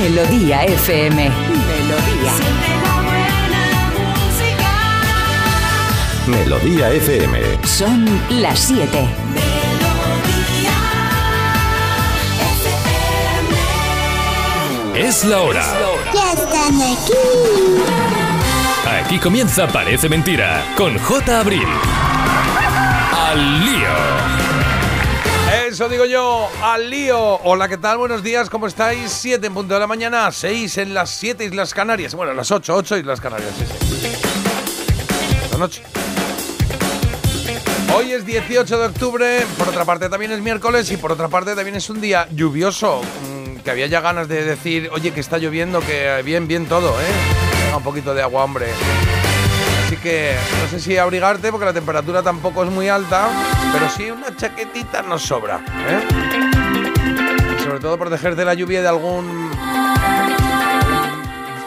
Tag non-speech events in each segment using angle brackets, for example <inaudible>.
Melodía FM. Melodía. Melodía FM. Son las 7. Es la hora. Ya están aquí. Aquí comienza Parece Mentira con J. Abril. Al lío. Eso digo yo, al lío. Hola, ¿qué tal? Buenos días, ¿cómo estáis? 7 en punto de la mañana, 6 en las 7 Islas Canarias. Bueno, las 8, 8 Islas Canarias, sí, sí. La noche. Hoy es 18 de octubre, por otra parte también es miércoles y por otra parte también es un día lluvioso, mm, que había ya ganas de decir, oye, que está lloviendo, que bien, bien todo, ¿eh? Un poquito de agua, hombre. Que no sé si abrigarte porque la temperatura tampoco es muy alta, pero sí una chaquetita nos sobra. ¿eh? Y sobre todo protegerte de la lluvia de algún...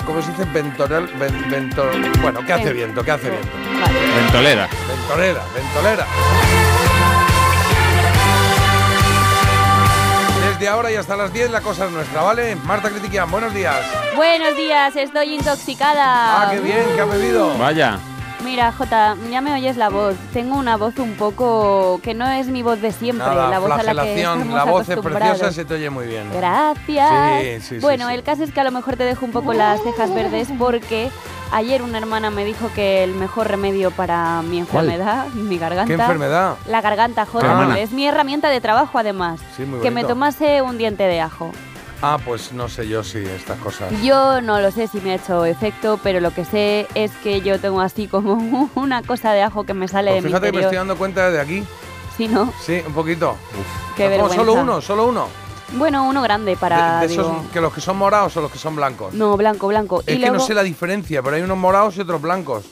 ¿Cómo se dice? Ventoral, ven- vento- bueno, ¿qué hace viento? ¿Qué hace viento? Ventolera. Ventolera, ventolera. Desde ahora y hasta las 10 la cosa es nuestra, ¿vale? Marta Critiquian, buenos días. Buenos días, estoy intoxicada. Ah, qué bien, ¿qué ha bebido? Vaya. Mira, Jota, ya me oyes la voz. Tengo una voz un poco que no es mi voz de siempre, Nada, la voz a la que estamos la voz es preciosa, se te oye muy bien. Gracias. Sí, sí, bueno, sí. el caso es que a lo mejor te dejo un poco las cejas verdes porque ayer una hermana me dijo que el mejor remedio para mi enfermedad, mi garganta, ¿Qué enfermedad? la garganta, Jota, es mi herramienta de trabajo además, Sí, muy que me tomase un diente de ajo. Ah, pues no sé yo si estas cosas. Yo no lo sé si me ha hecho efecto, pero lo que sé es que yo tengo así como <laughs> una cosa de ajo que me sale Pues de mi fíjate que me estoy dando cuenta de aquí. Sí, ¿no? Sí, un poquito. Qué Ah, vergüenza. Solo uno, solo uno. Bueno, uno grande para. de, de esos digo- que los que son morados o los que son blancos. No, blanco, blanco. Es y que luego, no sé la diferencia, pero hay unos morados y otros blancos.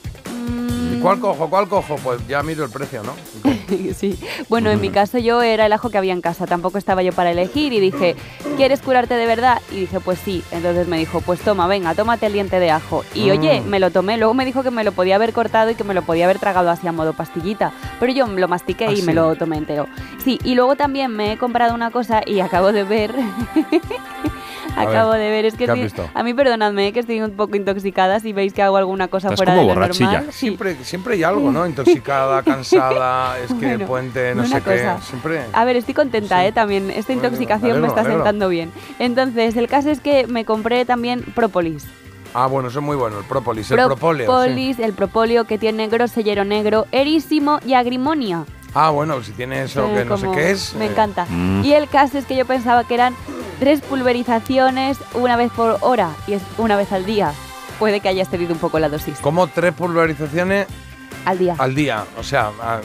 Mm, ¿Y cuál cojo? ¿Cuál cojo? Pues ya miro el precio, ¿no? <laughs> sí. Bueno, en mi caso yo era el ajo que había en casa, tampoco estaba yo para elegir y dije, ¿quieres curarte de verdad? Y dije, pues sí. Entonces me dijo, pues toma, venga, tómate el diente de ajo. Y Mm. oye, me lo tomé, luego me dijo que me lo podía haber cortado y que me lo podía haber tragado así a modo pastillita, pero yo lo mastiqué ¿Ah, y sí? me lo tomé entero. Sí, y luego también me he comprado una cosa y acabo de ver... <laughs> <laughs> Acabo ver, de ver, es que ¿qué has sí- visto? a mí perdonadme que estoy un poco intoxicada si veis que hago alguna cosa Estás fuera como de lo borrachilla. normal. Sí. Siempre, siempre hay algo, ¿no? <laughs> Intoxicada, cansada, es que Bueno, puente, no sé qué. Siempre. A ver, estoy contenta, Sí. ¿eh? También esta intoxicación me está sentando bien. Entonces, el caso es que me compré también própolis. Ah, bueno, eso es muy bueno, el própolis, el propóleo. sí. El propóleo que tiene grosellero negro, erísimo y agrimonia. Ah, bueno, si tiene eso Eh, que no sé qué es. Me eh, encanta. Mm. Y el caso es que yo pensaba que eran tres pulverizaciones una vez por hora y es una vez al día. Puede que haya excedido un poco la dosis. Como tres pulverizaciones Al día. al día. O sea, a- a-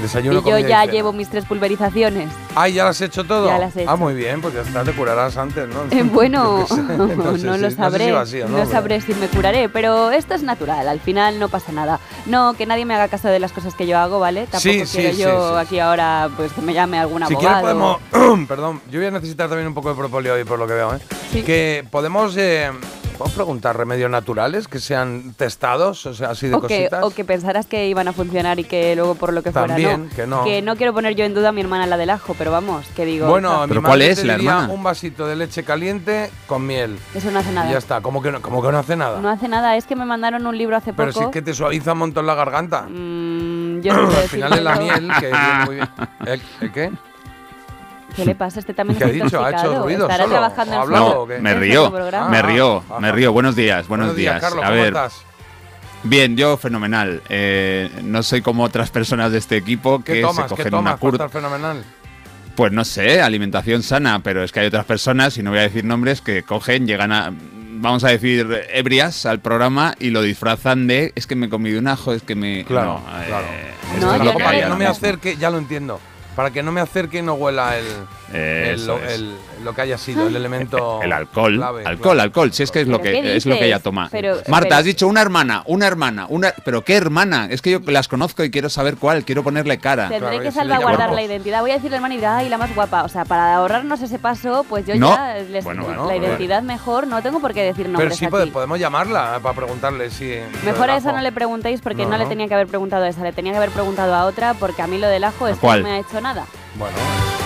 desayuno, y yo ya llevo mis tres pulverizaciones. Ah, ¿ya las has hecho todo? Ya las he Ah, hecho. muy bien, pues ya está, te curarás antes, ¿no? <laughs> Eh, bueno, <laughs> sé, <laughs> no, si- lo si sabré. no sabré si me curaré, pero esto es natural. Al final no pasa nada. No, que nadie me haga caso de las cosas que yo hago, ¿vale? Tampoco Sí, quiero sí, yo aquí ahora pues que me llame algún Si quieres abogado. podemos... <clears throat> Perdón, yo voy a necesitar también un poco de propóleo hoy por lo que veo, ¿eh? Sí. Que podemos... eh, ¿Podemos preguntar remedios naturales que sean testados? O sea, así de o que, cositas. o que pensaras que iban a funcionar y que luego por lo que También, fuera que no. Que no quiero poner yo en duda a mi hermana la del ajo, pero vamos, que digo, Bueno, mi ¿Pero madre cuál es te la diría hermana? Un vasito de leche caliente con miel. eso no hace Y nada. ya está. Como que no, como que no hace nada. No hace nada, es que me mandaron un libro hace Pero poco. sí que te suaviza un montón la garganta. Mm, yo no sé Al final es la miel, que viene muy bien. ¿El, el qué? ¿Qué le pasa? Este también ¿Qué ha dicho? ¿Ha hecho ruido Estará solo? trabajando ¿O en hablado No, qué? me río, me Ah, río, ajá. me río. Buenos días, buenos, días. Carlos. A ¿Cómo ver, estás? bien, yo fenomenal. Eh, no soy como otras personas de este equipo ¿Qué que tomas? se ¿Qué cogen tomas? una estar fenomenal. Pues no sé, alimentación sana, pero es que hay otras personas, y no voy a decir nombres, que cogen, llegan a, vamos a decir, ebrias al programa y lo disfrazan de, es que me he comido un ajo, es que me... Claro, no, claro. eh, No, es no ahora me acerque, ya lo entiendo. Para que no me acerque y no huela el, el- Eso lo, es. el- lo que haya sido, el elemento. <laughs> El alcohol, clave, alcohol, claro. alcohol, si es que es lo ¿Pero que es lo que ella toma. Pero- Marta, pero- has dicho una hermana, una hermana, una, pero qué hermana, es que yo las conozco y quiero saber cuál, quiero ponerle cara. Tendré Claro, que salvaguardar la identidad. Voy a decirle al hermano y dirá, ay, la más guapa. O sea, para ahorrarnos ese paso, pues yo No. ya les Bueno, la bueno, identidad mejor, no tengo por qué decir Pero nombres sí aquí. pode- podemos llamarla eh, para preguntarle si. Mejor a esa no le preguntéis porque No, no, le tenía que haber preguntado a esa, le tenía que haber preguntado a otra porque a mí lo del ajo es que cuál? no me ha hecho nada. Bueno.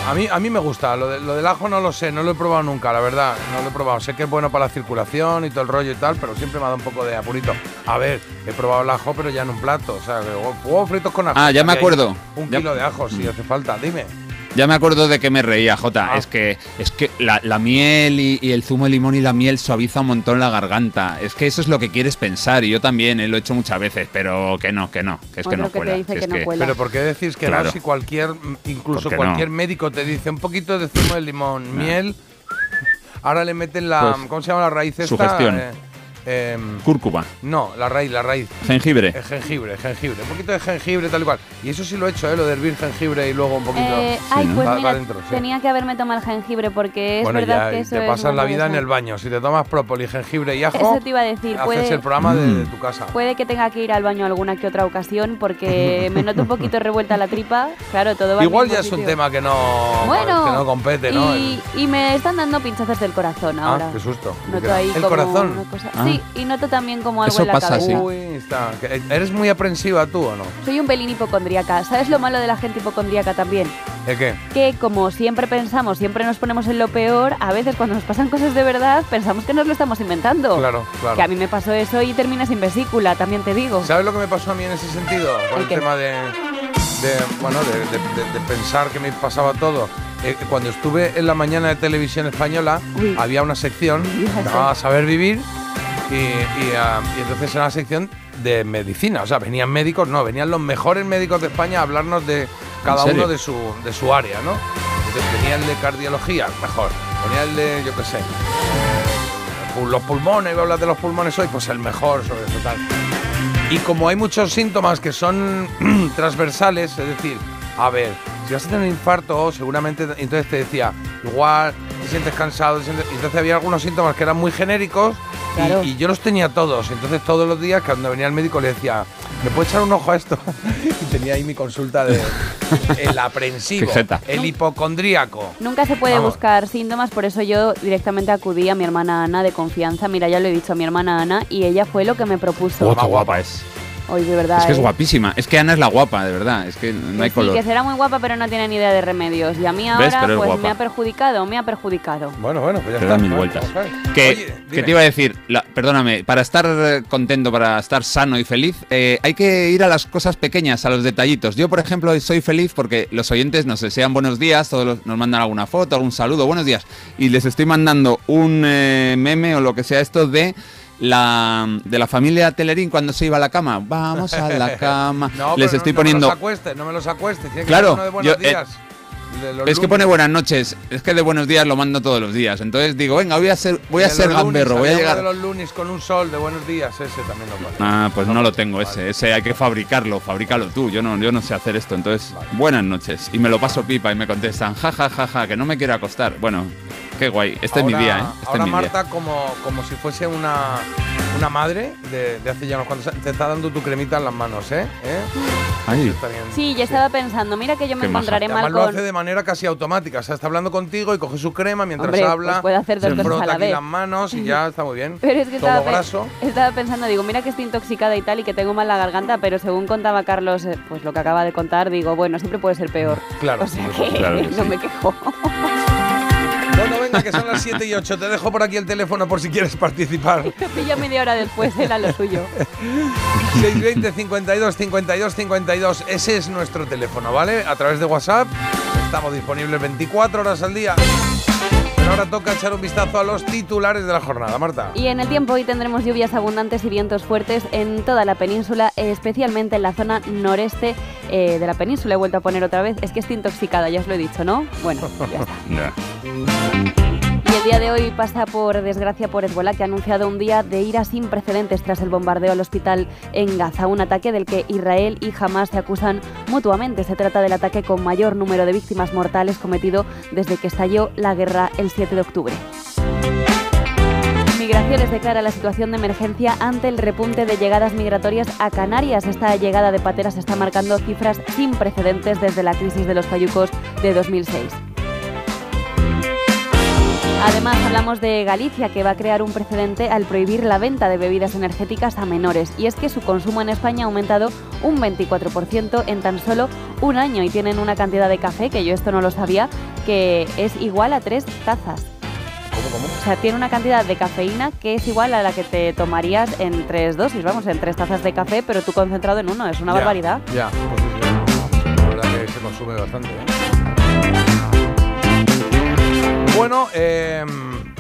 A mí, a mí me gusta, lo, de- lo del ajo no lo sé, no lo he probado nunca, la verdad, no lo he probado. Sé que es bueno para la circulación y todo el rollo y tal, pero siempre me ha dado un poco de apurito. A ver, he probado el ajo, pero ya en un plato, o sea, huevos fritos con ajo. Ah, ya me acuerdo. Un Ya- kilo de ajo, si hace falta, dime. Ya me acuerdo de que me reía, Jota. Ah. Es que, es que la, la miel y, y el zumo de limón y la miel suaviza un montón la garganta. Es que eso es lo que quieres pensar. Y yo también eh, lo he hecho muchas veces, pero que no, que no, que es que no que te cuela. dice que no cuela. Pero ¿por qué decís que Claro. no si cualquier, incluso ¿Por qué cualquier no? médico te dice un poquito de zumo de limón, miel, ahora le meten la, Pues, ¿cómo se llama la raíz esta? sugestión. Eh, em, Cúrcuma, no, la raíz, la raíz. jengibre. El jengibre, jengibre. Un poquito de jengibre, tal y cual. Y eso sí lo he hecho, ¿eh? Lo de hervir jengibre y luego un poquito. Eh, ay, ¿no? pues Va- va mira, dentro, sí. tenía que haberme tomado el jengibre porque es bueno, verdad ya que eso te es pasas la vida en el baño. Si te tomas própoli, jengibre y ajo, Eso te iba a decir, haces puede, el programa de, Mm. de tu casa. puede que tenga que ir al baño alguna que otra ocasión porque <laughs> me noto un poquito revuelta la tripa. Claro, todo va al Igual ya es un tema que no, Bueno, que no compete, ¿no? Y, y me están dando pinchazos del corazón ah, ahora. qué susto. Noto ahí el como corazón. una cosa- Ah. Sí, y noto también como algo Eso en la pasa, cabeza. sí. Uy, está. ¿Que- ¿Eres muy aprensiva tú o no? Soy un pelín hipocondríaca. ¿Sabes lo malo de la gente hipocondríaca también? ¿El qué? Que como siempre pensamos, siempre nos ponemos en lo peor, a veces cuando nos pasan cosas de verdad pensamos que nos lo estamos inventando. Claro, claro. Que a mí me pasó eso y terminé sin vesícula, también te digo. ¿Sabes lo que me pasó a mí en ese sentido? Con ¿El tema de, de, bueno, de, de- de- de pensar que me pasaba todo. Eh, cuando estuve en la mañana de televisión española, Uy. había una sección sé. llamada Saber Vivir y, y, ah, y entonces era una sección de medicina. O sea, venían médicos, no, venían los mejores médicos de España a hablarnos de cada uno de su, de su área, ¿no? Entonces venía el de cardiología, mejor. Venía el de, yo qué sé, los pulmones, voy a hablar de los pulmones hoy, pues el mejor sobre eso tal. Y como hay muchos síntomas que son <clears throat> transversales, es decir, a ver, si vas a tener un infarto, seguramente, entonces te decía, igual te sientes cansado, te sientes- y entonces había algunos síntomas que eran muy genéricos y- Claro. y, yo los tenía todos. Entonces todos los días cuando venía el médico le decía, ¿me puedes echar un ojo a esto? <laughs> y tenía ahí mi consulta de el aprensivo, <laughs> el hipocondríaco. Nunca se puede Vamos. buscar síntomas, por eso yo directamente acudí a mi hermana Ana de confianza. Mira, ya lo he dicho a mi hermana Ana y ella fue lo que me propuso. Qué guapa es. Hoy de verdad. Es que es ¿eh? guapísima. Es que Ana es la guapa, de verdad. Es que no hay sí, color. que será muy guapa, pero no tiene ni idea de remedios. Y a mí ahora, pues guapa. me ha perjudicado, me ha perjudicado. Bueno, bueno, pues ya Te está. da mil vueltas. Que, Oye, que te iba a decir, la- perdóname, para estar eh, contento, para estar sano y feliz, eh, hay que ir a las cosas pequeñas, a los detallitos. Yo, por ejemplo, soy feliz porque los oyentes nos desean buenos días, todos los- nos mandan alguna foto, algún saludo, buenos días. Y les estoy mandando un eh, meme o lo que sea esto de la, de la familia Telerín cuando se iba a la cama. Vamos a la <laughs> cama. No, les estoy no, poniendo... No me los acuestes, no me los. Tiene que Claro, ser uno de buenos yo, eh, días. Es que pone buenas noches. Es que de buenos días lo mando todos los días. Entonces digo, venga, voy a ser, voy a ser lunes, gamberro, voy a llegar. de los lunes con un sol de buenos días, ese también lo. Ah, pues no lo tengo ese. Ese hay que fabricarlo, fabrícalo tú. Yo no, yo no sé hacer esto. Entonces, buenas noches. Y me lo paso pipa y me contestan, ja, ja, ja, ja, que no me quiero acostar. Bueno, qué guay. Este es mi día, ¿eh? Este ahora es mi día. Marta, como, como si fuese una, una madre de, de hace ya unos cuantos años, te está dando tu cremita en las manos, ¿eh? ¿Eh? Ay, Está bien. Sí, yo estaba pensando, mira que yo me Qué maja. encontraré Además mal lo con... hace de manera casi automática. O sea, está hablando contigo y coge su crema mientras Hombre, pues habla. puede hacer dos se cosas frota a la aquí vez. las manos y ya está muy bien. <laughs> Pero es que Todo estaba, graso. estaba pensando, digo, mira que estoy intoxicada y tal y que tengo mal la garganta, pero según contaba Carlos, eh, pues lo que acaba de contar, digo, bueno, siempre puede ser peor. Claro. O sea que Claro que <laughs> no sí. me quejo. <laughs> Que son las 7 y 8. Te dejo por aquí el teléfono por si quieres participar. <laughs> Me pilla media hora después, era lo suyo. 620 52 52 52. Ese es nuestro teléfono, ¿vale? A través de WhatsApp. Estamos disponibles 24 horas al día. Ahora toca echar un vistazo a los titulares de la jornada, Marta. Y en el tiempo hoy tendremos lluvias abundantes y vientos fuertes en toda la península, especialmente en la zona noreste eh, de la península. He vuelto a poner otra vez, es que estoy intoxicada, ya os lo he dicho, ¿no? Bueno, ya está. <laughs> Y el día de hoy pasa por desgracia por Hezbollah, que ha anunciado un día de ira sin precedentes tras el bombardeo al hospital en Gaza, un ataque del que Israel y Hamas se acusan mutuamente. Se trata del ataque con mayor número de víctimas mortales cometido desde que estalló la guerra el 7 de octubre. Migraciones declara la situación de emergencia ante el repunte de llegadas migratorias a Canarias. Esta llegada de pateras está marcando cifras sin precedentes desde la crisis de los payucos de 2006. Además, hablamos de Galicia, que va a crear un precedente al prohibir la venta de bebidas energéticas a menores. Y es que su consumo en España ha aumentado un 24% en tan solo un año y tienen una cantidad de café, que yo esto no lo sabía, que es igual a tres tazas. ¿Cómo, cómo? O sea, tiene una cantidad de cafeína que es igual a la que te tomarías en tres dosis, vamos, en tres tazas de café, pero tú concentrado en uno. Es una Ya, barbaridad. Ya, pues sí, sí, la verdad que se consume bastante. ¿eh? Bueno, eh,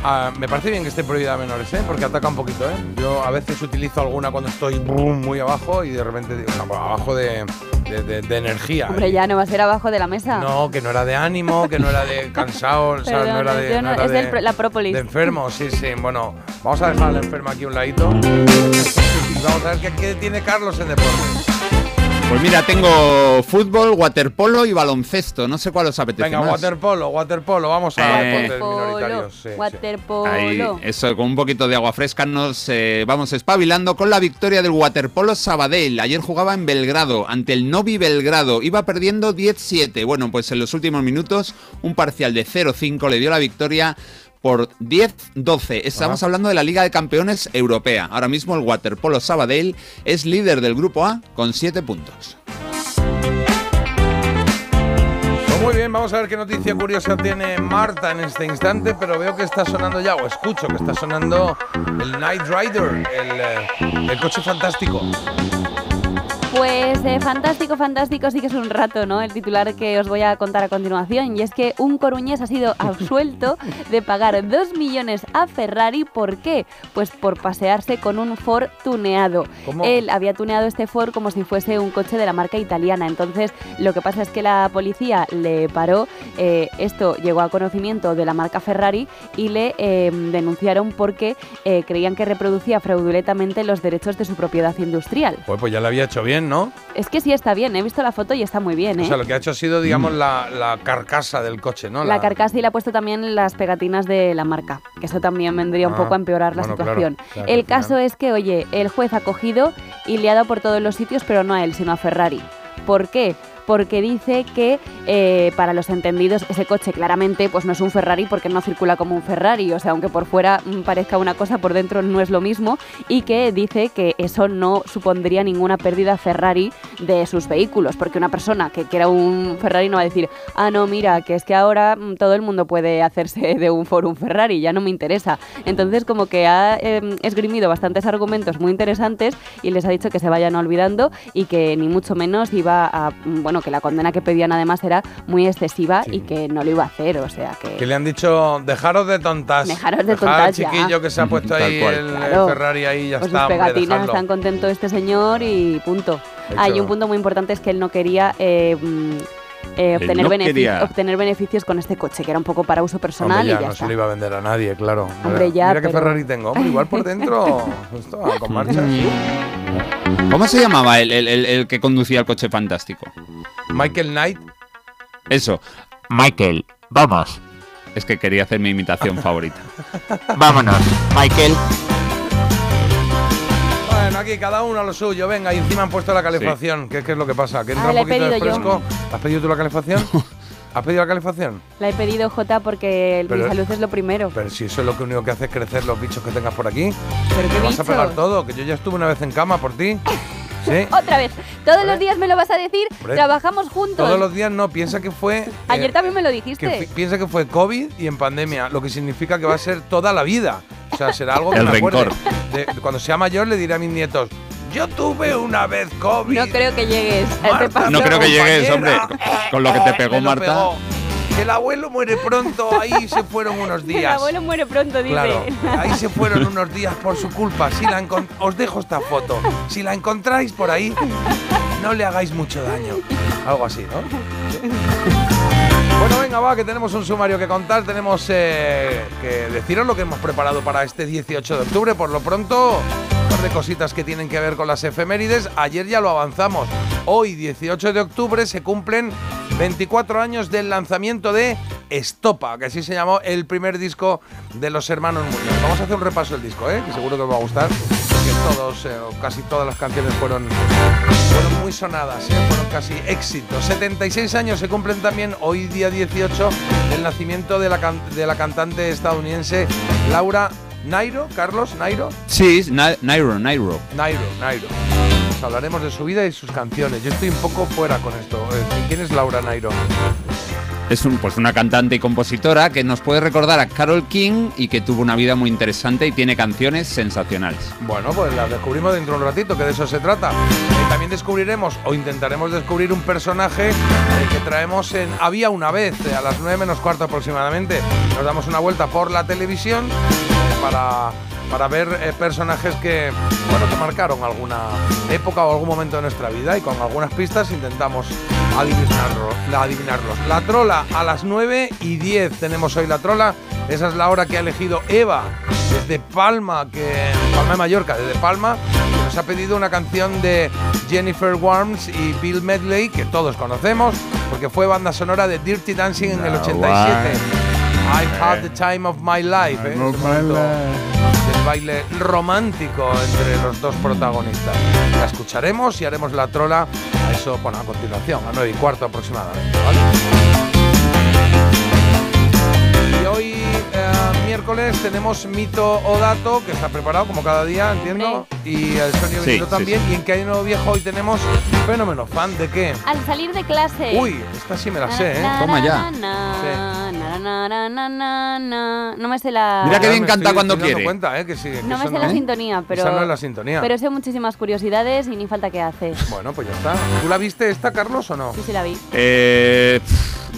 ah, me parece bien que esté prohibida a menores, ¿eh? porque ataca un poquito. ¿eh? Yo a veces utilizo alguna cuando estoy muy abajo y de repente, digo, no, abajo de, de- de- de energía. Hombre, ya no va a ser abajo de la mesa. No, que no era de ánimo, que no era de <laughs> cansado, ¿sabes? no era de, no era es de- la própolis. de enfermo, sí, sí. Bueno, vamos a dejar a la enferma aquí un ladito. <laughs> Y vamos a ver qué, qué tiene Carlos en deportes. Pues mira, tengo fútbol, waterpolo y baloncesto. No sé cuál os apetece Venga, más. waterpolo, waterpolo, vamos a Eh, deportes minoritarios. sí, sí. waterpolo. Ahí, eso, con un poquito de agua fresca nos eh, vamos espabilando con la victoria del Waterpolo Sabadell. Ayer jugaba en Belgrado, ante el Novi Belgrado. Iba perdiendo 10-7. Bueno, pues en los últimos minutos, un parcial de 0-5 le dio la victoria por 10-12. Estamos hablando de la Liga de Campeones Europea. Ahora mismo el Waterpolo Sabadell es líder del grupo A con 7 puntos. Pues muy bien, vamos a ver qué noticia curiosa tiene Marta en este instante, pero veo que está sonando ya, o escucho que está sonando el Night Rider, el, eh, el coche fantástico. Pues eh, fantástico, fantástico, sí que es un rato, ¿no? El titular que os voy a contar a continuación. Y es que un coruñés ha sido <laughs> absuelto de pagar 2 millones a Ferrari. ¿Por qué? Pues por pasearse con un Ford tuneado. ¿Cómo? Él había tuneado este Ford como si fuese un coche de la marca italiana. Entonces, lo que pasa es que la policía le paró. eh, esto llegó a conocimiento de la marca Ferrari y le eh, denunciaron porque eh, creían que reproducía fraudulentamente los derechos de su propiedad industrial. Pues, pues ya lo había hecho bien, ¿no? Es que sí está bien, he visto la foto y está muy bien, ¿eh? O sea, lo que ha hecho ha sido, digamos, la, la carcasa del coche, ¿no? la carcasa y le ha puesto también las pegatinas de la marca, que eso también vendría un Ah, poco a empeorar la bueno, situación. claro, el caso es que, oye, el juez ha cogido y le ha dado por todos los sitios, pero no a él, sino a Ferrari. ¿Por qué? Porque dice que eh, para los entendidos ese coche claramente pues no es un Ferrari porque no circula como un Ferrari, o sea, aunque por fuera mm, parezca una cosa, por dentro no es lo mismo. Y que dice que eso no supondría ninguna pérdida Ferrari de sus vehículos, porque una persona que quiera un Ferrari no va a decir, ah, no, mira, que es que ahora mm, todo el mundo puede hacerse de un Ford un Ferrari, ya no me interesa. Entonces como que ha eh, esgrimido bastantes argumentos muy interesantes y les ha dicho que se vayan olvidando y que ni mucho menos iba a, mm, bueno, que la condena que pedían además era muy excesiva Sí. y que no lo iba a hacer, o sea que... Que le han dicho, dejaros de tontas. Dejaros de al tontas ya. chiquillo que se ha puesto Tal ahí cual. el, Claro. Ferrari ahí, ya Pues está, sus pegatinas, están contento este señor y punto. Ha Ah, un punto muy importante es que él no quería eh, mm, eh, obtener, no benefi- quería. obtener beneficios con este coche, que era un poco para uso personal Hombre, ya, y ya no está. se lo iba a vender a nadie, claro. Hombre, Mira- ya, Mira qué Ferrari tengo. Hombre, igual por dentro. <laughs> Va con marchas. ¿Cómo se llamaba el, el- el- el que conducía el coche fantástico? Michael Knight. Eso, Michael, vamos, es que quería hacer mi imitación favorita. <laughs> vámonos. Michael, aquí cada uno a lo suyo. Venga, y encima han puesto la calefacción. ¿Qué, qué es lo que pasa? ¿Que entra Ah, un poquito de yo. fresco? ¿Has pedido tú la calefacción? <laughs> ¿Has pedido la calefacción? La he pedido J porque el Pero- mi salud es lo primero. Pero si eso es lo que único que hace es crecer los bichos que tengas por aquí. Pero qué vas a pegar todo, que yo ya estuve una vez en cama por ti. <laughs> ¿Sí? <laughs> Otra vez, todos los días me lo vas a decir, Hombre. trabajamos juntos. Todos los días no, piensa que fue. <laughs> eh, Ayer también me lo que dijiste. fi- piensa que fue COVID y en pandemia, lo que significa que va a ser toda la vida. O sea, será algo que El me rencor. De- cuando sea mayor le diré a mis nietos, yo tuve una vez COVID. No creo que llegues a este Marta, paso. No creo que llegues, hombre, con lo que te pegó Marta. pegó. El abuelo muere pronto, ahí se fueron unos El días. abuelo muere pronto, dice. Claro, ahí se fueron unos días por su culpa. Si la os dejo esta foto. Si la encontráis por ahí, no le hagáis mucho daño. Algo así, ¿no? Bueno, venga, va, que tenemos un sumario que contar. Tenemos eh, que deciros lo que hemos preparado para este 18 de octubre. Por lo pronto, de cositas que tienen que ver con las efemérides. Ayer ya lo avanzamos. Hoy, 18 de octubre, se cumplen 24 años del lanzamiento de Estopa, que así se llamó el primer disco de los hermanos Muñoz. Vamos a hacer un repaso del disco, ¿eh? que seguro que os va a gustar. Todos, eh, casi todas las canciones fueron, fueron muy sonadas, ¿eh? fueron casi éxitos. 76 años se cumplen también hoy día 18 del nacimiento de la, de la cantante estadounidense Laura Nairo, Carlos Nairo. Sí, Na- Nairo, Nairo. Nairo, Nairo. Pues hablaremos de su vida y sus canciones. Yo estoy un poco fuera con esto. Eh, ¿Quién es Laura Nairo? Es un, pues una cantante y compositora que nos puede recordar a Carol King y que tuvo una vida muy interesante y tiene canciones sensacionales. Bueno, pues las descubrimos dentro de un ratito, que de eso se trata. Eh, también descubriremos o intentaremos descubrir un personaje eh, que traemos en Había una vez, a las 9 menos cuarto aproximadamente. Nos damos una vuelta por la televisión para, para ver eh, personajes que, bueno, que marcaron alguna época o algún momento de nuestra vida y con algunas pistas intentamos adivinarlo, adivinarlos. La trola a las 9 y 10 tenemos hoy la trola. Esa es la hora que ha elegido Eva desde Palma, que Palma de Mallorca, desde Palma, que nos ha pedido una canción de Jennifer Warnes y Bill Medley, que todos conocemos, porque fue banda sonora de Dirty Dancing en el 87. I've had the time of my life, ¿eh? Ese momento del baile romántico entre los dos protagonistas. La escucharemos y haremos la trola a eso, bueno, a continuación, a 9 y cuarto aproximadamente, ¿vale? Y hoy, eh, miércoles, tenemos mito o dato, que está preparado como cada día, entiendo. Y el sonido Sí, también. Y en que hay nuevo viejo hoy tenemos fenómeno fan de qué. Al salir de clase. Uy, esta sí me la sé, ¿eh? Toma ya. Na, na, na, na, na, na, na. No me sé la. Mira que bien me canta cuando quiere. cuenta, ¿eh? Que sí, que No me sé la sintonía, pero. Esa no es la sintonía. Pero sé muchísimas curiosidades y ni falta que hace. Bueno, pues ya está. ¿Tú la viste esta, Carlos, o no? Sí, sí la vi. Eh,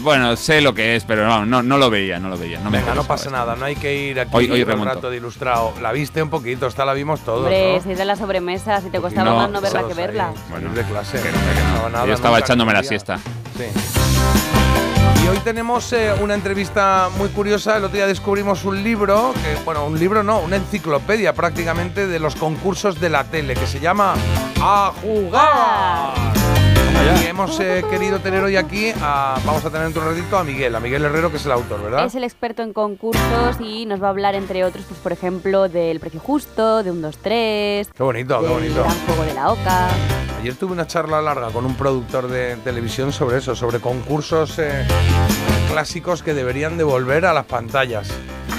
bueno, sé lo que es, pero no, no, no lo veía, no lo veía. No me Venga, no pasa nada, no hay que ir aquí Hoy- hoy un rato de ilustrado. La viste un poquito, esta la vimos todos, Hombre, ¿no? si es de la sobremesa, si te costaba No, más no verla que verla. ahí, Bueno, de clase. que no, que no. No, nada, Yo estaba echándome la siesta. Sí. Y hoy tenemos eh, una entrevista muy curiosa. El otro día descubrimos un libro, que, bueno, un libro no, una enciclopedia prácticamente de los concursos de la tele, que se llama A Jugar. Y hemos eh, querido tener hoy aquí, a- vamos a tener dentro de un ratito a Miguel, a Miguel Herrero, que es el autor, ¿verdad? Es el experto en concursos y nos va a hablar, entre otros, pues por ejemplo, del precio justo, de un 2-3, Qué bonito, qué bonito. gran juego de la OCA. Ayer tuve una charla larga con un productor de televisión sobre eso, sobre concursos eh, clásicos que deberían de volver a las pantallas,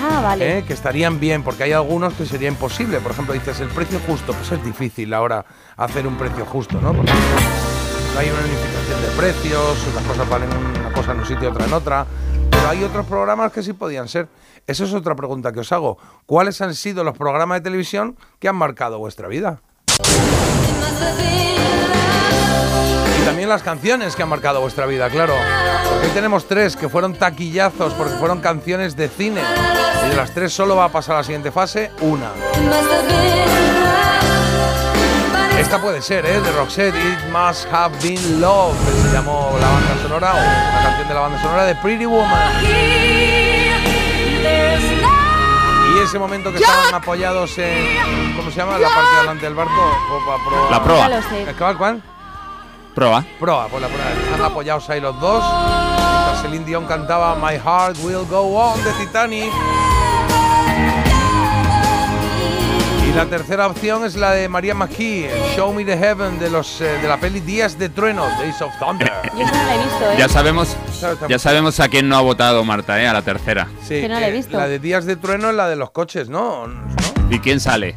Ah, vale. ¿eh? que estarían bien, porque hay algunos que sería imposible. Por ejemplo, dices el precio justo, pues es difícil ahora hacer un precio justo, ¿no? Porque hay una unificación de precios, unas cosas valen una cosa en un sitio y otra en otra. Pero hay otros programas que sí podían ser. Esa es otra pregunta que os hago. ¿Cuáles han sido los programas de televisión que han marcado vuestra vida? Y también las canciones que han marcado vuestra vida, claro. Porque hoy tenemos tres que fueron taquillazos porque fueron canciones de cine. Y de las tres solo va a pasar a la siguiente fase una. Esta puede ser, ¿eh? De Roxette, It Must Have Been Love, que se llamó la banda sonora, o una canción de la banda sonora de Pretty Woman. Ese momento que estaban apoyados en. ¿Cómo se llama? La parte de delante del barco. Popa, proa. La proa. Ya lo sé. ¿Eh, ¿Cuál? ¿Cuál? Proa. Proa, pues la prueba. Están apoyados ahí los dos. Mientras Celine Dion cantaba My Heart Will Go On de Titanic. Y la tercera opción es la de María McKee, Show Me the Heaven de los eh, de la peli Días de Trueno, Days of Thunder. Yo esa no la he visto, ¿eh? Ya sabemos, ya sabemos a quién no ha votado Marta, ¿eh? A la tercera. Sí, Que no la he eh, visto. La de Días de Trueno es la de los coches, ¿no? ¿No? ¿Y quién sale?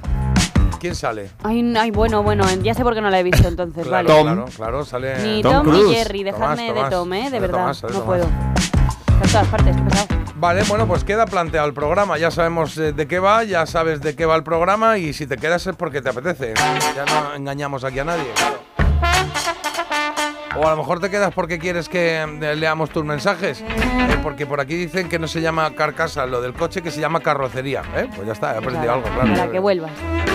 ¿Quién sale? Ay, ay, bueno, bueno, ya sé por qué no la he visto entonces, Claro, vale. Tom. claro, claro, sale. Ni Tom Tom, ni. Jerry, dejadme Tomás. de Tom, ¿eh? De verdad, Tomás, no Tomás. puedo. Está en todas partes, pesado. Vale, bueno, pues queda planteado el programa. Ya sabemos eh, de qué va, ya sabes de qué va el programa y si te quedas es porque te apetece. Ya no engañamos aquí a nadie. O a lo mejor te quedas porque quieres que eh, leamos tus mensajes. Eh, porque por aquí dicen que no se llama carcasa lo del coche, que se llama carrocería. ¿eh? Pues ya está, he aprendido algo, claro. Para que vuelvas.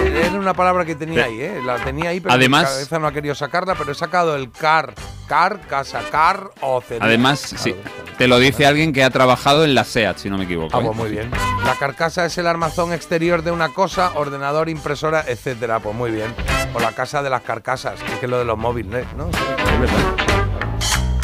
Era una palabra que tenía ahí, ¿eh? La tenía ahí, pero Además- mi cabeza no ha querido sacarla, pero he sacado el car, car, casa, car o Además, sí, te lo dice alguien que ha trabajado en la SEAT, si no me equivoco. Ah, pues muy bien. La carcasa es el armazón exterior de una cosa, ordenador, impresora, etcétera. Pues muy bien. O la casa de las carcasas, que es lo de los móviles, ¿no? Sí. Es verdad.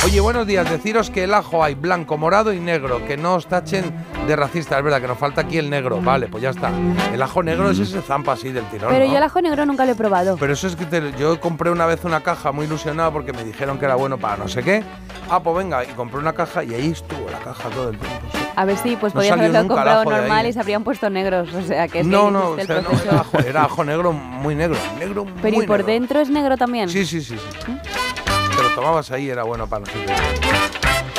Oye, buenos días. Deciros que el ajo hay blanco, morado y negro. Que no os tachen de racista. Es verdad que nos falta aquí el negro. Vale, pues ya está. El ajo negro es ese zampa así del tirón. Pero ¿no? yo el ajo negro nunca lo he probado. Pero eso es que te- yo compré una vez una caja muy ilusionado porque me dijeron que era bueno para no sé qué. Ah, pues venga, y compré una caja y ahí estuvo la caja todo el tiempo. sí. A ver si pues No podías haberlo comprado normal ¿eh? y se habrían puesto negros. O sea, que es No, que no, o sea, no, era, ajo, era ajo negro muy negro. Negro <laughs> Pero muy ¿y por negro. dentro es negro también? Sí, sí, sí, sí. Pero tomabas ahí era bueno para nosotros.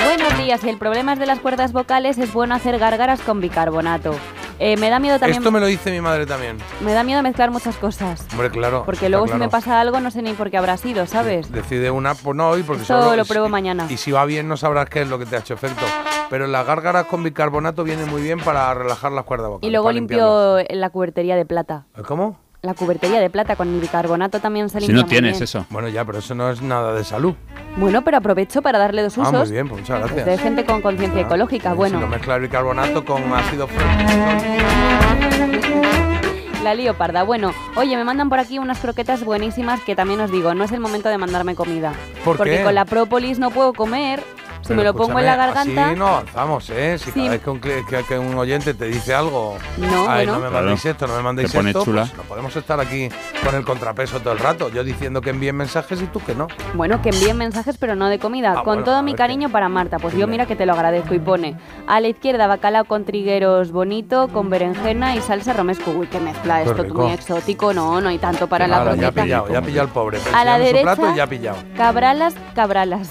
Buenos días, si el problema es de las cuerdas vocales, es bueno hacer gárgaras con bicarbonato. Eh, me da miedo también. Esto me lo dice mi madre también. Me da miedo mezclar muchas cosas. Hombre, claro. Porque luego si claro. me pasa algo no sé ni por qué habrá sido, ¿sabes? Decide una, pues no hoy, porque Esto solo- lo pruebo mañana. Y si va bien, no sabrás qué es lo que te ha hecho efecto. Pero las gárgaras con bicarbonato vienen muy bien para relajar las cuerdas vocales. Y luego limpio la cubertería de plata. ¿Cómo? La cubertería de plata con el bicarbonato también se Si limpia no muy tienes bien. eso. Bueno, ya, pero eso no es nada de salud. Bueno, pero aprovecho para darle dos Ah, usos. muy bien, pues muchas Pues gracias. de gente con conciencia Ah, ecológica. Si Bueno, no mezclar bicarbonato con ácido la lío parda. Bueno, oye, me mandan por aquí unas croquetas buenísimas que también os digo, no es el momento de mandarme comida. ¿Por porque qué? con la própolis no puedo comer. Si Pero me lo pongo en la garganta. Así no avanzamos, ¿eh? Si Sí. cada vez que un, que- que oyente te dice algo. No, Ay, bueno. no me Claro. mandéis esto, no me mandéis Te esto. chula. Pues no podemos estar aquí con el contrapeso todo el rato. Yo diciendo que envíen mensajes y tú que no. Bueno, que envíen mensajes, pero no de comida. Ah, con bueno, todo mi cariño qué. para Marta. Pues yo mira que te lo agradezco. Y pone a la izquierda bacalao con trigueros bonito, con berenjena y salsa romesco. Uy, qué mezcla Qué esto, rico. muy exótico. No, no hay tanto para la Ahora, ya ha pillado, ya ha pillado el pobre. A la plato derecha- y ya ha pillado. Cabralas, cabralas.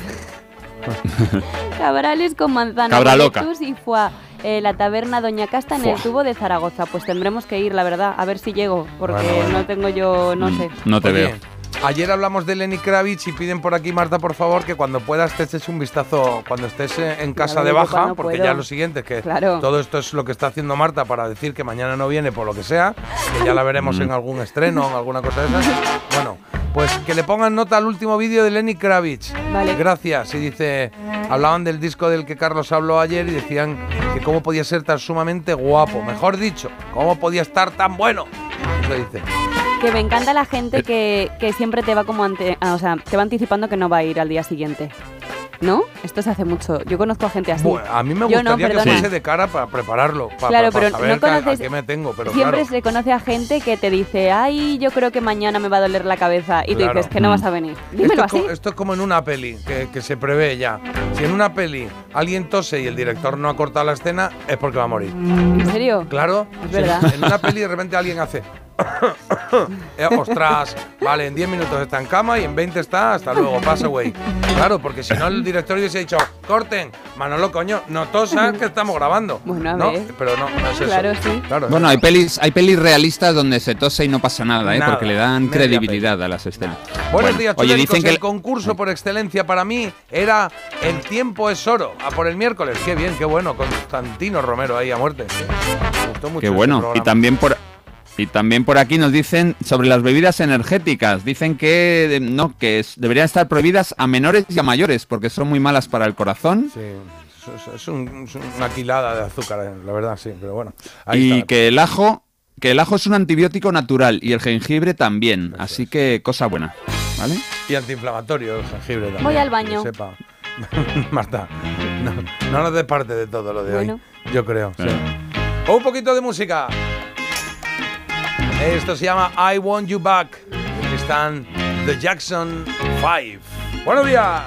<laughs> Cabrales con manzana, Cabra loca. y foie. Eh, la taberna Doña Casta en el tubo de Zaragoza. Pues tendremos que ir, la verdad, a ver si llego, porque Bueno, bueno. no tengo yo, no sé. No te Oye, veo. Ayer hablamos de Lenny Kravitz y piden por aquí, Marta, por favor, que cuando puedas te eches un vistazo cuando estés eh, en casa de baja, porque puedo. ya lo siguiente es que Claro. todo esto es lo que está haciendo Marta para decir que mañana no viene por lo que sea, que ya la veremos en algún estreno, en alguna cosa de esas. <laughs> Bueno, pues que le pongan nota al último vídeo de Lenny Kravitz. Vale. Gracias. Y dice, hablaban del disco del que Carlos habló ayer y decían que cómo podía ser tan sumamente guapo. Mejor dicho, cómo podía estar tan bueno. Eso dice. Que me encanta la Eh. gente que, que siempre te va como ante, ah, o sea, te va anticipando que no va a ir al día siguiente. ¿No? Esto se hace mucho. Yo conozco a gente así. Bueno, a mí me Yo no, gustaría que fuese de cara para prepararlo, para, Claro, para pero saber no que a- conoces- qué me tengo, pero Siempre claro. se conoce a gente que te dice, ay, yo creo que mañana me va a doler la cabeza. Y Claro. tú dices que no Mm. vas a venir. Esto Dímelo es, co- así. esto es como en una peli, que, que se prevé ya. Si en una peli alguien tose y el director no ha cortado la escena, es porque va a morir. ¿En serio? Claro. Es si verdad. En una peli de repente alguien hace... Eh, ostras, vale, en 10 minutos está en cama y en 20 está, hasta luego, pasa güey. Claro, porque si no el director hubiese dicho, corten, Manolo, coño, no tosas que estamos grabando. Bueno, a no, ver. pero no, no es eso. Claro, sí. Claro, Bueno, hay pelis, hay pelis realistas donde se tose y no pasa nada, ¿eh? Nada, porque le dan credibilidad a las escenas. Buenos Bueno, días, Oye, dicen que el concurso por excelencia para mí era El tiempo es oro, a por el miércoles. Qué bien, qué bueno, Constantino Romero ahí a muerte. Me gustó mucho Qué este bueno. Y también por y también por aquí nos dicen sobre las bebidas energéticas. Dicen que eh, no, que es- deberían estar prohibidas a menores y a mayores porque son muy malas para el corazón. Sí, es, un- es una quilada de azúcar, eh, la verdad, sí, pero bueno. ahí Y está. que el ajo, que el ajo es un antibiótico natural y el jengibre también. Así que cosa buena, ¿vale? Y antiinflamatorio el jengibre también. Voy al baño. que sepa. <laughs> Marta, no, no nos des parte de todo lo de Bueno. hoy, yo creo. sí. Claro. Un poquito de música. Esto se llama I Want You Back. Están The Jackson 5. Buenos días.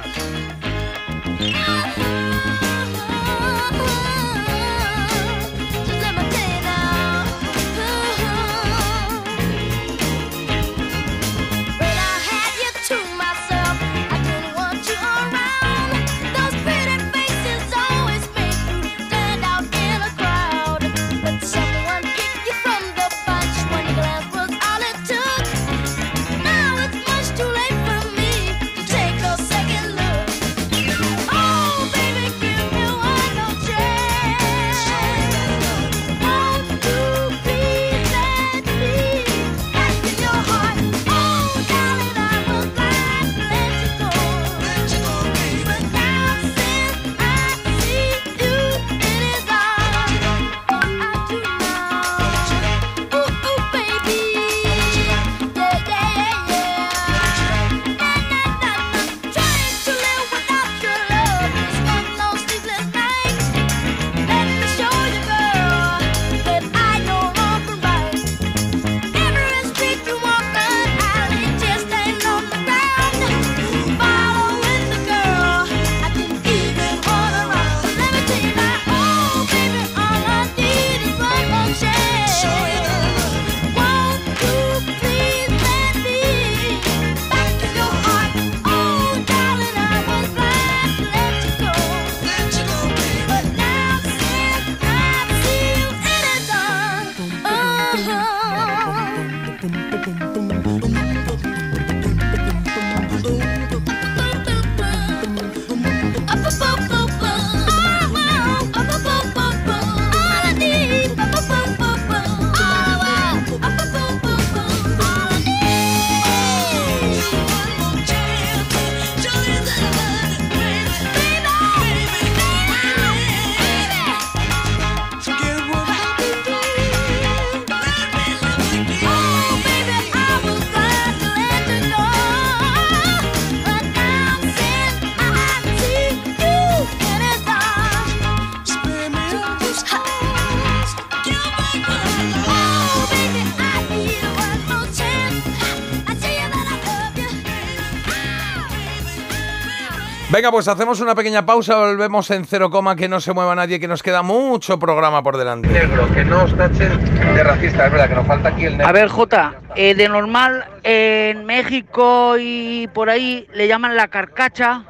Venga, pues hacemos una pequeña pausa, volvemos en cero coma, que no se mueva nadie, que nos queda mucho programa por delante. Negro, que no os tachen de racista, es verdad que nos falta aquí el A ver, Jota, eh, de normal en México y por ahí le llaman la carcacha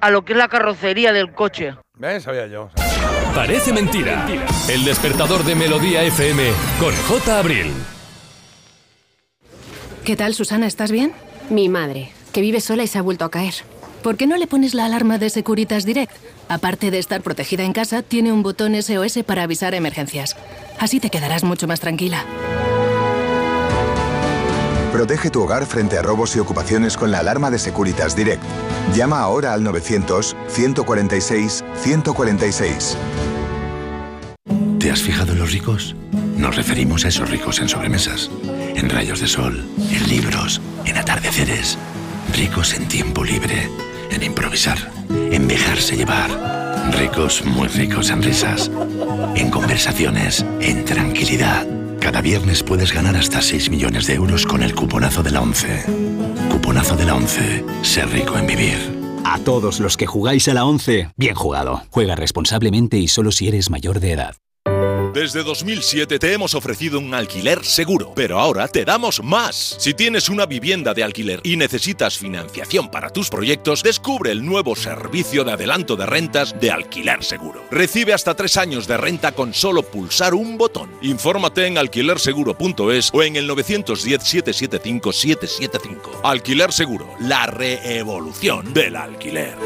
a lo que es la carrocería del coche. ¿Ves? Sabía yo. Parece mentira. El despertador de Melodía FM con J. Abril. ¿Qué tal, Susana? ¿Estás bien? Mi madre, que vive sola y se ha vuelto a caer. ¿Por qué no le pones la alarma de Securitas Direct? Aparte de estar protegida en casa, tiene un botón SOS para avisar emergencias. Así te quedarás mucho más tranquila. Protege tu hogar frente a robos y ocupaciones con la alarma de Securitas Direct. Llama ahora al 900-146-146. ¿Te has fijado en los ricos? Nos referimos a esos ricos en sobremesas, en rayos de sol, en libros, en atardeceres. Ricos en tiempo libre, en improvisar, en dejarse llevar. Ricos, muy ricos en risas, en conversaciones, en tranquilidad. Cada viernes puedes ganar hasta 6 millones de euros con el cuponazo de la 11. Cuponazo de la 11. Ser rico en vivir. A todos los que jugáis a la 11, bien jugado. Juega responsablemente y solo si eres mayor de edad. Desde 2007 te hemos ofrecido un alquiler seguro, pero ahora te damos más. Si tienes una vivienda de alquiler y necesitas financiación para tus proyectos, descubre el nuevo servicio de adelanto de rentas de alquiler seguro. Recibe hasta tres años de renta con solo pulsar un botón. Infórmate en alquilerseguro.es o en el 910-775-775. Alquiler Seguro, la reevolución del alquiler.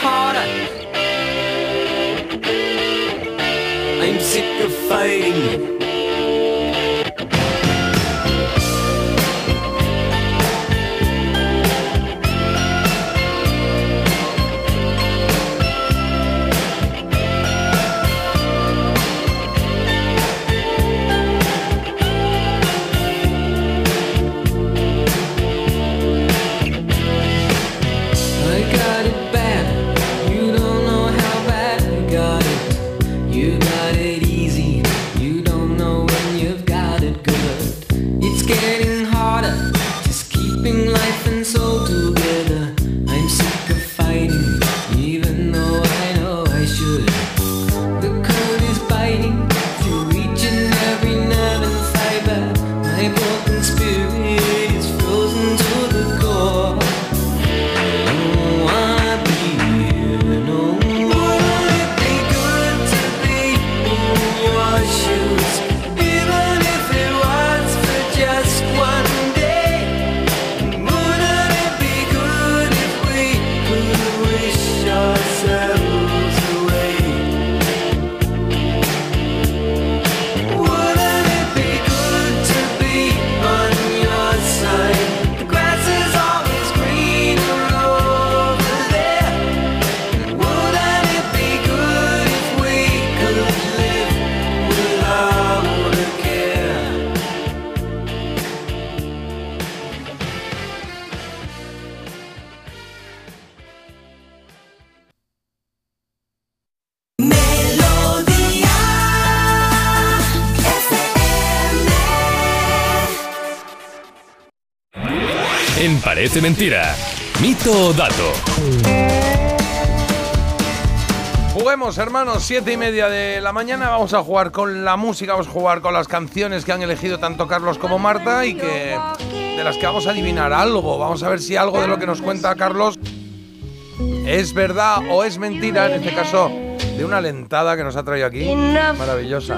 Harder. I'm sick of fighting. Parece Mentira. Mito o dato. Juguemos, hermanos, siete y media de la mañana. Vamos a jugar con la música, vamos a jugar con las canciones que han elegido tanto Carlos como Marta y que de las que vamos a adivinar algo. Vamos a ver si algo de lo que nos cuenta Carlos es verdad o es mentira. En este caso, de una lentada que nos ha traído aquí, maravillosa.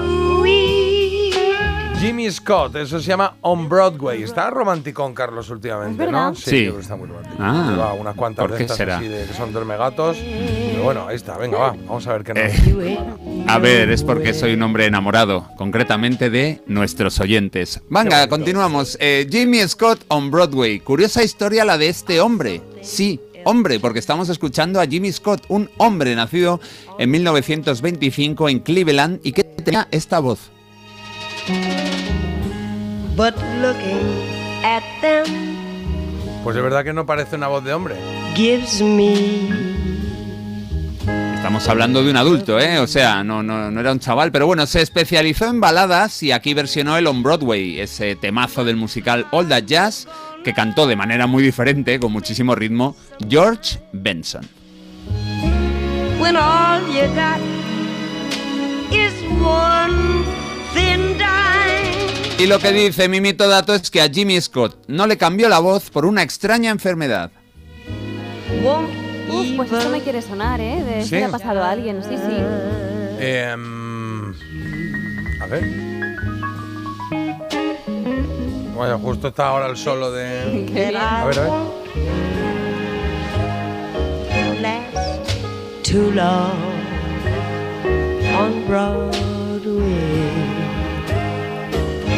Jimmy Scott, eso se llama On Broadway. Está romántico Carlos últimamente. ¿no? Sí. yo creo que está muy romántico. Ah. Lleva unas cuantas ¿Por de qué estas será? así de que son dormegatos. Pero bueno, ahí está. Venga, va. Vamos a ver qué nos. Eh, A ver, es porque soy un hombre enamorado, concretamente de nuestros oyentes. Venga, continuamos. Eh, Jimmy Scott on Broadway. Curiosa historia la de este hombre. Sí, hombre, porque estamos escuchando a Jimmy Scott, un hombre nacido en 1925 en Cleveland y que tenía esta voz. But looking at them Pues es verdad que no parece una voz de hombre. gives me Estamos hablando de un adulto, ¿eh? O sea, no, no, no era un chaval, pero bueno, se especializó en baladas y aquí versionó el On Broadway, ese temazo del musical All That Jazz, que cantó de manera muy diferente, con muchísimo ritmo, George Benson. when all you got is one thin dime. Y lo que dice Mimito Dato es que a Jimmy Scott no le cambió la voz por una extraña enfermedad. Uf, pues esto me quiere sonar, ¿eh? De ¿Sí? si le ha pasado a alguien, sí, sí. Em, a ver. Bueno, justo está ahora el solo de. Qué. A ver, a ver. last too long on Broadway.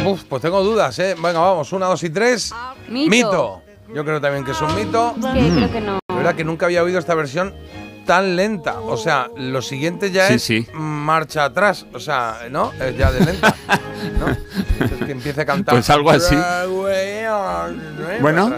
Uf, pues tengo dudas, ¿eh? Venga, vamos, una, dos y tres. Mito. Yo creo también que es un mito. Es que creo que no. La verdad que nunca había oído esta versión tan lenta. O sea, lo siguiente ya Sí, es sí. marcha atrás. O sea, ¿no? Es ya de lenta. ¿no? Es que empiece a cantar. Pues algo así. Bueno,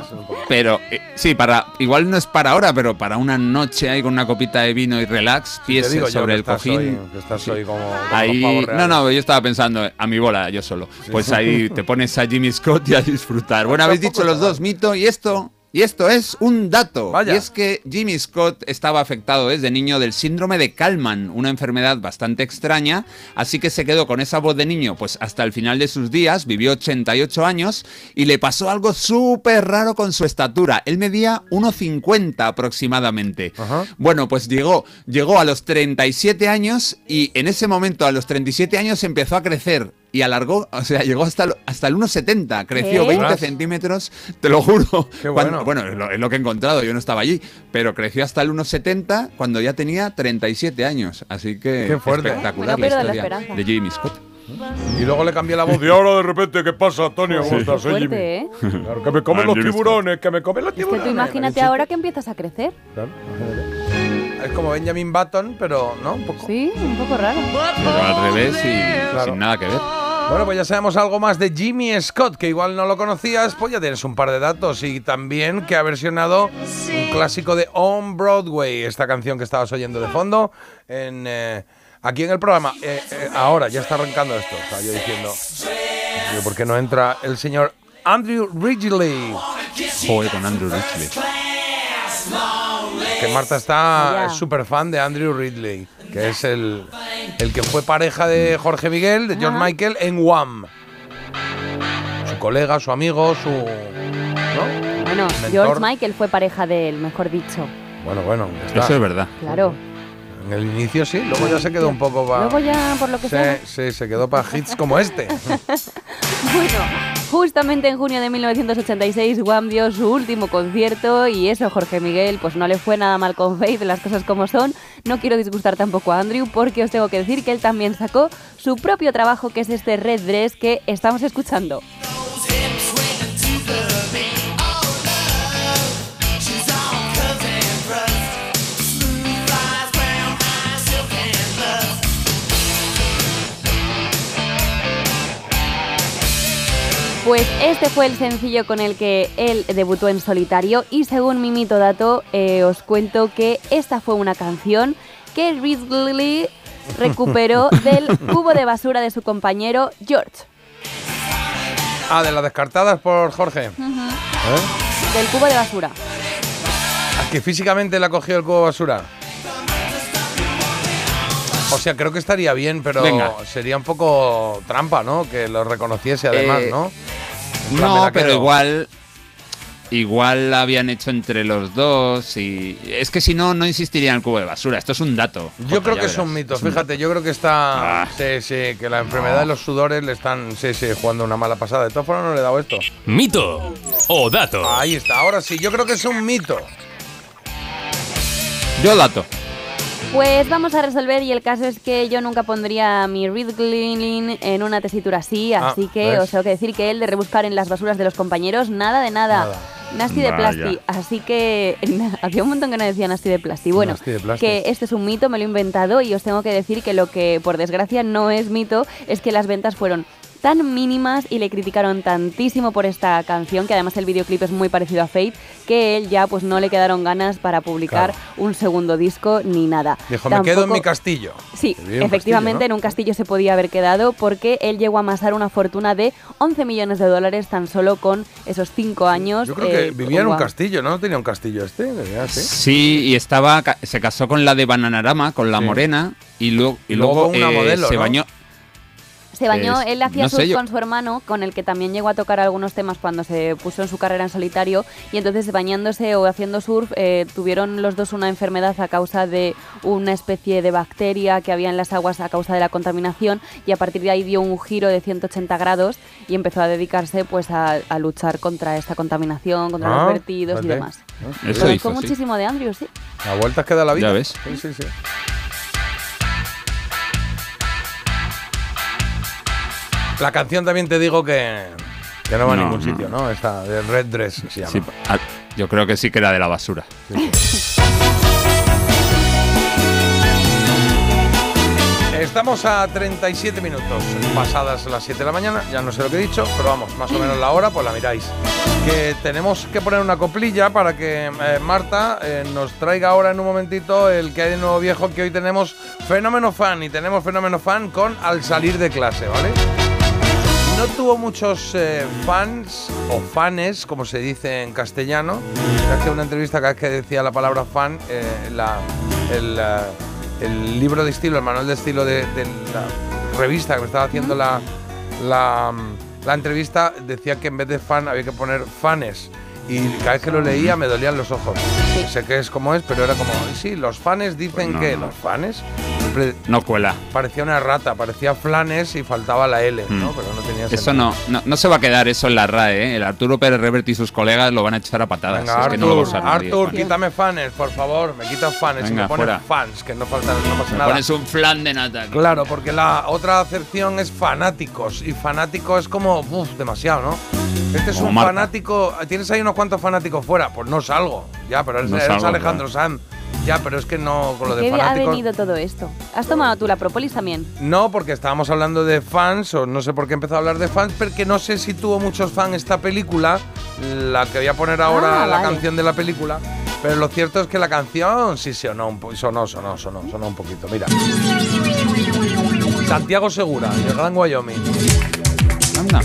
pero eh, sí, para igual no es para ahora, pero para una noche ahí con una copita de vino y relax, pies sobre que el estás cojín. hoy- que estás hoy como, como Ahí, no, no, yo estaba pensando eh, a mi bola, yo solo. Pues ahí te pones a Jimmy Scott y a disfrutar. Bueno, habéis dicho los dos mito y esto. Y esto es un dato. Vaya. Y es que Jimmy Scott estaba afectado desde niño del síndrome de Kalman, una enfermedad bastante extraña, así que se quedó con esa voz de niño pues hasta el final de sus días, vivió 88 años y le pasó algo súper raro con su estatura. Él medía 1,50 aproximadamente. Bueno, pues llegó, llegó a los 37 años y en ese momento a los 37 años empezó a crecer y alargó, o sea, llegó hasta, el- hasta el 1,70, creció ¿Qué? 20 Ostras. centímetros, te lo juro. Qué Cuando- bueno. bueno, es lo, es lo que he encontrado, yo no estaba allí, pero creció hasta el 1,70 cuando ya tenía 37 años, así que Qué fuerte. espectacular No la la historia esperanza. de Jimmy Scott. Y luego le cambié la voz. Y ahora de repente, ¿qué pasa, Antonio? ¿Cómo Sí. estás? Soy Jimmy. ¿eh? Claro, que me comen Ah, los tiburones, que me comen los Es que tiburones. tú imagínate ahora que empiezas a crecer. Claro. Es como Benjamin Button, pero no, un poco. Sí, un poco raro. Pero al revés y Claro. sin nada que ver. Bueno, pues ya sabemos algo más de Jimmy Scott, que igual no lo conocías, pues ya tienes un par de datos. Y también que ha versionado un clásico de On Broadway, esta canción que estabas oyendo de fondo, en, eh, aquí en el programa. Eh, eh, ahora, ya está arrancando esto, estaba yo diciendo. ¿Por qué no entra el señor Andrew Ridgely? Joder, con Andrew Ridgely. Que Marta está súper fan de Andrew Ridley, que es el, el que fue pareja de Jorge Miguel, de George. Michael, en Wham. Su colega, su amigo, su. ¿No? Bueno, Mentor. George Michael fue pareja de él, mejor dicho. Bueno, bueno, ya está. Eso es verdad. Claro. En el inicio sí, luego ya se quedó un poco para. Luego ya, por lo que sea. Sí, sí, se quedó para hits como este. <laughs> Bueno, justamente en junio de 1986 Wham dio su último concierto y eso Jorge Miguel pues no le fue nada mal con Faith, las cosas como son. No quiero disgustar tampoco a Andrew porque os tengo que decir que él también sacó su propio trabajo que es este Red Dress que estamos escuchando. Pues este fue el sencillo con el que él debutó en solitario y según mi mito dato eh, os cuento que esta fue una canción que Ridley recuperó <laughs> del cubo de basura de su compañero George. Ah, de las descartadas por Jorge. ¿Eh? Del cubo de basura. ¿A que físicamente la cogió el cubo de basura? O sea, creo que estaría bien, pero Venga. sería un poco trampa, ¿no? Que lo reconociese además, Eh, ¿no? No, pero igual. Igual la habían hecho entre los dos y. Es que si no, no insistiría en el cubo de basura. Esto es un dato. Yo Jota, creo que es verás. un mito, Es un fíjate, yo creo que está. Ah. Sí, sí, que la enfermedad de los sudores le están, sí, sí, jugando una mala pasada. De todas formas, no le he dado esto. Mito o dato. Ahí está, ahora sí, yo creo que es un mito. Yo dato. Pues vamos a resolver y el caso es que yo nunca pondría mi Ridley en una tesitura así, Ah, así que ¿ves? os tengo que decir que él de rebuscar en las basuras de los compañeros, nada de nada. Nada. Nasty de plasti, así que <laughs> había un montón que no decía Nasty de plasti. Bueno, de que este es un mito, me lo he inventado y os tengo que decir que lo que por desgracia no es mito es que las ventas fueron tan mínimas y le criticaron tantísimo por esta canción, que además el videoclip es muy parecido a Fate, que él ya pues no le quedaron ganas para publicar un segundo disco ni nada. Dijo, me quedo en mi castillo. Sí, efectivamente castillo, en un castillo se podía haber quedado porque él llegó a amasar una fortuna de 11 millones de dólares tan solo con esos 5 años. Yo creo que eh, vivía en un castillo, ¿no? Tenía un castillo este. Vivía así. Sí, y estaba se casó con la de Bananarama, con la Sí. morena, y luego, y Y luego luego, con una eh, modelo, se ¿no? bañó. Se bañó, Es- él hacía no surf con su hermano, con el que también llegó a tocar algunos temas cuando se puso en su carrera en solitario, y entonces bañándose o haciendo surf eh, tuvieron los dos una enfermedad a causa de una especie de bacteria que había en las aguas a causa de la contaminación, y a partir de ahí dio un giro de 180 grados y empezó a dedicarse pues a, a luchar contra esta contaminación, contra Ah, los vertidos y fíjate. demás. Ah, Eso hizo, sí. muchísimo de Andrew, sí. A vueltas que da la vida. Ya ves. Sí, sí, sí. La canción también te digo que, que no va a ningún sitio, ¿no? Esta de Red Dress se llama. Sí, yo creo que sí que era de la basura. Estamos a 37 minutos pasadas las 7 de la mañana, ya no sé lo que he dicho, pero vamos, más o menos la hora, pues la miráis. Que tenemos que poner una coplilla para que eh, Marta eh, nos traiga ahora en un momentito el que hay de nuevo viejo, que hoy tenemos Fenómeno Fan y tenemos Fenómeno Fan con Al salir de clase, ¿vale? No tuvo muchos eh, fans o fanes, como se dice en castellano. Que una entrevista cada vez que decía la palabra fan, eh, la- el, eh, el libro de estilo, el manual de estilo de, de la revista que me estaba haciendo la, la, la entrevista, decía que en vez de fan había que poner fanes. Y cada vez que lo leía me dolían los ojos. Sé que es como es, pero era como, sí, los fanes dicen Pues no, que no. los fanes. Siempre No cuela. parecía una rata, parecía flanes y faltaba la L, ¿no? Mm. Pero no tenía Eso sentido. no, no, no se va a quedar eso en la RAE, ¿eh? El Arturo Pérez Reverte y sus colegas lo van a echar a patadas. Venga, es que no lo va a Artur, nadie. Quítame fans, por favor. Me quitas fans y me pones fuera. fans, que no falta, no pasa Me nada. pones un flan de nata. Claro, porque la otra acepción es fanáticos. Y fanático es como, uff, demasiado, ¿no? Este es Como un Marta. fanático. ¿Tienes ahí unos cuantos fanáticos fuera? Pues no salgo. Ya, pero eres, No eres salgo, Alejandro Sanz. Ya, pero es que no, con lo de ¿Qué ha venido todo esto? ¿Has tomado tú la propolis también? No, porque estábamos hablando de fans, o no sé por qué empezó a hablar de fans, porque no sé si tuvo muchos fans esta película, la que voy a poner ahora, Ah, la vale. canción de la película. Pero lo cierto es que la canción sí sonó, un po- sonó, sonó, sonó, sonó un poquito. Mira. Santiago Segura, del Gran Wyoming. Anda.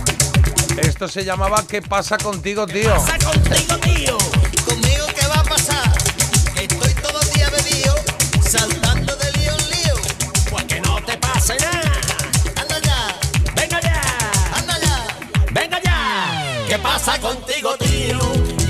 Esto se llamaba ¿Qué pasa contigo, tío? contigo, tío? ¿Conmigo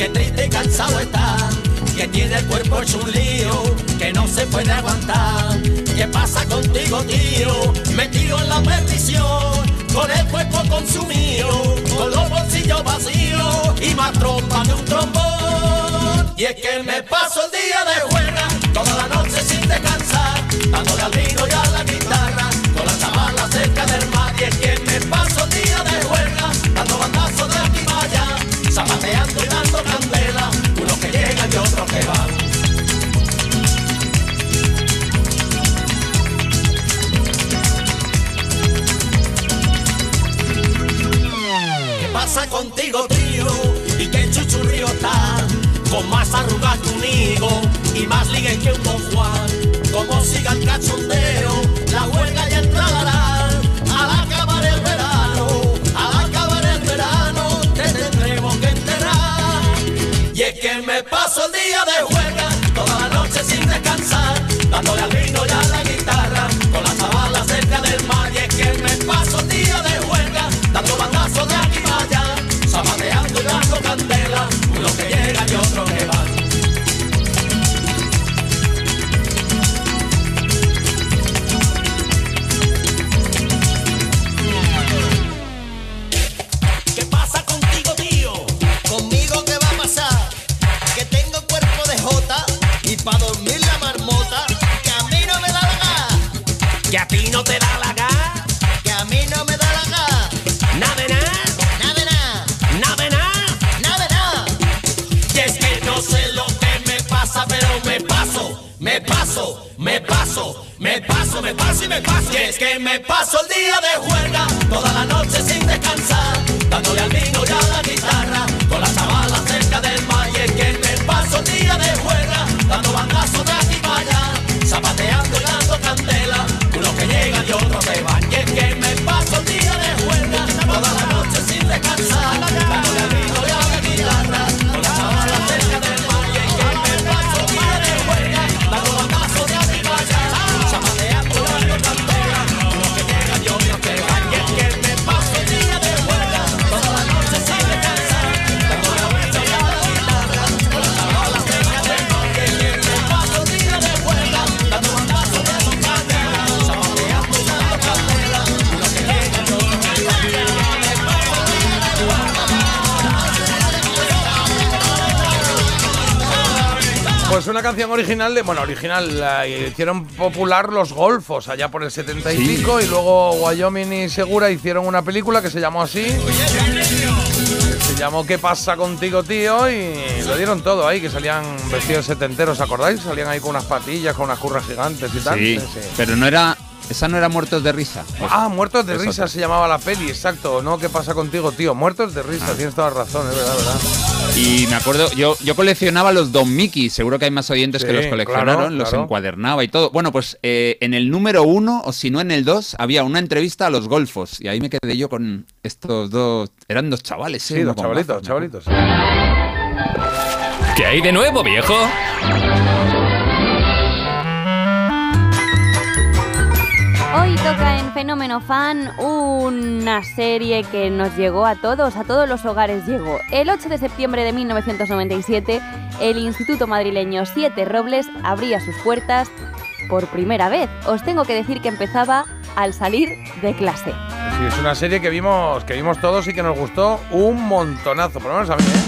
Que triste y cansado estás. Que tiene el cuerpo hecho un lío. Que no se puede aguantar. ¿Qué pasa contigo, tío? Metido en la perdición. Con el cuerpo consumido. Con los bolsillos vacíos. Y más trompa que un trombón. Y es que me paso el día de juega. Original de. Bueno, original. La hicieron popular los golfos allá por el 75 y luego Wyoming y Segura hicieron una película que se llamó así. Se llamó ¿Qué pasa contigo, tío? Y lo dieron todo ahí, que salían vestidos setenteros, ¿os acordáis? Salían ahí con unas patillas, con unas curras gigantes y tal. Sí, pero no era. Esa no era Muertos de Risa. Ah, Muertos de Risa otra. se llamaba la peli, exacto. ¿No? ¿Qué pasa contigo, tío? Muertos de Risa, Ah. tienes toda la razón, es verdad, verdad. Y me acuerdo, yo, yo coleccionaba los Don Mickey, seguro que hay más oyentes que Sí, los coleccionaron, claro, los claro. encuadernaba y todo. Bueno, pues eh, en el número uno, o si no en el dos, había una entrevista a los golfos. Y ahí me quedé yo con estos dos. Eran dos chavales, Sí, ¿eh? dos chavalitos, gafas, chavalitos. ¿Qué hay de nuevo, viejo? Hoy toca en Fenómeno Fan una serie que nos llegó a todos, a todos los hogares llegó. El 8 de septiembre de 1997, el Instituto Madrileño Siete Robles abría sus puertas por primera vez. Os tengo que decir que empezaba al salir de clase. Sí, es una serie que vimos, que vimos todos y que nos gustó un montonazo, por lo menos a mí, ¿eh?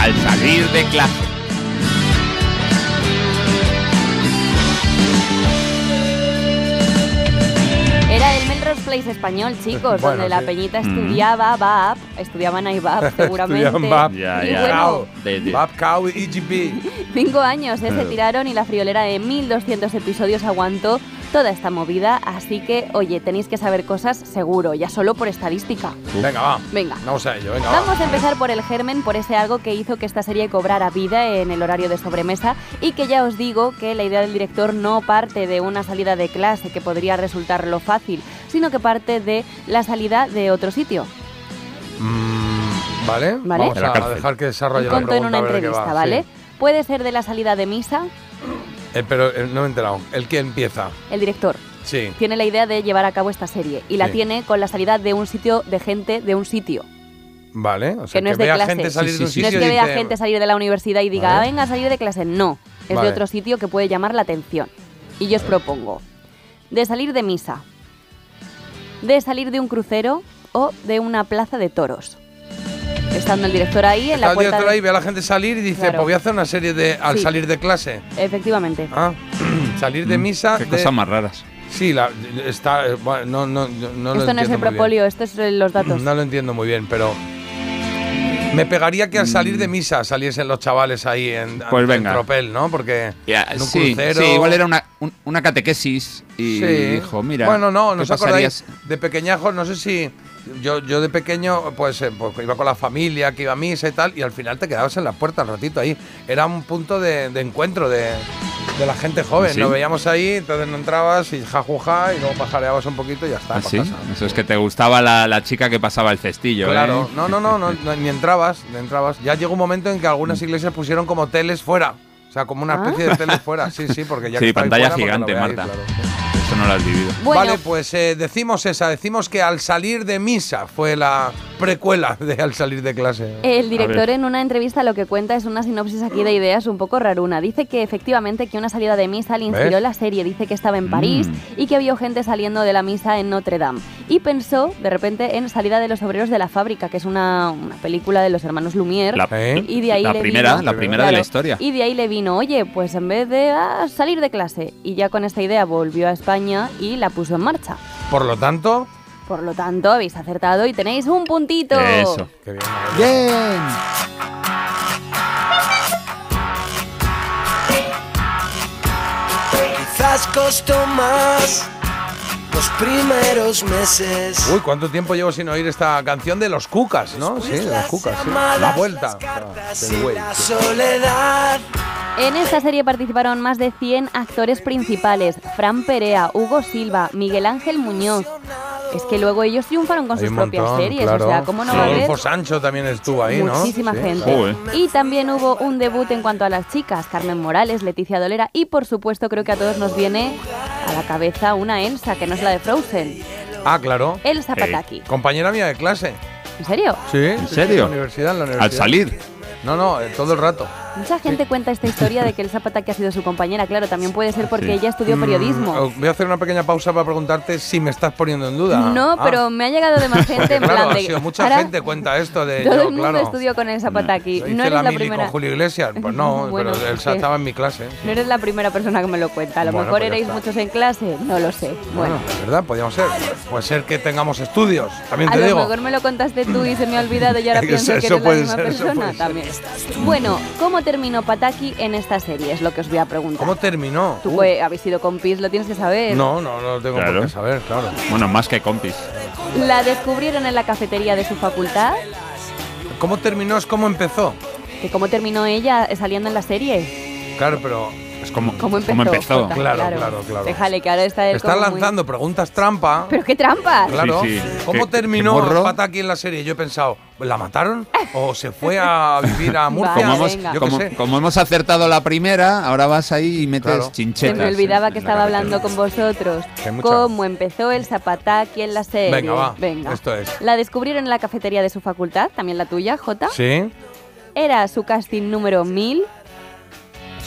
Al salir de clase. Place español, chicos, <laughs> Bueno, donde la peñita Mm. estudiaba BAP, estudiaban ahí BAP <laughs> seguramente. Estudiaban BAP. Ya, Y ya. bueno, Cow, De- de- Bab Cow y EGP. <laughs> Cinco años eh, se tiraron y la friolera de 1200 episodios aguantó toda esta movida, así que, oye, tenéis que saber cosas seguro, ya solo por estadística. Venga, va. Venga. Vamos a ello, venga, va. Vamos a empezar por el germen, por ese algo que hizo que esta serie cobrara vida en el horario de sobremesa y que ya os digo que la idea del director no parte de una salida de clase que podría resultar lo fácil, sino que parte de la salida de otro sitio. Mm, ¿Vale? Vale. Vamos a dejar que desarrolle la en una a ver de qué entrevista, va, ¿vale? sí. Puede ser de la salida de misa, Eh, pero eh, no me he enterado. ¿El que empieza? el director. Sí. tiene la idea de llevar a cabo esta serie y la Sí. tiene con la salida de un sitio de gente de un sitio. Vale. O sea, que no es de vea clase. gente salir Sí, de un sí. no es sitio que vea dice, gente salir de la universidad y diga, Vale. "Ah, venga a salir de clase. No, es Vale. de otro sitio que puede llamar la atención. Y yo os propongo, de salir de misa, de salir de un crucero o de una plaza de toros. Estando el director ahí en Está la el puerta. director de- ahí, ve a la gente salir y dice, Claro. pues voy a hacer una serie de al Sí. salir de clase. Efectivamente. Ah, <clears throat> salir de Mm, misa. Qué de- cosas más raras. Sí, la, está. eh, bueno, no, no, no lo esto no es entiendo el muy bien. propolio, esto es eh, los datos. No lo entiendo muy bien, pero. Me pegaría que al salir Mm. de misa saliesen los chavales ahí en, Pues en venga. tropel, ¿no? Porque Ya, en un sí, crucero. sí, igual era una, un- una catequesis y Sí. dijo, mira. Bueno, no, ¿qué ¿no os pasarías? acordáis? De pequeñajos, no sé si. Yo, yo de pequeño, pues, eh, pues, iba con la familia, que iba a misa y tal, y al final te quedabas en la puerta un ratito ahí. Era un punto de, de encuentro de, de la gente joven. ¿Sí? Nos veíamos ahí, entonces no entrabas y jajuja, y luego pajareabas un poquito y ya está. ¿Ah, pa' sí? casa. Eso es que te gustaba la, la chica que pasaba el cestillo, Claro, ¿eh? no, no, no, no, <laughs> no, ni entrabas, ni entrabas. Ya llegó un momento en que algunas iglesias pusieron como teles fuera. O sea, como una Ah. especie de teles fuera. Sí, sí, porque ya Sí, que pantalla fuera, lo gigante, Marta. claro. Eso no lo has vivido. Bueno, Vale, pues eh, decimos esa, decimos que al salir de misa fue la precuela de al salir de clase. El director en una entrevista lo que cuenta es una sinopsis aquí de ideas un poco raruna. Dice que efectivamente que una salida de misa le inspiró ¿Ves? la serie. Dice que estaba en París Mm. y que vio gente saliendo de la misa en Notre Dame y pensó de repente en Salida de los Obreros de la Fábrica, que es una, película de los hermanos Lumière. La, ¿Eh? y de ahí la le primera, vino, la primera de la historia. Y de ahí le vino, oye, pues en vez de ah, salir de clase, y ya con esta idea volvió a España y la puso en marcha. Por lo tanto... Por lo tanto, habéis acertado y tenéis un puntito. Eso. Qué bien. Bien. Quizás costó más los primeros meses. Uy, ¿cuánto tiempo llevo sin oír esta canción de los Cucas, no? Sí, de los Cucas, sí. La vuelta. Ah, del güey, La sí. soledad. En esta serie participaron más de 100 actores principales. Fran Perea, Hugo Silva, Miguel Ángel Muñoz. Es que luego ellos triunfaron con Hay sus un propias montón, series. claro. O sea, ¿cómo no va a haber? Rodolfo Sancho también estuvo ahí, ¿no? Muchísima Sí. gente. Y también hubo un debut en cuanto a las chicas, Carmen Morales, Leticia Dolera y por supuesto creo que a todos nos viene a la cabeza una Elsa, que no es la de Frozen. Ah, claro. Elsa Pataki. Compañera mía de clase. ¿En serio? Sí. ¿En serio? En la universidad, en la universidad. Al salir. No, no, eh, todo el rato. Mucha gente cuenta esta historia de que Elsa Pataki ha sido su compañera. Claro, también puede ser porque Sí. ella estudió periodismo. Mm, oh, voy a hacer una pequeña pausa para preguntarte si me estás poniendo en duda. No, Ah. pero me ha llegado de más <laughs> gente en Claro, plan ha de... sido mucha ahora gente cuenta esto de <laughs> Todo yo, el mundo claro. estudió con Elsa Pataki. Hice No eres la la primera. con Julio Iglesias. Pues no, <laughs> Bueno, pero Elsa estaba en mi clase. No eres la primera persona que me lo cuenta. A lo Bueno, mejor pues erais está. muchos en clase. No lo sé. Bueno. Bueno, ¿verdad? Podríamos ser. Puede ser que tengamos estudios. También A te lo digo. mejor me lo contaste tú y se me ha olvidado y ahora Eso- pienso que eres la misma persona también. Bueno, ¿cómo terminó Pataki en esta serie? Es lo que os voy a preguntar. ¿Cómo terminó? Tú Uh, pues, habéis sido compis, lo tienes que saber. no, no, no lo tengo por Claro. qué saber, claro. Bueno, más que compis. La descubrieron en la cafetería de su facultad. ¿Cómo terminó? Es cómo empezó. Que cómo terminó ella saliendo en la serie. Claro, pero. Es como, ¿Cómo empezó? Jota? Claro, claro, claro. Déjale, que ahora está él muy- lanzando preguntas trampa. Pero qué trampas. Claro. Sí, sí. ¿Cómo ¿Qué- qué terminó morro? Pataki en la serie? Yo he pensado, ¿la mataron? ¿O se fue a vivir a <laughs> Murcia? Como hemos, venga. Yo qué como, sé. como hemos acertado la primera, ahora vas ahí y metes Claro. Se chinchetas. me olvidaba que estaba hablando con vosotros. ¿Cómo empezó el Zapataki en la serie? Venga, va. Venga. Esto es. La descubrieron en la cafetería de su facultad, también la tuya, Jota. ¿Sí? Era su casting número 1000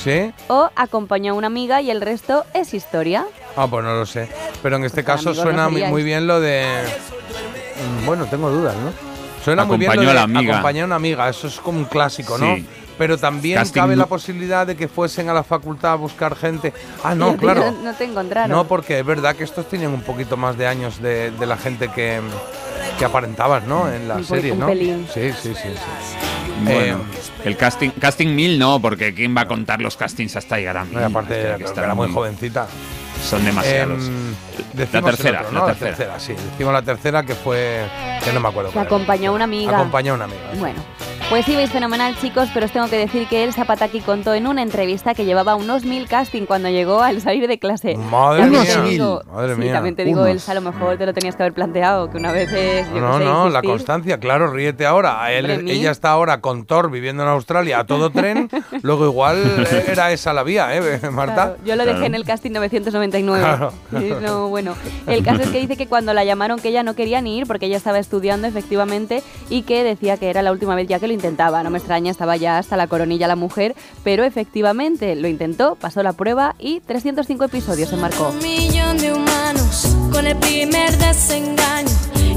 ¿Sí? o acompañó a una amiga y el resto es historia. Ah, pues no lo sé. Pero en este Pues caso suena no muy, bien lo de. Bueno, tengo dudas, ¿no? Suena muy bien lo de a la amiga. acompañar a una amiga. Eso es como un clásico, ¿no? Sí. Pero también Casting cabe la posibilidad de que fuesen a la facultad a buscar gente. Ah, no, claro. No, no te encontraron. No, porque es verdad que estos tenían un poquito más de años de, de la gente que, que aparentabas, ¿no? En la Un serie, un ¿no? pelín. Sí, sí, sí. sí. Bueno, Eh, el casting, casting 1000 no, porque ¿quién va a contar los castings hasta llegar a 1000? no, y aparte, que era muy jovencita. Son demasiados. Em, la tercera, otro, la ¿no? tercera. sí. Decimos la tercera que fue. que no me acuerdo. Que acompañó a una amiga. Acompañó a una amiga. Bueno, pues ibais fenomenal, chicos, pero os tengo que decir que el Zapataki contó en una entrevista que llevaba unos mil casting cuando llegó al salir de clase. Madre También mía. te digo- Madre sí, mía. también te digo, Unos. Elsa, a lo mejor te lo tenías que haber planteado, que una vez es. yo No, qué sé, no, la constancia, claro, ríete ahora. Él- ella está ahora con Thor viviendo en Australia a todo tren, <laughs> luego igual eh, era esa la vía, ¿eh, Marta? Claro, yo lo dejé Claro. en el casting 999. Claro. No, bueno, el caso es que dice que cuando la llamaron que ella no quería ni ir porque ella estaba estudiando efectivamente y que decía que era la última vez ya que lo intentaba. No me extraña, estaba ya hasta la coronilla la mujer, pero efectivamente lo intentó, pasó la prueba y 305 episodios se marcó. Un millón de humanos con el primer desengaño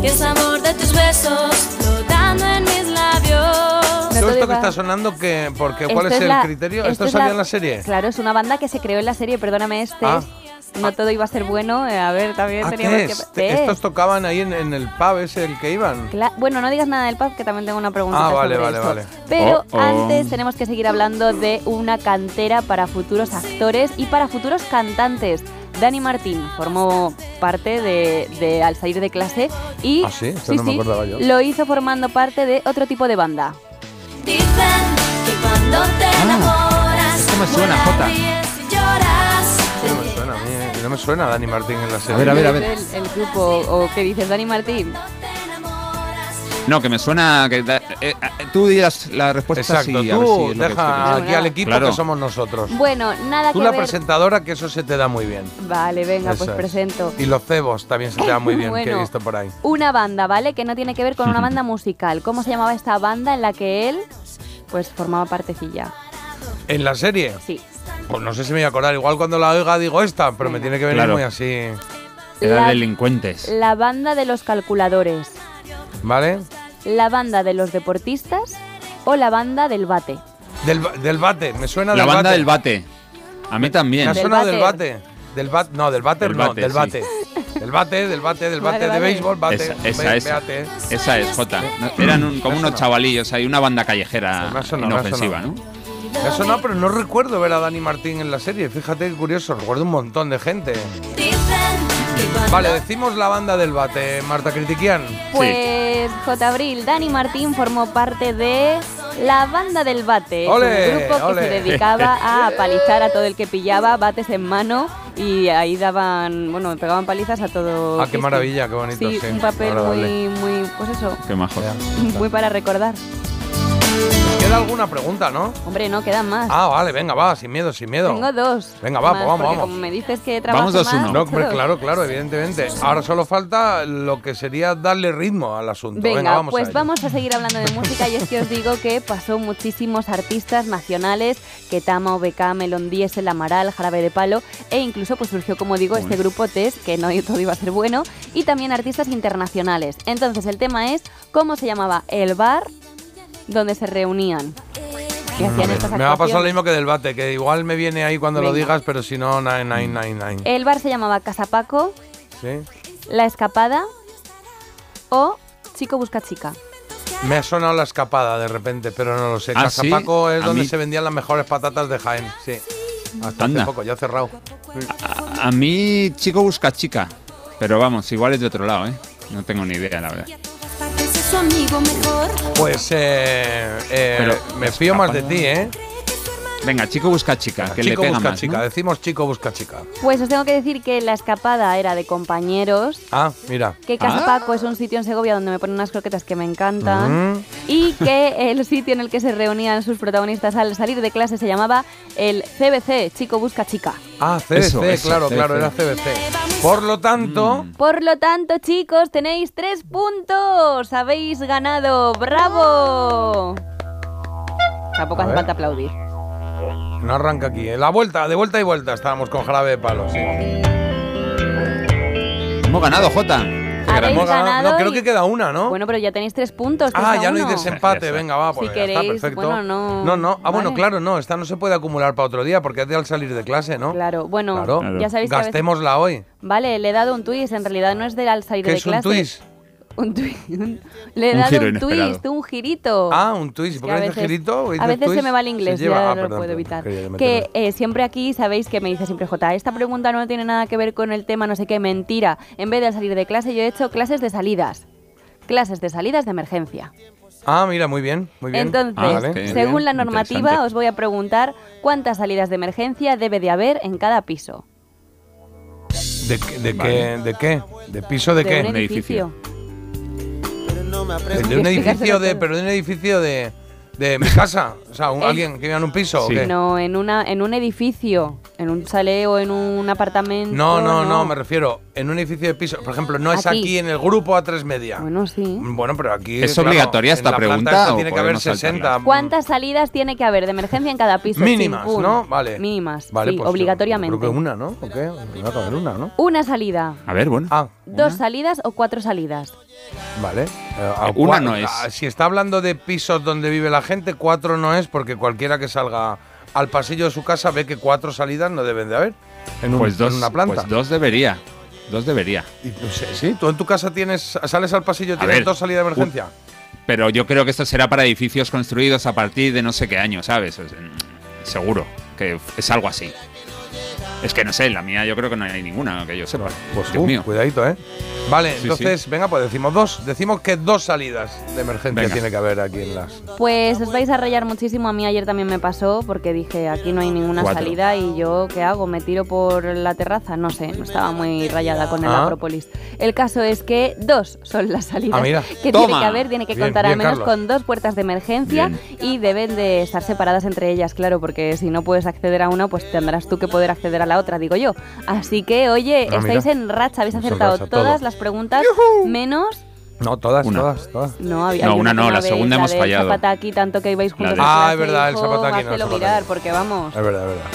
y el sabor de tus besos flotando en mis labios. Todo esto que está sonando, que, porque, ¿cuál es el la- criterio? esto ¿Esto es salía la- en la serie? Claro, es una banda que se creó en la serie, perdóname, este. Ah. No todo iba a ser bueno, eh, a ver, también Ah, teníamos ¿qué que... Estos es? tocaban ahí en, en el pub ese el que iban. Cla- bueno, no digas nada del pub, que también tengo una pregunta Ah, vale, sobre vale, esto. vale. Pero Oh, oh. antes tenemos que seguir hablando de una cantera para futuros actores y para futuros cantantes. Dani Martín formó parte de, de Al salir de clase y Ah, sí, esto no me acordaba yo. lo hizo formando parte de otro tipo de banda. Dicen que cuando te enamoras, esto me suena, vuelas, Jota. No me suena, a mí no me suena Dani Martín en la serie. ver, a ver, a ver. El, el grupo, o qué dices, Dani Martín. No, que me suena. Que da- eh, eh, tú dirás la respuesta Exacto, sí, a ver si tú es lo que deja aquí al equipo Claro. que somos nosotros. Bueno, nada Tú que la ver. presentadora, que eso se te da muy bien. Vale, venga, Eso pues es. presento. Y los cebos también se te da muy bien, que he Bueno. visto por ahí. Una banda, ¿vale? Que no tiene que ver con una <laughs> banda musical. ¿Cómo se llamaba esta banda en la que él, pues, formaba partecilla? ¿En la serie? Sí. Pues no sé si me voy a acordar. Igual cuando la oiga digo esta, pero me tiene que venir Claro. muy así. Eran La- delincuentes. La banda de los calculadores, ¿Vale? la banda de los deportistas o la banda del bate. Del, ba- del bate, me suena La del banda bate. del bate. A mí también. Me ha Del sonado del váter. bate. Del bat, no, del váter Del no, bate, del sí. bate. Del bate, del bate, del Vale, bate de vale. béisbol, bate. Esa, Ve- esa, esa. véate. Esa es, Jota. No, Eran un- como unos chavalillos ahí, una banda callejera Me ha sonado, me ha inofensiva. ¿no? Ha sonado, pero no recuerdo ver a Dani Martín en la serie. Fíjate qué curioso, recuerdo un montón de gente. Vale, decimos la banda del bate, Marta Critiquian. Pues J. Abril, Dani Martín formó parte de la banda del bate, ¡Ole! un grupo que se dedicaba a <laughs> palizar a todo el que pillaba bates en mano y ahí daban, bueno, pegaban palizas a todo. Ah, qué Cristo. maravilla, qué bonito, Sí, sí, un papel muy, muy, pues eso, Qué majo. muy para recordar. Queda alguna pregunta, ¿no? Hombre, no quedan más. Ah, vale, venga, va, sin miedo, sin miedo. Tengo dos. Venga, va, Más, pues vamos, porque vamos. Como me dices que trabajas más, No, hombre, dos. claro, claro, evidentemente. Ahora solo falta lo que sería darle ritmo al asunto. Venga, Venga, vamos pues a ello. vamos a seguir hablando de música y es que os digo que pasó muchísimos artistas nacionales, Ketama, OBK, Melon Diesel, Amaral, Jarabe de Palo e incluso pues surgió, como digo, este grupo Test, que no <laughs> todo iba a ser bueno, y también artistas internacionales. Entonces el tema es cómo se llamaba el bar donde se reunían. Y hacían estas Me va a pasar lo mismo que del bate, que igual me viene ahí cuando lo Venga. digas, pero si no, nine, nine, nine, nine. El bar se llamaba Casa Paco, ¿Sí? La Escapada o Chico Busca Chica. Me ha sonado la escapada de repente, pero no lo sé. Ah, Casa ¿sí? Paco es A donde mí- se vendían las mejores patatas de Jaén, sí. Hasta hace Anda. poco, ya ha cerrado. A mí, chico busca chica. Pero vamos, igual es de otro lado, ¿eh? No tengo ni idea, la verdad. Su amigo mejor. Pues eh, eh, me fío más de ti, ¿eh? Venga, chico busca chica, que le chico pega busca más, chica, ¿no? decimos chico busca chica. Pues os tengo que decir que La Escapada era de compañeros, Ah, mira. que Casa Paco es un sitio en Segovia donde me ponen unas croquetas que me encantan Mm. y que el sitio en el que se reunían sus protagonistas al salir de clase se llamaba el CBC, Chico Busca Chica. Ah, CBC, Eso, eso, claro, claro, CBC. era CBC. Por lo tanto, Por lo tanto, chicos, tenéis tres puntos. Habéis ganado. ¡Bravo! Tampoco hace falta aplaudir. No arranca aquí. ¿eh? La vuelta, de vuelta y vuelta, estábamos con jarabe de palo, sí. Hemos ganado, Jota. Habéis Hemos ganado- ganado No, creo y- que queda una, ¿no? Bueno, pero ya tenéis tres puntos. tres Ah, ya no hay desempate, venga, va, pues Si ya está, queréis, perfecto. bueno, no- No, no, ah, bueno, claro, no, esta no se puede acumular para otro día porque es de al salir de clase, ¿no? Claro, bueno, Claro. ya sabéis que veces- Gastémosla hoy. Vale, le he dado un twist. En realidad no es de al salir ¿Qué de es un clase. twist? Un twist. <laughs> un- Le he Un dado un twist, un girito. Ah, un twist. ¿Por qué a dices veces- girito A veces se me va el inglés, ya ah, no perdón, lo puedo perdón, evitar. Que eh, siempre aquí sabéis que me dice siempre J, esta pregunta no tiene nada que ver con el tema, no sé qué, mentira. En vez de al salir de clase, yo he hecho clases de salidas. Clases de salidas de emergencia. Ah, mira, muy bien, muy bien. Entonces, Ah, vale. según bien, la normativa, os voy a preguntar cuántas salidas de emergencia debe de haber en cada piso. ¿De, qué- de, qué, ¿De qué? ¿De piso de, de qué? un edificio. De, de un edificio de, pero de un edificio de, de mi casa. O sea, un- Eh, alguien que viva en un piso. ¿o Sí. qué? No, en, una, en un edificio, en un chalet o en un apartamento. No, no, no, me refiero en un edificio de piso. Por ejemplo, no es Aquí. aquí, en el grupo A3 Media. Bueno, sí. Bueno, pero aquí. ¿Es claro, obligatoria en esta planta pregunta esta o tiene que haber podemos saltarla? 60. ¿Cuántas salidas tiene que haber de emergencia en cada piso? Mínimas, Chimpún. ¿no? Vale. Mínimas, Vale, sí, pues yo obligatoriamente. Creo que una, ¿no? ¿O qué? Una, ¿no? Una salida, A ver, bueno. Ah, dos salidas o cuatro salidas. Vale. Eh, a Una no es. Si está hablando de pisos donde vive la gente, cuatro no es porque cualquiera que salga al pasillo de su casa ve que cuatro salidas no deben de haber en, un- Pues dos, en una planta. pues dos debería. Dos debería. Y sí, tú en tu casa tienes, sales al pasillo y tienes ver, dos salidas de emergencia. Pero yo creo que esto será para edificios construidos a partir de no sé qué año, ¿sabes? Seguro que es algo así. Es que no sé, la mía yo creo que no hay ninguna que yo sepa. Pues Dios uh, mío. cuidadito, ¿eh? Vale, Sí, entonces, venga, pues decimos dos. Decimos que dos salidas de emergencia Venga. tiene que haber aquí en las. Pues os vais a rayar muchísimo. A mí ayer también me pasó porque dije aquí no hay ninguna Cuatro. salida y yo ¿qué hago? ¿Me tiro por la terraza? No sé, no estaba muy rayada con el Ah. Acrópolis. El caso es que dos son las salidas Ah, mira. que Toma. tiene que haber. Tiene que Bien, contar bien, al menos Carlos. con dos puertas de emergencia Bien. y deben de estar separadas entre ellas, claro, porque si no puedes acceder a una, pues tendrás tú que poder acceder a la otra, digo yo. Así que, oye, Ah, estáis mira. en racha, habéis acertado racha, todo. todas las preguntas, menos No, todas, Una. todas, todas. no, había No, una no, la veis, segunda hemos del fallado. Zapataki, tanto que ibais juntos Ah, es verdad, el Zapataki no, el mirar, porque vamos. Es verdad, es verdad.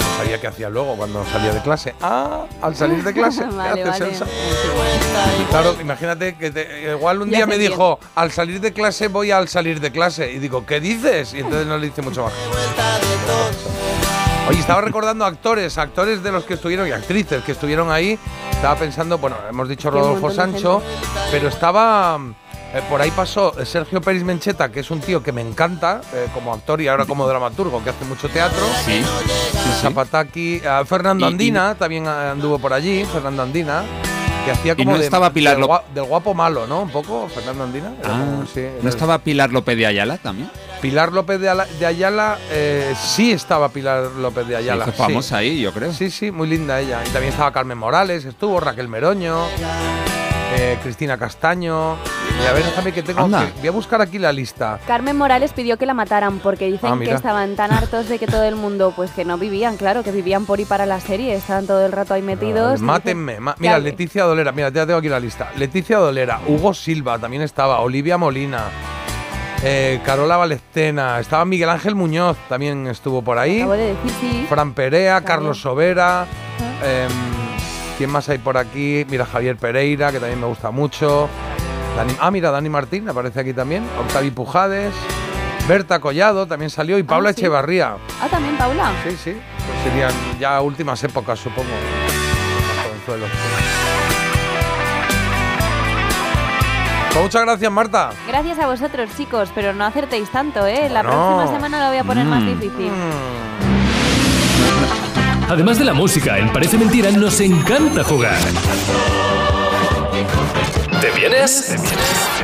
No sabía qué hacía luego cuando salía de clase. Ah, al salir de clase. <laughs> ¿qué Vale, haces, vale. Claro, imagínate que te- igual un Ya día me entiende. dijo, al salir de clase voy al salir de clase. Y digo, ¿qué dices? Y entonces no le hice mucho más. Oye, estaba recordando actores, actores de los que estuvieron y actrices que estuvieron ahí. Estaba pensando, bueno, hemos dicho Rodolfo Sancho, pero estaba Eh, por ahí pasó Sergio Pérez Mencheta, que es un tío que me encanta eh, como actor y ahora como dramaturgo, que hace mucho teatro. Sí. Zapataki, eh, Fernando Y- y- Andina también anduvo por allí, Fernando Andina, que hacía Y como no de- estaba Pilar del, Lo- gua- del guapo malo, ¿no? Un poco, Fernando Andina. Ah, como- sí, ¿No estaba Pilar López de Ayala también? Pilar López de, Ala- de Ayala, eh, sí estaba Pilar López de Ayala. sí. famosa ahí, yo creo. Sí, sí, muy linda ella. Y también estaba Carmen Morales, estuvo Raquel Meroño, eh, Cristina Castaño. Y a ver, déjame que tengo que- Voy a buscar aquí la lista. Carmen Morales pidió que la mataran porque dicen Ah, que estaban tan <laughs> hartos de que todo el mundo, pues que no vivían, claro, que vivían por y para la serie, estaban todo el rato ahí metidos. y Mátenme. dicen ma- mira, Leticia Dolera, mira, ya tengo aquí la lista. Leticia Dolera, Hugo Silva también estaba, Olivia Molina, eh, Carola Valecena, estaba Miguel Ángel Muñoz, también estuvo por ahí. Acabo de decir sí. Fran Perea, Carlos Sobera. em, ¿Quién más hay por aquí? Mira, Javier Pereira, que también me gusta mucho. Dani- ah, mira, Dani Martín aparece aquí también. Octavi Pujades. Berta Collado también salió. Y Paula sí. Echevarría. Ah, también Paula. Sí, sí. Pues serían ya últimas épocas, supongo. Muchas gracias, Marta. Gracias a vosotros, chicos, pero no acertéis tanto, ¿eh? La próxima semana lo voy a poner más Mm. difícil. Además de la música, en Parece Mentira nos encanta jugar. ¿Te vienes?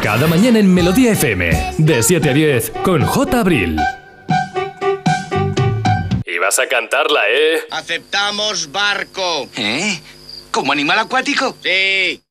Cada mañana en Melodía FM, de 7 a 10, con J. Abril. Y vas a cantarla, ¿eh? Aceptamos barco. ¿Eh? ¿Como animal acuático? Sí.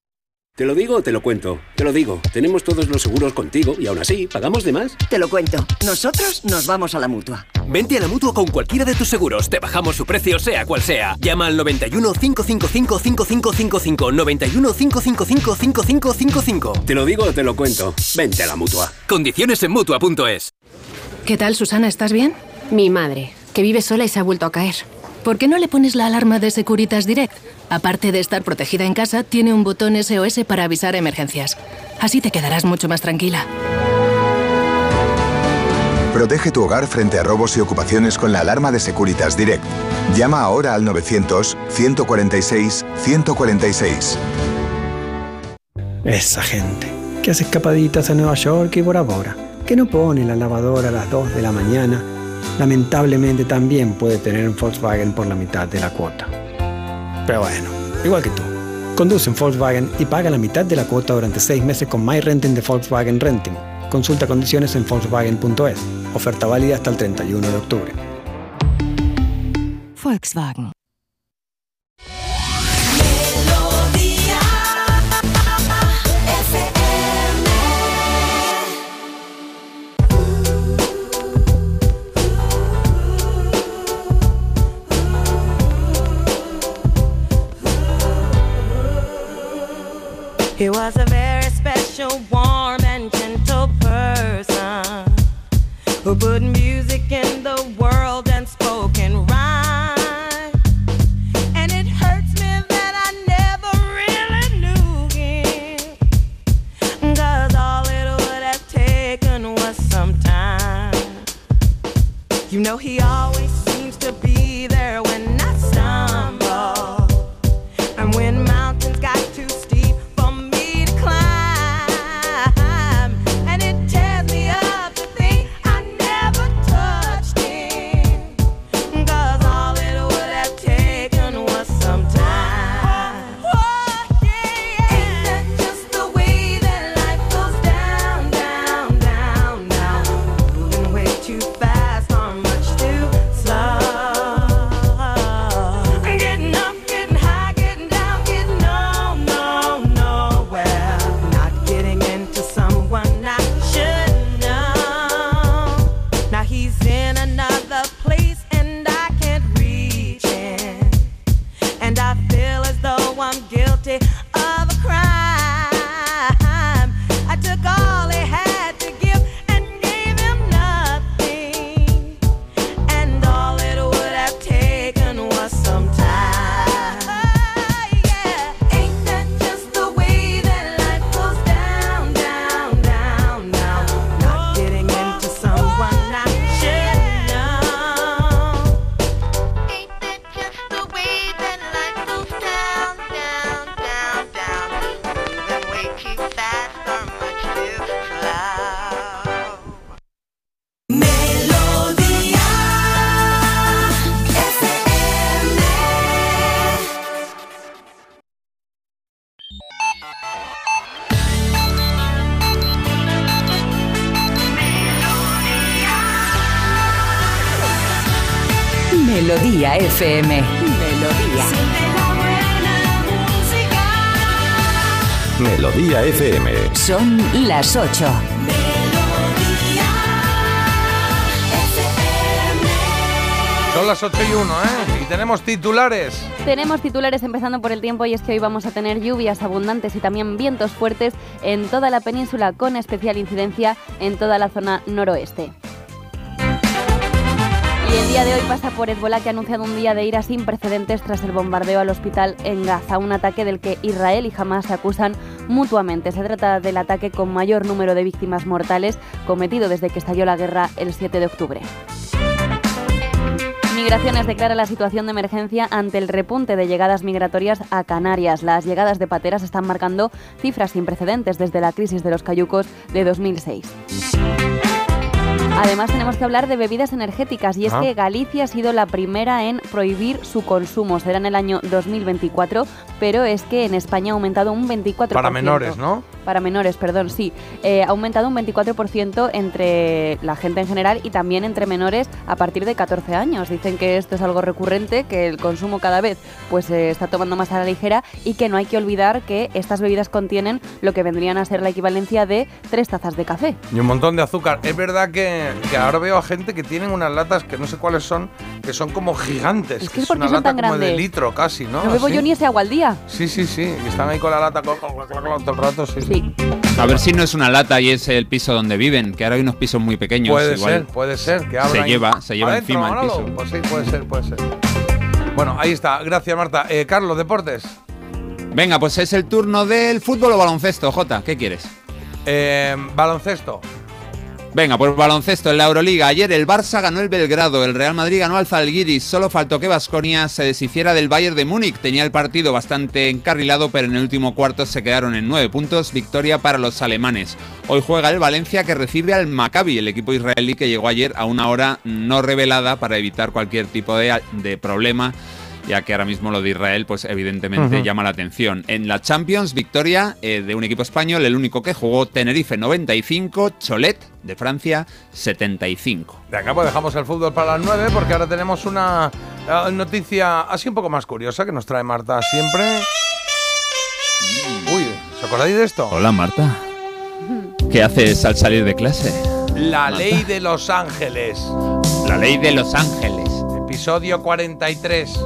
¿Te lo digo o te lo cuento? Te lo digo. Tenemos todos los seguros contigo y aún así, ¿pagamos de más? Te lo cuento. Nosotros nos vamos a la mutua. Vente a la mutua con cualquiera de tus seguros. Te bajamos su precio, sea cual sea. Llama al 91 555 5555. 91 555 5555. Te lo digo o te lo cuento. Vente a la mutua. Condiciones en mutua.es. ¿Qué tal, Susana? ¿Estás bien? Mi madre, que vive sola y se ha vuelto a caer. ¿Por qué no le pones la alarma de Securitas Direct? Aparte de estar protegida en casa, tiene un botón SOS para avisar emergencias. Así te quedarás mucho más tranquila. Protege tu hogar frente a robos y ocupaciones con la alarma de Securitas Direct. Llama ahora al 900-146-146. Esa gente que hace escapaditas a Nueva York y Bora Bora, que no pone la lavadora a las 2 de la mañana, lamentablemente también puede tener un Volkswagen por la mitad de la cuota. Pero bueno, igual que tú. Conduce un Volkswagen y paga la mitad de la cuota durante 6 meses con My Renting de Volkswagen Renting. Consulta condiciones en Volkswagen.es. Oferta válida hasta el 31 de octubre. Volkswagen. He was a very special, warm, and gentle person who put music in the world and spoke in rhyme. And it hurts me that I never really knew him. Cause all it would have taken was some time. You know, he always las 8. Son las 8 y 1, ¿eh? Y tenemos titulares. Tenemos titulares empezando por el tiempo y es que hoy vamos a tener lluvias abundantes y también vientos fuertes en toda la península con especial incidencia en toda la zona noroeste. Y el día de hoy pasa por Hezbollah que ha anunciado un día de ira sin precedentes tras el bombardeo al hospital en Gaza, un ataque del que Israel y Hamas se acusan mutuamente. Se trata del ataque con mayor número de víctimas mortales cometido desde que estalló la guerra el 7 de octubre. Migraciones declara la situación de emergencia ante el repunte de llegadas migratorias a Canarias. Las llegadas de pateras están marcando cifras sin precedentes desde la crisis de los cayucos de 2006. Además tenemos que hablar de bebidas energéticas y es Ah. que Galicia ha sido la primera en prohibir su consumo. Será en el año 2024, pero es que en España ha aumentado un 24%. Para menores, ¿no? Para menores, perdón, sí. Eh, ha aumentado un 24% entre la gente en general y también entre menores a partir de 14 años. Dicen que esto es algo recurrente, que el consumo cada vez pues se está tomando más a la ligera y que no hay que olvidar que estas bebidas contienen lo que vendrían a ser la equivalencia de tres tazas de café. Y un montón de azúcar. Es verdad que, que ahora veo a gente que tienen unas latas que no sé cuáles son, que son como gigantes. Es que es ¿por qué una son lata tan como de litro casi, ¿no? No bebo yo ni ese agua al día. Sí, sí, sí. Están ahí con la lata todo el rato, sí. sí. A ver si no es una lata y es el piso donde viven, que ahora hay unos pisos muy pequeños. Puede igual ser, puede ser. Que se lleva, se lleva Adentro, encima el Manolo. piso. Pues sí, puede ser, puede ser. Bueno, ahí está. Gracias, Marta. Eh, Carlos, deportes. Venga, pues es el turno del fútbol o baloncesto, Jota, ¿qué quieres? Eh, baloncesto. Venga, pues baloncesto en la Euroliga. Ayer el Barça ganó el Belgrado, el Real Madrid ganó al Zalgiris. Solo faltó que Vasconia se deshiciera del Bayern de Múnich. Tenía el partido bastante encarrilado, pero en el último cuarto se quedaron en nueve puntos. Victoria para los alemanes. Hoy juega el Valencia que recibe al Maccabi, el equipo israelí que llegó ayer a una hora no revelada para evitar cualquier tipo de, de problema ya que ahora mismo lo de Israel, pues evidentemente llama la atención. En la Champions, victoria eh, de un equipo español, el único que jugó, Tenerife 95, Cholet de Francia 75. Venga, pues dejamos el fútbol para las 9 porque ahora tenemos una eh, noticia así un poco más curiosa que nos trae Marta siempre. Uy, ¿os acordáis de esto? Hola Marta. <laughs> ¿Qué haces al salir de clase? La Marta. ley de Los Ángeles. La ley de Los Ángeles, Episodio 43.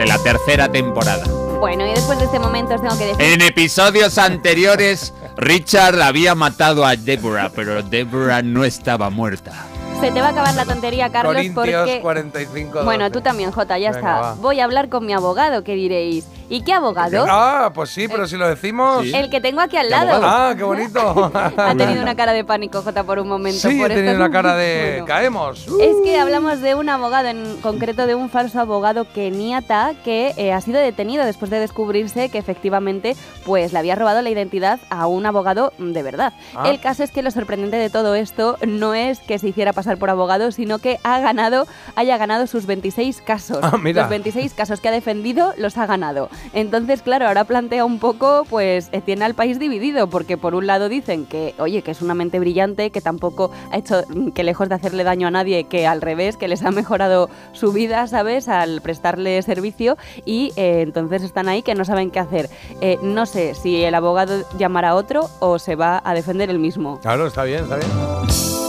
De la tercera temporada. Bueno, y después de este momento os tengo que decir... En episodios anteriores, Richard había matado a Deborah, pero Deborah no estaba muerta. Se te va a acabar la tontería, Carlos, Corintios porque... 45. Bueno, 12. tú también, Jota, ya Venga, está. va. Voy a hablar con mi abogado, ¿qué diréis? ¿Y qué abogado? Ah, pues sí, pero si lo decimos. El que tengo aquí al ¿Qué lado. Ah, qué bonito. <laughs> Ha tenido una cara de pánico, Jota, por un momento. Sí, por tenido es una un- <laughs> cara de. Bueno. Caemos. Es que hablamos de un abogado, en concreto de un falso abogado keniata que eh, ha sido detenido después de descubrirse que efectivamente pues le había robado la identidad a un abogado de verdad. Ah. El caso es que lo sorprendente de todo esto no es que se hiciera pasar por abogado, sino que ha ganado, haya ganado sus 26 casos. Ah, mira. Los 26 casos que ha defendido los ha ganado. Entonces, claro, ahora plantea un poco, pues eh, tiene al país dividido, porque por un lado dicen que, oye, que es una mente brillante, que tampoco ha hecho, mm, que lejos de hacerle daño a nadie, que al revés, que les ha <laughs> mejorado su vida, ¿sabes?, al prestarle servicio, y eh, entonces están ahí que no saben qué hacer. Eh, no sé si el abogado llamará a otro o se va a defender el mismo. Claro, está bien, está bien.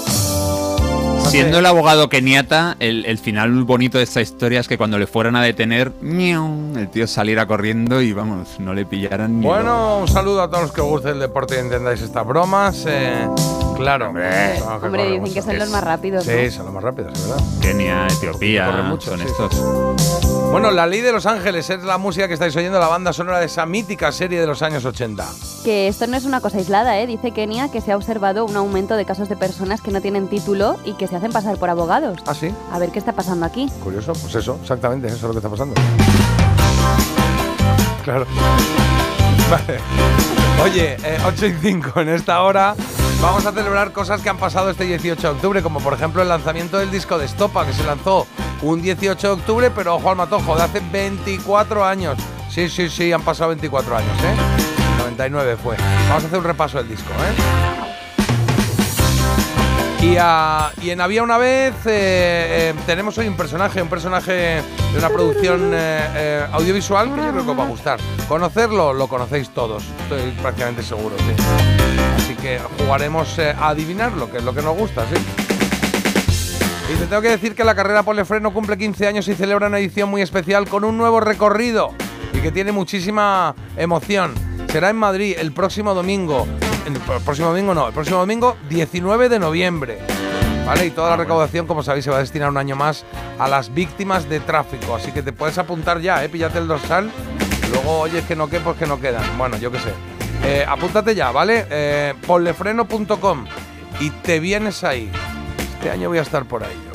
Siendo el abogado keniata, el, el final bonito de esta historia es que cuando le fueran a detener, ¡miau! el tío saliera corriendo y vamos, no le pillaran ni Bueno, un saludo a todos los que os guste el deporte y entendáis estas bromas. eh, claro. Hombre. Tengo que Hombre, correr dicen mucho. que son los más rápidos. Sí, ¿no? son los más rápidos, es verdad. Kenia, Etiopía, mucho, son sí, estos. Bueno, La Ley de Los Ángeles es la música que estáis oyendo, la banda sonora de esa mítica serie de los años 80. Que esto no es una cosa aislada, ¿eh? Dice Kenia que se ha observado un aumento de casos de personas que no tienen título y que se hacen pasar por abogados. ¿Ah, sí? A ver qué está pasando aquí. Curioso, pues eso, exactamente, eso es lo que está pasando. Claro. <laughs> Vale. Oye, eh, 8 y 5 en esta hora. Vamos a celebrar cosas que han pasado este 18 de octubre, como por ejemplo el lanzamiento del disco de Estopa, que se lanzó un 18 de octubre, pero ojo al matojo, de hace 24 años. Sí, sí, sí, han pasado 24 años, ¿eh? 99 fue. Vamos a hacer un repaso del disco, ¿eh? Y, a- y en Había una vez eh, eh, tenemos hoy un personaje, un personaje de una producción eh, audiovisual que yo creo que os va a gustar. Conocerlo, lo conocéis todos, estoy prácticamente seguro, sí. Así que jugaremos a adivinarlo, que es lo que nos gusta, sí. Y te tengo que decir que la carrera Polefreno cumple 15 años y celebra una edición muy especial con un nuevo recorrido y que tiene muchísima emoción. Será en Madrid el próximo domingo. El próximo domingo no, el próximo domingo 19 de noviembre. ¿Vale? Y toda la recaudación, como sabéis, se va a destinar un año más a las víctimas de tráfico. Así que te puedes apuntar ya, ¿eh? Píllate el dorsal. Luego, oye, es que no qué, pues que no quedan. Bueno, yo qué sé. Eh, apúntate ya, ¿vale? Eh, ponlefreno.com y te vienes ahí. Este año voy a estar por ahí.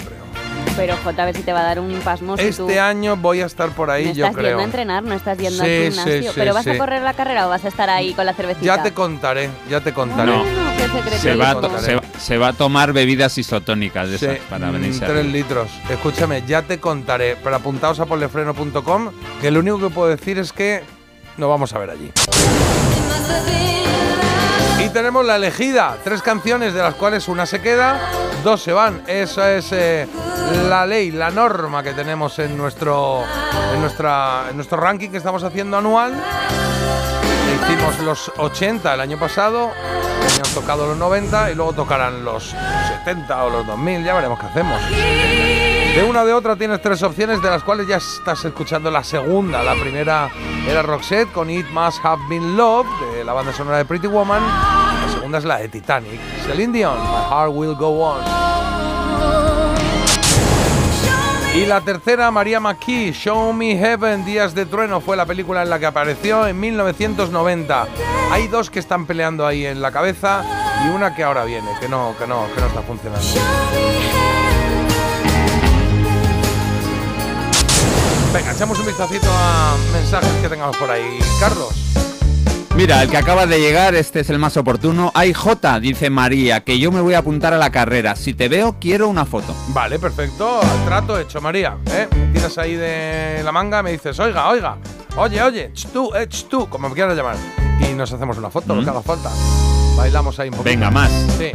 Pero J, a ver si te va a dar un pasmo. si tú Este año voy a estar por ahí, no yo estás creo. yendo a entrenar, no estás yendo Sí, al sí, gimnasio. sí, ¿Pero vas sí. a correr la carrera o vas a estar ahí con la cervecita? Ya te contaré, ya te contaré. No. qué secreto. Se va, se, va- se va a tomar bebidas isotónicas de Sí, esas para mm, venirse tres arriba. litros. Escúchame, ya te contaré. Pero apuntaos a ponlefreno.com, que lo único que puedo decir es que nos vamos a ver allí. Y tenemos la elegida, tres canciones de las cuales una se queda, dos se van. Esa es eh, la ley, la norma que tenemos en nuestro, en, nuestra, en nuestro ranking que estamos haciendo anual. Hicimos los 80 el año pasado, han tocado los 90 y luego tocarán los 70 o los 2000, ya veremos qué hacemos. De una de otra tienes tres opciones de las cuales ya estás escuchando la segunda. La primera era Roxette con It Must Have Been Love de la banda sonora de Pretty Woman. La segunda es la de Titanic, Celine Dion, My Heart Will Go On. Y la tercera, María McKee, Show Me Heaven, Días de Trueno, fue la película en la que apareció en 1990. Hay dos que están peleando ahí en la cabeza y una que ahora viene, que no, que no, que no está funcionando. Venga, echamos un vistacito a mensajes que tengamos por ahí. Carlos. Mira, el que acaba de llegar, este es el más oportuno. Ay, J, dice María, que yo me voy a apuntar a la carrera. Si te veo, quiero una foto. Vale, perfecto. Trato hecho, María. ¿eh? Me tiras ahí de la manga, me dices, oiga, oiga, oye, oye, ch tú, eh, ch tú, como me quieras llamar. Y nos hacemos una foto, lo que haga falta. Bailamos ahí un poquito. Venga, más. Sí.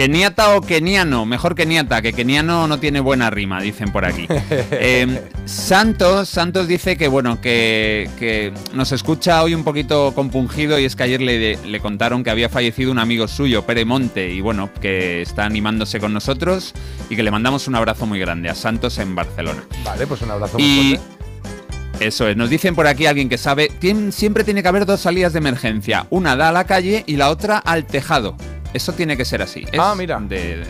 Keniata o keniano, mejor keniata, que keniano no tiene buena rima, dicen por aquí. <laughs> Eh, Santos, Santos dice que bueno, que, que nos escucha hoy un poquito compungido y es que ayer le, le contaron que había fallecido un amigo suyo, Pere Monte, y bueno, que está animándose con nosotros y que le mandamos un abrazo muy grande a Santos en Barcelona. Vale, pues un abrazo muy Y fuerte. eso es, nos dicen por aquí alguien que sabe, siempre tiene que haber dos salidas de emergencia, una da a la calle y la otra al tejado. Eso tiene que ser así. Es Ah, mira. De, de-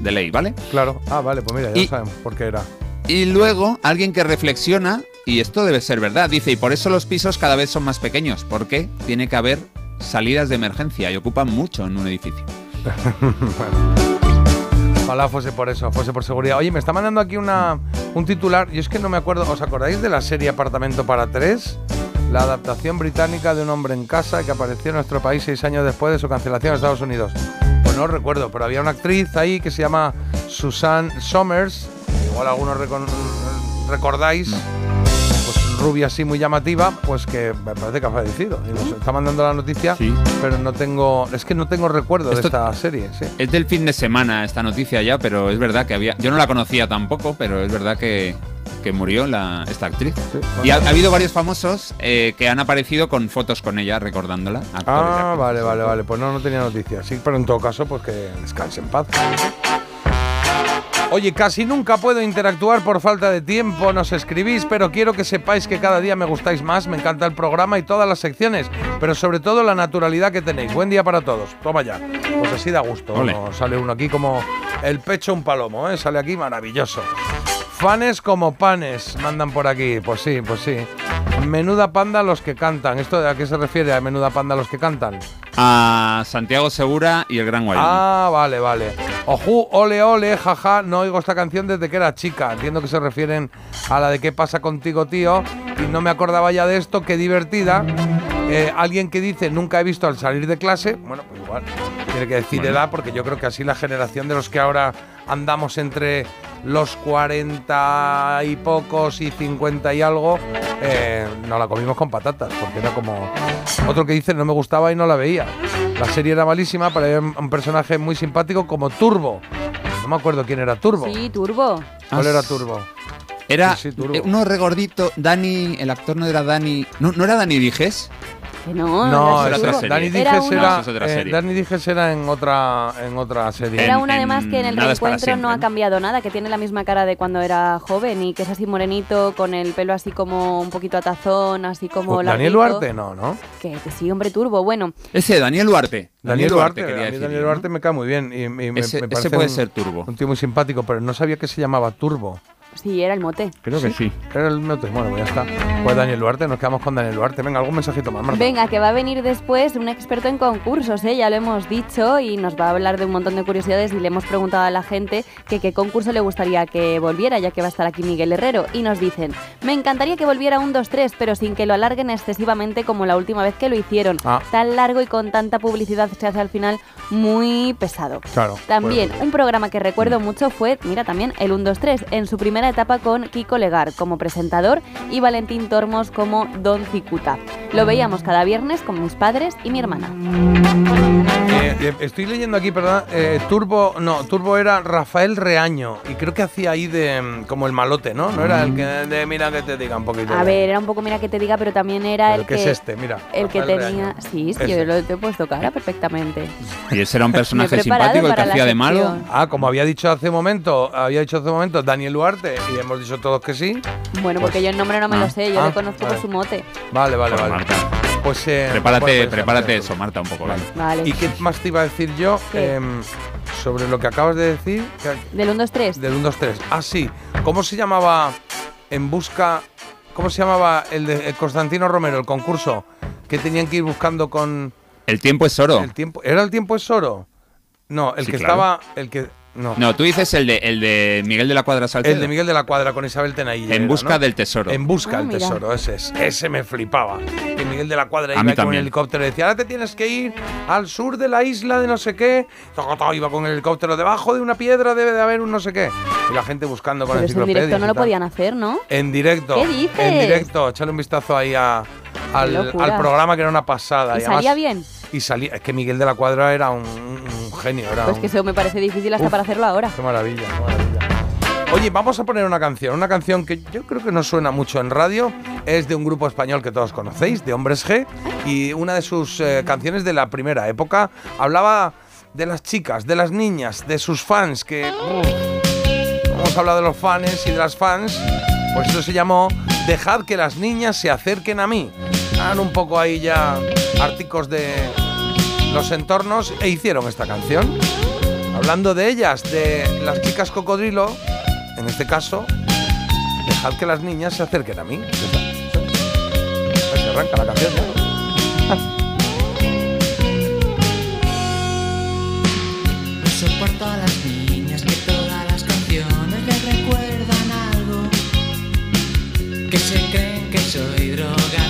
de ley, ¿vale? Claro. Ah, vale, pues mira, ya Y- sabemos por qué era. Y luego alguien que reflexiona, y esto debe ser verdad, dice, y por eso los pisos cada vez son más pequeños, porque tiene que haber salidas de emergencia y ocupan mucho en un edificio. <laughs> Ojalá fuese por eso, fuese por seguridad. Oye, me está mandando aquí una, un titular, y es que no me acuerdo, ¿os acordáis de la serie Apartamento para tres? La adaptación británica de Un hombre en casa que apareció en nuestro país seis años después de su cancelación en Estados Unidos. Pues no recuerdo, pero había una actriz ahí que se llama Susan Somers, igual algunos recordáis, pues rubia así muy llamativa, pues que me parece que ha fallecido. Y nos está mandando la noticia, pero no tengo, es que no tengo recuerdo de esta serie, sí. Es del fin de semana esta noticia ya, pero es verdad que había... Yo no la conocía tampoco, pero es verdad que, que murió la, esta actriz. Y ha, ha habido varios famosos eh, que han aparecido con fotos con ella recordándola. Ah, vale, vale, vale. Pues no, no tenía noticias. Sí, pero en todo caso, pues que descanse en paz. Oye, casi nunca puedo interactuar por falta de tiempo, nos escribís, pero quiero que sepáis que cada día me gustáis más, me encanta el programa y todas las secciones, pero sobre todo la naturalidad que tenéis. Buen día para todos. Toma ya. Pues así da gusto. ¿no? Sale uno aquí como el pecho un palomo, ¿eh? Sale aquí maravilloso. Fanes como panes, mandan por aquí. Pues sí, pues sí. Menuda panda los que cantan. ¿Esto a qué se refiere a menuda panda los que cantan? A Santiago Segura y el Gran Wyoming. Ah, vale, vale. Ojú, ole, ole, jaja, no oigo esta canción desde que era chica. Entiendo que se refieren a la de qué pasa contigo, tío. Y no me acordaba ya de esto, qué divertida. Eh, alguien que dice nunca he visto al salir de clase, bueno, pues igual tiene que decir edad porque yo creo que así la generación de los que ahora andamos entre los 40 y pocos y 50 y algo, eh, no la comimos con patatas, porque era como... Otro que dice no me gustaba y no la veía. La serie era malísima, pero había un personaje muy simpático como Turbo. No me acuerdo quién era Turbo. Sí, Turbo. ¿Cuál era Turbo? Era Sí, sí, Turbo. uno regordito, Dani, el actor no era Dani, no, no era Dani Dijes. Que no, No, era es otra Turbo. serie. Dani Era Dijes era, No, eh. Dani Dijes era en otra, en otra serie. Era En- una además que en el reencuentro no ha cambiado nada, que tiene la misma cara de cuando era joven y que es así morenito, con el pelo así como un poquito atazón, así como Pues Daniel. Duarte, no, ¿no? Que, que sí, hombre turbo. Bueno, Ese, Daniel Duarte. Daniel Duarte, quería a mí decir Daniel Duarte ¿no? me cae muy bien y, y me, Ese- me ese parece puede un- ser Turbo. Un tío muy simpático, pero no sabía que se llamaba Turbo. Sí, era el mote. Creo que sí. Era el mote. Bueno, pues ya está. Pues Daniel Duarte, nos quedamos con Daniel Duarte. Venga, algún mensajito más, Marta. Venga, que va a venir después un experto en concursos, ¿eh? ya lo hemos dicho, y nos va a hablar de un montón de curiosidades y le hemos preguntado a la gente que qué concurso le gustaría que volviera, ya que va a estar aquí Miguel Herrero. Y nos dicen, me encantaría que volviera un 2-3, pero sin que lo alarguen excesivamente como la última vez que lo hicieron. Ah. Tan largo y con tanta publicidad se hace al final muy pesado. Claro. También pues- un programa que recuerdo mucho fue, mira también, el 1-2-3, en su primera etapa con Kiko Legar como presentador y Valentín Tormos como Don Cicuta. Lo veíamos cada viernes con mis padres y mi hermana. Eh, eh, estoy leyendo aquí, perdón, eh, Turbo, no, Turbo era Rafael Reaño y creo que hacía ahí de mm, como el malote, ¿no? No era el que de mira que te diga un poquito. A ver, era un poco, mira que te diga, pero también era Pero el ¿qué que... es este? Mira, El que Rafael tenía... Reaño. Sí, sí, Ese. yo lo te he puesto cara perfectamente. Y ese era un <laughs> personaje simpático, el que hacía de malo. Ah, como había dicho hace un momento, había dicho hace un momento Daniel Duarte y hemos dicho todos que sí. Bueno, Pues- porque yo el nombre no me lo ah, sé, yo ah, le conozco vale. por su mote. Vale, vale, Pues, vale. Marta, Pues eh, prepárate, bueno, pues, prepárate eso, Marta, un poco. ¿vale? Vale. ¿Y qué más te iba a decir yo. Em, sobre lo que acabas de decir? Del 1-2-3. Del 1, 2, 3. Ah, sí. ¿Cómo se llamaba en busca... ¿Cómo se llamaba el de eh, Constantino Romero, el concurso? Que tenían que ir buscando con... El tiempo es oro. El tiempo, ¿Era el tiempo es oro? No, el Sí, que claro. estaba... El que... No. No, tú dices el de, el de Miguel de la Cuadra Salcedo. El de Miguel de la Cuadra con Isabel Tenailla. En busca ¿no? del tesoro. En busca Ah, del mira. tesoro, ese es. Ese me flipaba. Que Miguel de la Cuadra iba con el helicóptero y decía, ahora te tienes que ir al sur de la isla de no sé qué. Iba con el helicóptero, debajo de una piedra debe de haber un no sé qué. Y la gente buscando con Pero eso en directo no y lo podían hacer, ¿no? En directo. ¿Qué dices? En directo. Echale un vistazo ahí a- al, programa que era una pasada. ¿Y además- salía bien? Y salía. Es que Miguel de la Cuadra era un, un genio. Era Pues un- que eso me parece difícil hasta Uf. para hacerlo ahora. Qué maravilla, qué maravilla. Oye, vamos a poner una canción, una canción que yo creo que no suena mucho en radio, es de un grupo español que todos conocéis, de Hombres G, y una de sus eh, canciones de la primera época hablaba de las chicas, de las niñas, de sus fans, que uf, hemos hablado de los fans y de las fans, pues eso se llamó Dejad que las niñas se acerquen a mí. Eran un poco ahí ya árticos de los entornos e hicieron esta canción. Hablando de ellas, de las chicas cocodrilo, en este caso, dejad que las niñas se acerquen a mí. Se arranca la canción que se creen que soy drogadito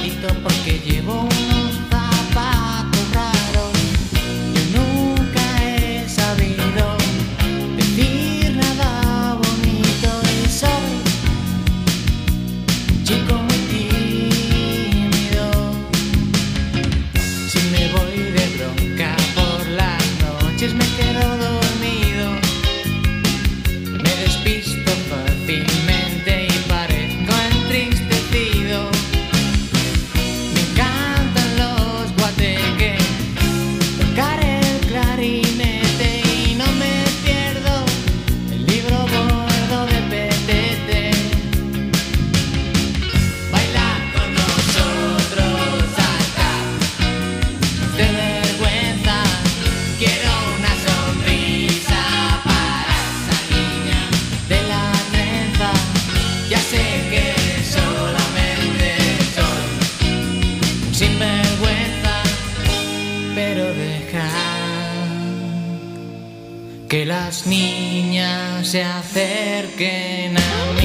que las niñas se acerquen a mí.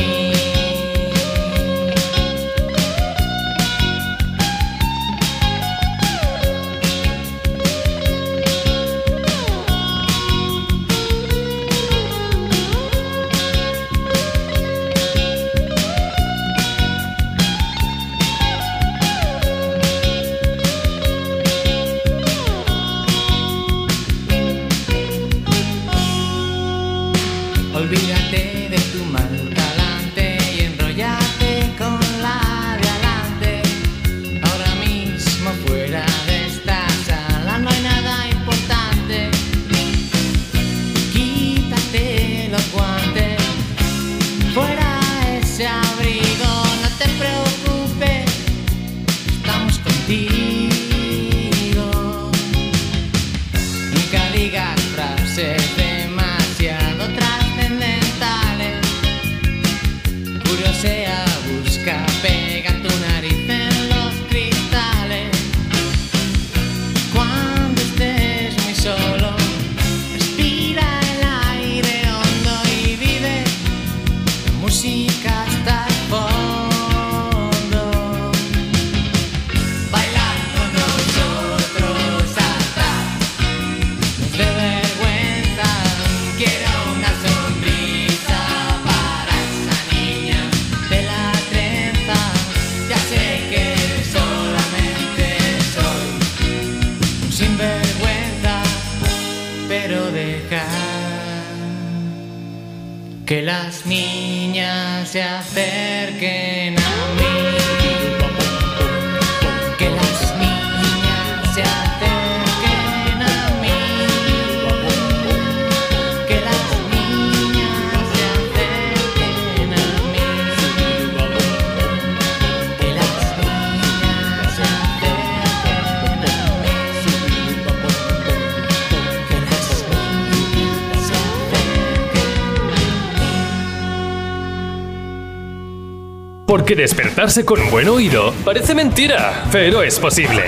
Con un buen oído parece mentira, pero es posible.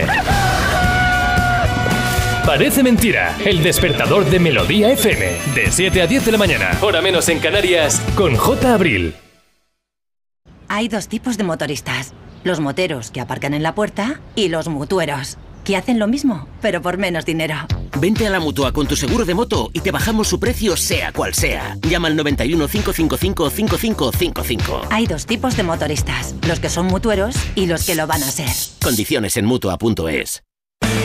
Parece mentira, el despertador de Melodía FM, de 7 a 10 de la mañana, hora menos en Canarias, con J. Abril. Hay dos tipos de motoristas. Los moteros que aparcan en la puerta y los mutueros, que hacen lo mismo, pero por menos dinero. Vente a la mutua con tu seguro de moto y te bajamos su precio, sea cual sea. Llama al 91 555 5555. Hay dos tipos de motoristas, los que son mutueros y los que lo van a ser. Condiciones en mutua.es.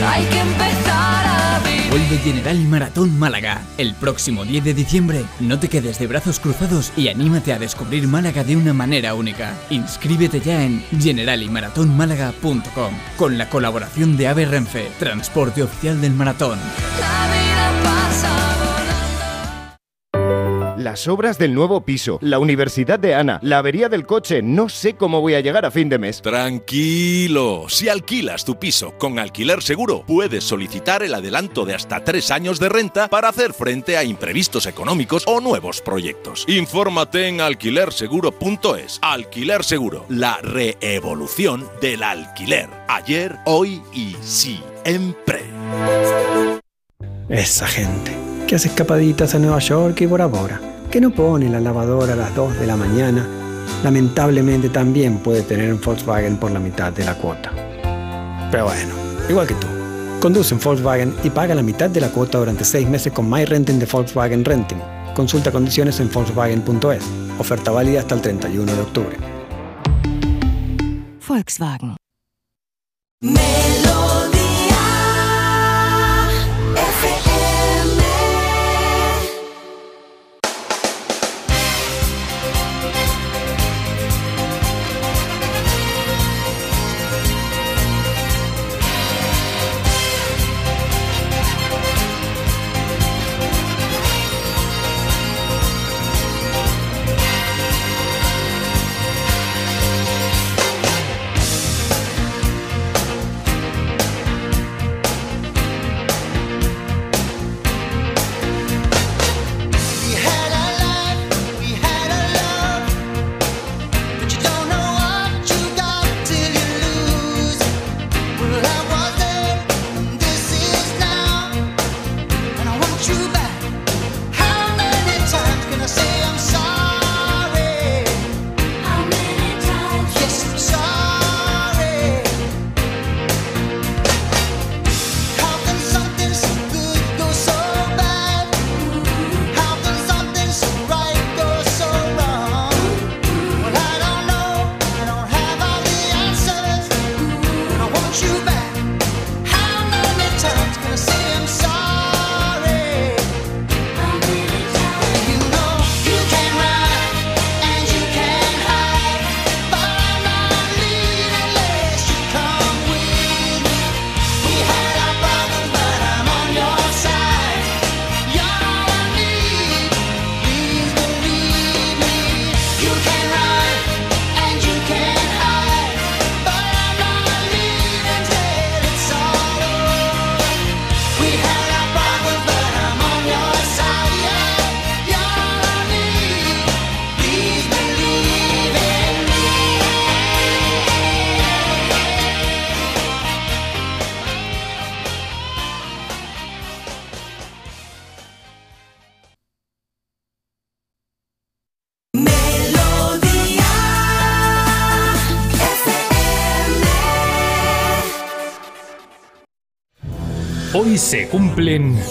Hay que empezar a vivir. Vuelve General Maratón Málaga. El próximo 10 de diciembre, no te quedes de brazos cruzados y anímate a descubrir Málaga de una manera única. Inscríbete ya en generaliMaratónmálaga.com con la colaboración de AVE Renfe, transporte oficial del maratón. Las obras del nuevo piso, la universidad de Ana, la avería del coche, no sé cómo voy a llegar a fin de mes. Tranquilo, si alquilas tu piso con alquiler seguro, puedes solicitar el adelanto de hasta tres años de renta para hacer frente a imprevistos económicos o nuevos proyectos. Infórmate en alquilerseguro.es. Alquiler Seguro, la reevolución del alquiler. Ayer, hoy y siempre. Esa gente que hace escapaditas a Nueva York y Bora Bora, que no pone la lavadora a las 2 de la mañana, lamentablemente también puede tener un Volkswagen por la mitad de la cuota. Pero bueno, igual que tú. Conduce un Volkswagen y paga la mitad de la cuota durante 6 meses con My Renting de Volkswagen Renting. Consulta condiciones en Volkswagen.es. Oferta válida hasta el 31 de octubre. Volkswagen. We Hoy se cumplen...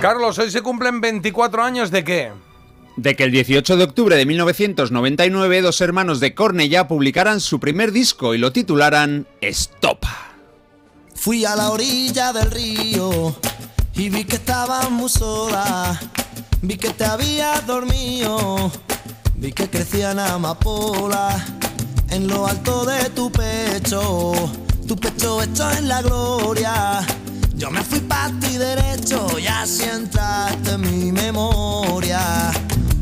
Carlos, hoy se cumplen 24 años de qué? De que el 18 de octubre de 1999 dos hermanos de Cornellá publicaran su primer disco y lo titularan Stop. Fui a la orilla del río y vi que estabas muy sola. Vi que te habías dormido, vi que crecían amapolas en lo alto de tu pecho, tu pecho hecho en la gloria. Yo me fui para ti derecho y así entraste en mi memoria.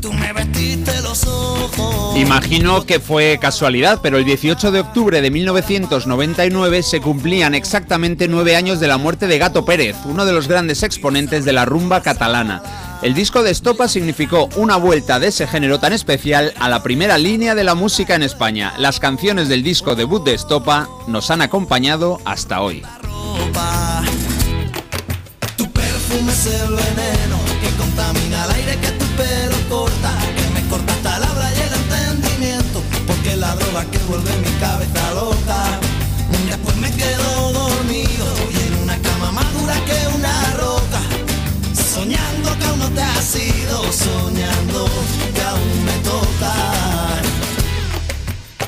Tú me vestiste los ojos. Imagino que fue casualidad, pero el 18 de octubre de 1999 se cumplían exactamente nueve años de la muerte de Gato Pérez, uno de los grandes exponentes de la rumba catalana. El disco de Estopa significó una vuelta de ese género tan especial a la primera línea de la música en España. Las canciones del disco debut de Estopa nos han acompañado hasta hoy. Soñando que aún me toca.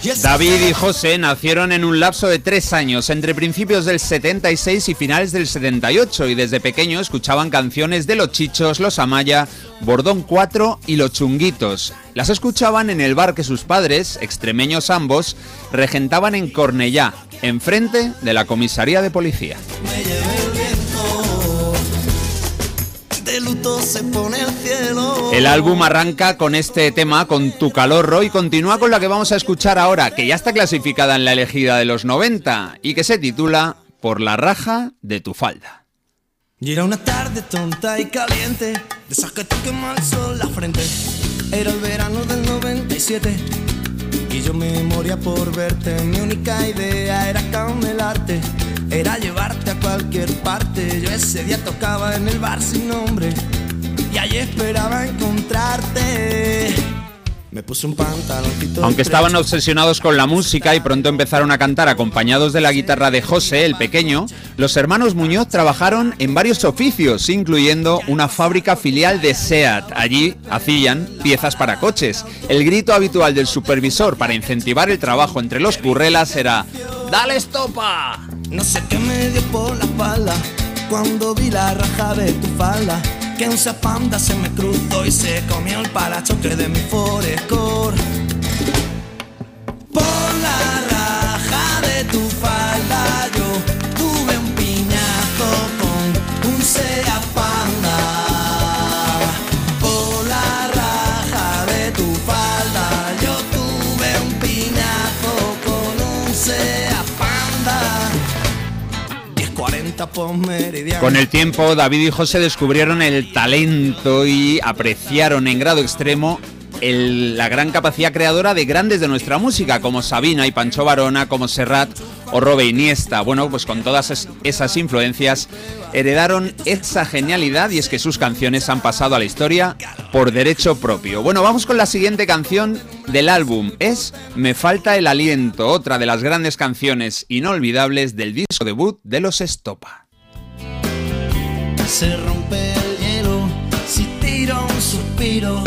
Y es David y José nacieron en un lapso de tres años, entre principios del 76 y finales del 78, y desde pequeño escuchaban canciones de Los Chichos, Los Amaya, Bordón 4 y Los Chunguitos. Las escuchaban en el bar que sus padres, extremeños ambos, regentaban en Cornellá, enfrente de la comisaría de policía. me luto se pone el cielo. El álbum arranca con este tema, con Tu Calorro, y continúa con la que vamos a escuchar ahora, que ya está clasificada en la elegida de los 90 y que se titula Por la raja de tu falda. Y era una tarde tonta y caliente, de esas que te quema el sol la frente. Era el verano del 97 y yo me moría por verte. Mi única idea era camelarte, era llevarte a cualquier parte. Yo ese día tocaba en el bar sin nombre y allí esperaba encontrarte. Me puse un pantaloncito. Aunque estaban obsesionados con la música y pronto empezaron a cantar acompañados de la guitarra de José, el pequeño, los hermanos Muñoz trabajaron en varios oficios, incluyendo una fábrica filial de SEAT. Allí hacían piezas para coches. El grito habitual del supervisor para incentivar el trabajo entre los currelas era ¡Dale estopa! No sé qué me dio por la espalda cuando vi la raja de tu falda. Que un zapanda se me cruzó y se comió el parachoque de mi Forescore. Por la raja de tu falda Con el tiempo, David y José descubrieron el talento y apreciaron en grado extremo la gran capacidad creadora de grandes de nuestra música, como Sabina y Pancho Varona, como Serrat o Robe Iniesta. Bueno, pues con todas es- esas influencias heredaron esa genialidad y es que sus canciones han pasado a la historia por derecho propio. Bueno, vamos con la siguiente canción del álbum. Es Me falta el aliento, otra de las grandes canciones inolvidables del disco debut de los Estopa. Se rompe el hielo si tiro un suspiro.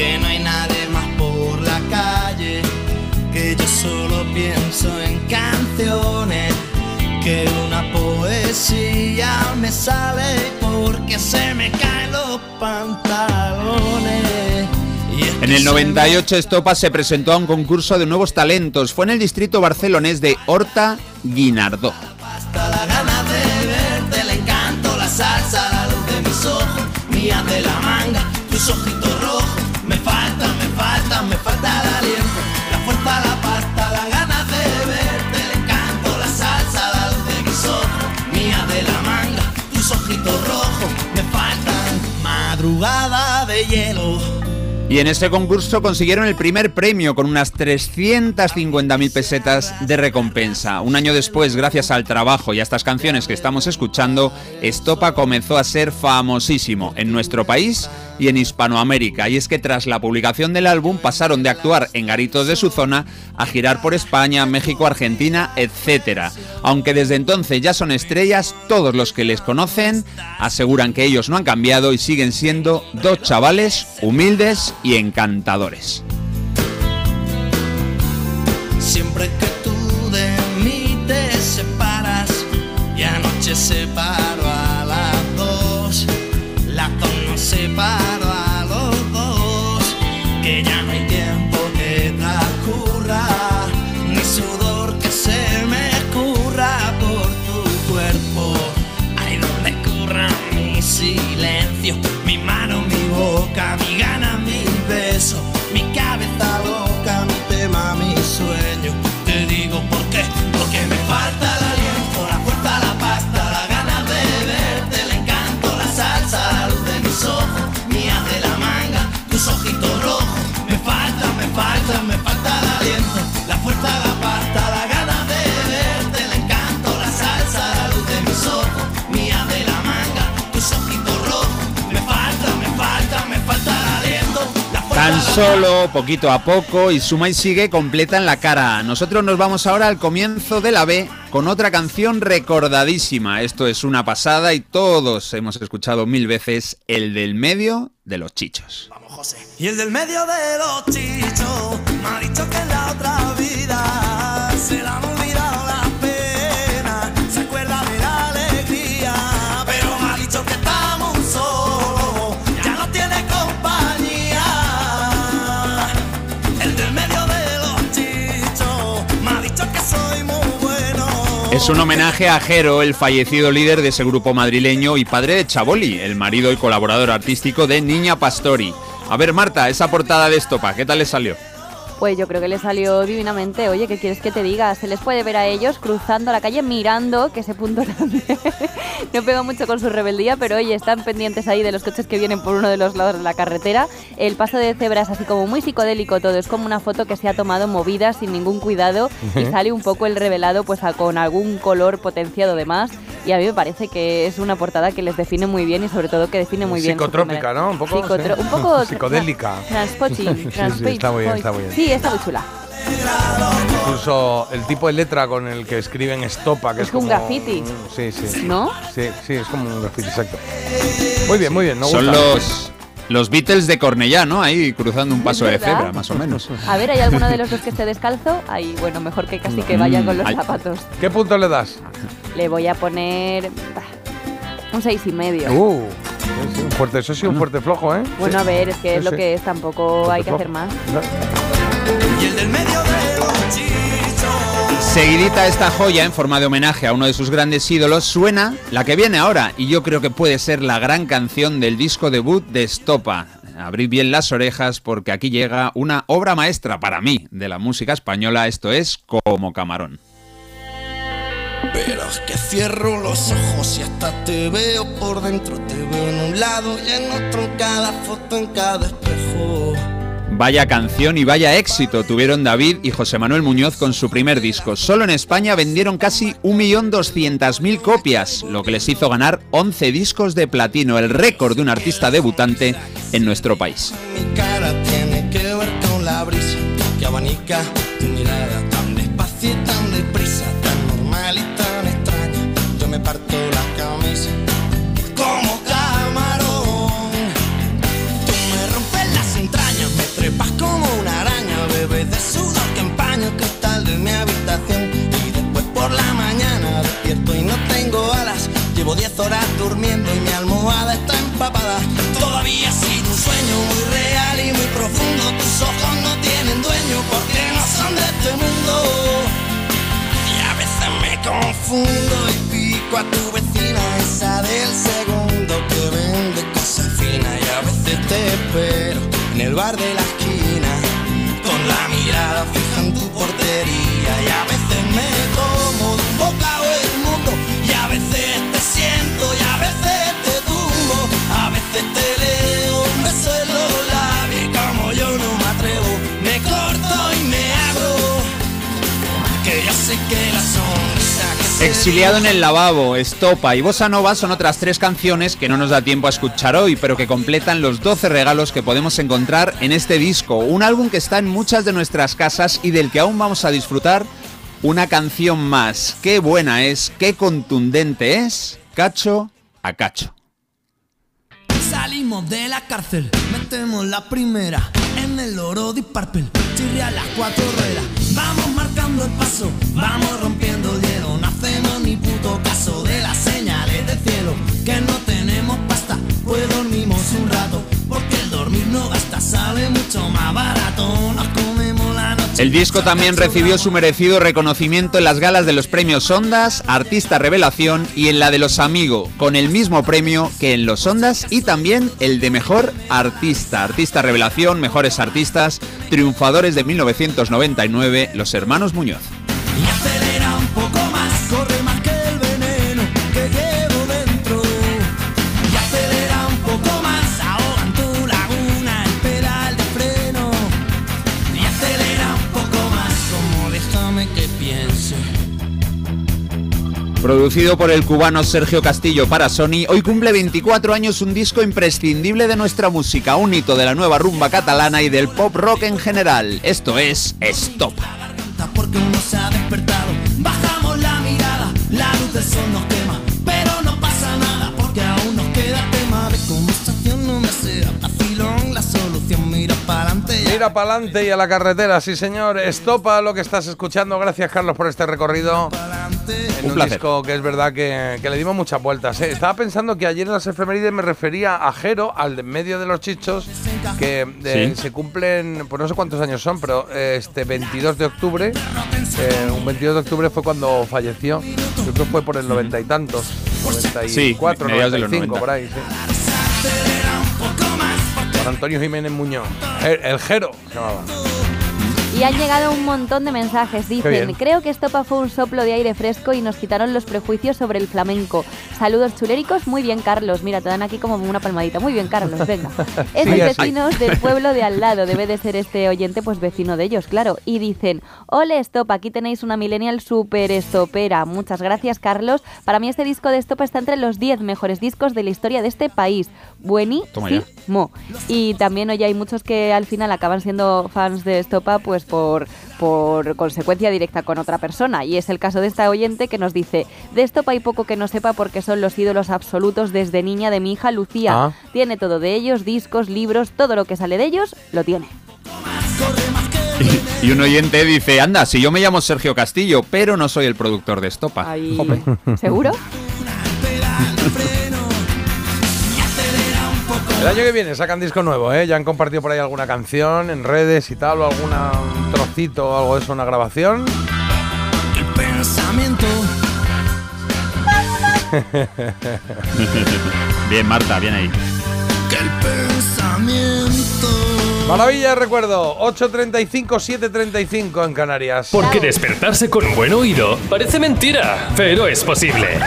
Que no hay nadie más por la calle. Que yo solo pienso en canciones. Que una poesía me sale porque se me caen los pantalones. En el se 98 Estopa se presentó a un concurso de nuevos talentos. Fue en el distrito barcelonés de Horta Guinardó. La gana de verte, el encanto, la salsa, la luz de mis ojos, mía de la manga, madrugada de hielo. Y en este concurso consiguieron el primer premio con unas 350.000 pesetas de recompensa. Un año después, gracias al trabajo y a estas canciones que estamos escuchando, Estopa comenzó a ser famosísimo en nuestro país y en Hispanoamérica. Y es que tras la publicación del álbum pasaron de actuar en garitos de su zona a girar por España, México, Argentina, etc. Aunque desde entonces ya son estrellas, todos los que les conocen aseguran que ellos no han cambiado y siguen siendo dos chavales humildes y encantadores. Solo, poquito a poco, y Suma y sigue completa en la cara. Nosotros nos vamos ahora al comienzo de la B con otra canción recordadísima. Esto es una pasada y todos hemos escuchado mil veces el del medio de los chichos. Y el del medio de los chichos me ha dicho que en la otra vida se la han olvidado Es un homenaje a Jero, el fallecido líder de ese grupo madrileño y padre de Chaboli, el marido y colaborador artístico de Niña Pastori. A ver, Marta, esa portada de Estopa, ¿qué tal le salió? Pues yo creo que le salió divinamente. Oye, ¿qué quieres que te diga? Se les puede ver a ellos cruzando la calle mirando, que ese punto <laughs> también no pega mucho con su rebeldía, pero oye, están pendientes ahí de los coches que vienen por uno de los lados de la carretera. El paso de cebra es así como muy psicodélico todo, es como una foto que se ha tomado movida sin ningún cuidado y sale un poco el revelado pues a- con algún color potenciado de más. Y a mí me parece que es una portada que les define muy bien y sobre todo que define muy bien. Psicotrópica, ¿no? Un poco, sí. un poco <laughs> Psicodélica. Transporting, <laughs> Sí, sí, está muy bien, está muy bien. Sí, está muy chula. Incluso el tipo de letra con el que escriben estopa, que es, Es un graffiti. Sí, sí. ¿No? Sí, sí, es como un graffiti, exacto. Muy bien, muy bien. Son gusta. los, los Beatles de Cornellá, ¿no? Ahí cruzando un paso de cebra, más o menos. A ver, ¿hay alguno de los dos que esté descalzo? Ahí, bueno, mejor que casi que vaya con los ay. zapatos. ¿Qué punto le das? Le voy a poner un seis y medio. Uh, sí, sí, un fuerte, eso sí, un fuerte flojo, ¿eh? Bueno, a ver, es que es Sí, lo sí. que es, tampoco hay que hacer más. Y el del medio de los chichos. Seguidita esta joya en forma de homenaje a uno de sus grandes ídolos suena la que viene ahora y yo creo que puede ser la gran canción del disco debut de Estopa. Abrid bien las orejas porque aquí llega una obra maestra para mí de la música española, esto es Como Camarón. Pero es que cierro los ojos y hasta te veo por dentro. Te veo en un lado y en otro, en cada foto, en cada espejo. Vaya canción y vaya éxito tuvieron David y José Manuel Muñoz con su primer disco. Solo en España vendieron casi 1.200.000 copias, lo que les hizo ganar 11 discos de platino, el récord de un artista debutante en nuestro país. Mi cara tiene que ver con la brisa que abanica Llevo 10 horas durmiendo y mi almohada está empapada. Todavía ha sido un sueño muy real y muy profundo. Tus ojos no tienen dueño porque no son de este mundo. Y a veces me confundo y pico a tu vecina, esa del segundo que vende cosas finas. Y a veces te espero en el bar de la esquina, con la mirada fija en tu portería. Y a veces me como de un bocado te leo un beso en los labios. Y como yo no me atrevo, me corto y me abro. Que yo sé que la sonrisa que se Exiliado en el lavabo, Estopa y Bossa Nova son otras tres canciones que no nos da tiempo a escuchar hoy, pero que completan los 12 regalos que podemos encontrar en este disco. Un álbum que está en muchas de nuestras casas y del que aún vamos a disfrutar una canción más. Qué buena es, qué contundente es, cacho a cacho. De la cárcel, metemos la primera en el oro de Purple, chirria las cuatro ruedas. Vamos marcando el paso, vamos rompiendo el hielo. No hacemos ni puto caso de las señales del cielo. Que no tenemos pasta, pues dormimos un rato. Porque el dormir no gasta, sale mucho más barato. Nos comemos. El disco también recibió su merecido reconocimiento en las galas de los premios Ondas, Artista Revelación y en la de los Amigo, con el mismo premio que en los Ondas y también el de Mejor Artista. Artista Revelación, Mejores Artistas, triunfadores de 1999, los hermanos Muñoz. Producido por el cubano Sergio Castillo para Sony, hoy cumple 24 años un disco imprescindible de nuestra música, un hito de la nueva rumba catalana y del pop rock en general. Esto es Stop. Mira para adelante. Y a la carretera, sí señor. Estopa lo que estás escuchando. Gracias Carlos por este recorrido. En Un un, placer. disco que es verdad que, que le dimos muchas vueltas. ¿eh? Estaba pensando que ayer en las efemérides me refería a Jero, al de medio de los chichos, que eh, Sí. se cumplen, pues no sé cuántos años son, pero eh, este 22 de octubre, eh, un 22 de octubre fue cuando falleció. Yo creo que fue por el noventa y tantos. 94, mediados de los 95, 90. por ahí, sí. Antonio Jiménez Muñoz. El, el Jero se llamaba. Y han llegado un montón de mensajes. Dicen, creo que Estopa fue un soplo de aire fresco y nos quitaron los prejuicios sobre el flamenco. Saludos chuléricos, muy bien Carlos. Mira, te dan aquí como una palmadita. Muy bien Carlos, venga. <laughs> Es Sí, vecinos del <laughs> pueblo de al lado. Debe de ser este oyente, pues vecino de ellos, claro. Y dicen, ole Estopa, aquí tenéis una millennial super estopera. Muchas gracias Carlos. Para mí este disco de Estopa está entre los 10 mejores discos de la historia de este país. Buenísimo. Y también, oye, hay muchos que al final acaban siendo fans de Estopa, pues por, por consecuencia directa con otra persona. Y es el caso de esta oyente que nos dice, de Estopa hay poco que no sepa porque son los ídolos absolutos desde niña de mi hija Lucía. Ah. Tiene todo de ellos, discos, libros, todo lo que sale de ellos, lo tiene. Y un oyente dice, anda, si yo me llamo Sergio Castillo, pero no soy el productor de Estopa. ¿Seguro? <laughs> El año que viene sacan disco nuevo, ¿eh? Ya han compartido por ahí alguna canción en redes y tal, o alguna un trocito o algo de eso, una grabación. El pensamiento. <laughs> bien, Marta, bien ahí. Que el pensamiento. Maravilla recuerdo, 8.35, 7.35 en Canarias. Porque despertarse con buen oído parece mentira, pero es posible.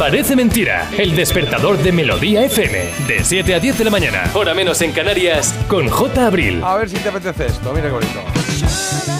Parece mentira, el despertador de Melodía FM, de 7 a 10 de la mañana, hora menos en Canarias, con J. Abril. A ver si te apetece esto, mira qué bonito.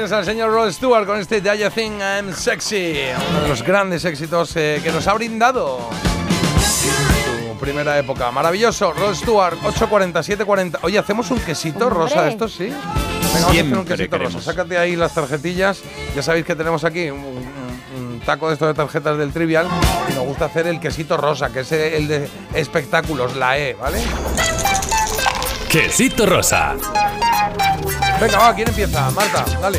Tienes al señor Rod Stewart con este Do You Think I'm Sexy, uno de los grandes éxitos eh, que nos ha brindado su primera época. Maravilloso, Rod Stewart, 8.40, 7.40. Oye, ¿hacemos un quesito Hombre. rosa de estos, sí? Venga, vamos a hacer un quesito rosa. queremos. Sácate ahí las tarjetillas. Ya sabéis que tenemos aquí un, un- un taco de estos de tarjetas del Trivial y nos gusta hacer el quesito rosa, que es el de espectáculos, la E, ¿vale? Quesito rosa. Venga, va, ¿quién empieza? Marta, dale.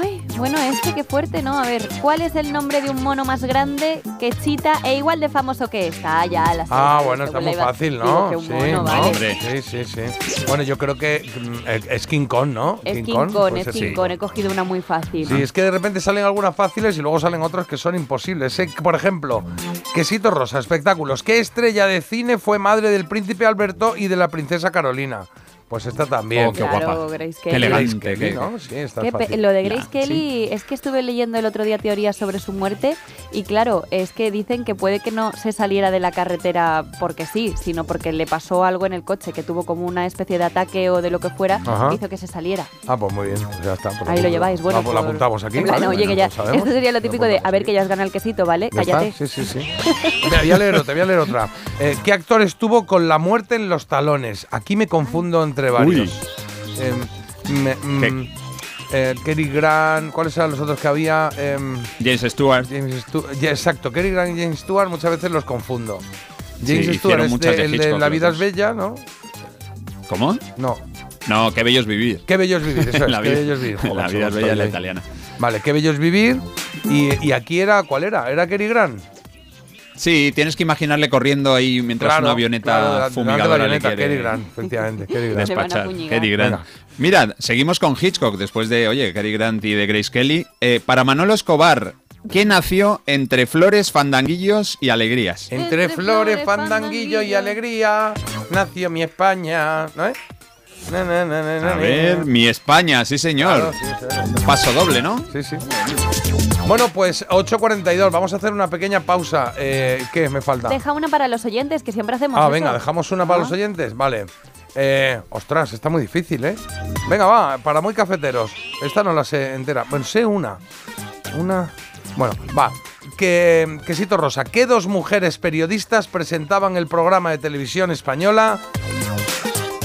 Ay, bueno, este qué fuerte, ¿no? A ver, ¿cuál es el nombre de un mono más grande que chita e igual de famoso que esta? Ah, ya, la Ah, bueno, está muy fácil, ¿no? sí, mono, ¿no? vale. sí, sí, sí. Bueno, yo creo que mm, es King Kong, ¿no? Es King Kong, Kong, puede es King sí. Kong, he cogido una muy fácil. Sí, es que de repente salen algunas fáciles y luego salen otras que son imposibles. Por ejemplo, Quesito Rosa, espectáculos. ¿Qué estrella de cine fue madre del príncipe Alberto y de la princesa Carolina? Pues esta también. Oh, qué Claro, guapa. Grace Qué Kelly. elegante, Grace Kelly, qué- ¿no? Sí, está Qué fácil. lo de Grace Ya, Kelly es que estuve leyendo el otro día teorías sobre su muerte y claro, es que dicen que puede que no se saliera de la carretera porque sí, sino porque le pasó algo en el coche, que tuvo como una especie de ataque o de lo que fuera Ajá. que hizo que se saliera. Ah, pues muy bien, pues ya está. pues Ahí lo lleváis, bueno. Vamos, lo por- apuntamos aquí. en plan, ¿vale? oye, Bueno, que ya, pues esto sería lo Lo típico de, a ver que ya has ganado el quesito, ¿vale? ¿Ya está? Cállate. Sí, sí, sí. <laughs> Mira, voy a leer otra, voy a leer otra. Eh, ¿Qué actor estuvo con la muerte en los talones? Aquí me confundo entre varios. Em, me- mm, eh, Cary Grant, ¿cuáles eran los otros que había? Em, James Stewart. James Stu- exacto, Cary Grant y James Stewart muchas veces los confundo. Sí, James Stewart es muchas de- de el de La vida es bella, ¿no? ¿Cómo? No. No, qué bello es vivir. Qué bello es vivir, eso es, <laughs> La qué vida- bello es vivir. <laughs> Joder, la vida es bella, la italiana. Vale, qué bello es vivir. Y, y aquí era, ¿cuál era? ¿Era Cary Grant? Sí, tienes que imaginarle corriendo ahí mientras Claro, una avioneta claro, la fumigadora le avioneta, quiere Grant, efectivamente, Cary Grant. <laughs> Despachar. Grant. Mirad, seguimos con Hitchcock después de, oye, Cary Grant y de Grace Kelly. Eh, para Manolo Escobar, ¿qué nació entre flores, fandanguillos y alegrías? Entre flores, fandanguillo y alegría, nació mi España. ¿No es? Na, na, na, na, na, A ver, mi España, sí señor. Claro, sí, sí, sí. Paso doble, ¿no? Sí, sí. Bueno, pues 8.42, vamos a hacer una pequeña pausa. Eh, ¿Qué me falta? Deja una para los oyentes, que siempre hacemos Ah, eso. venga, dejamos una para Ah. los oyentes. Vale. Eh, ostras, está muy difícil, ¿eh? Venga, va, para muy cafeteros. Esta no la sé entera. Bueno, sé una. Una. Bueno, va. Que, quesito rosa. ¿Qué dos mujeres periodistas presentaban el programa de televisión española?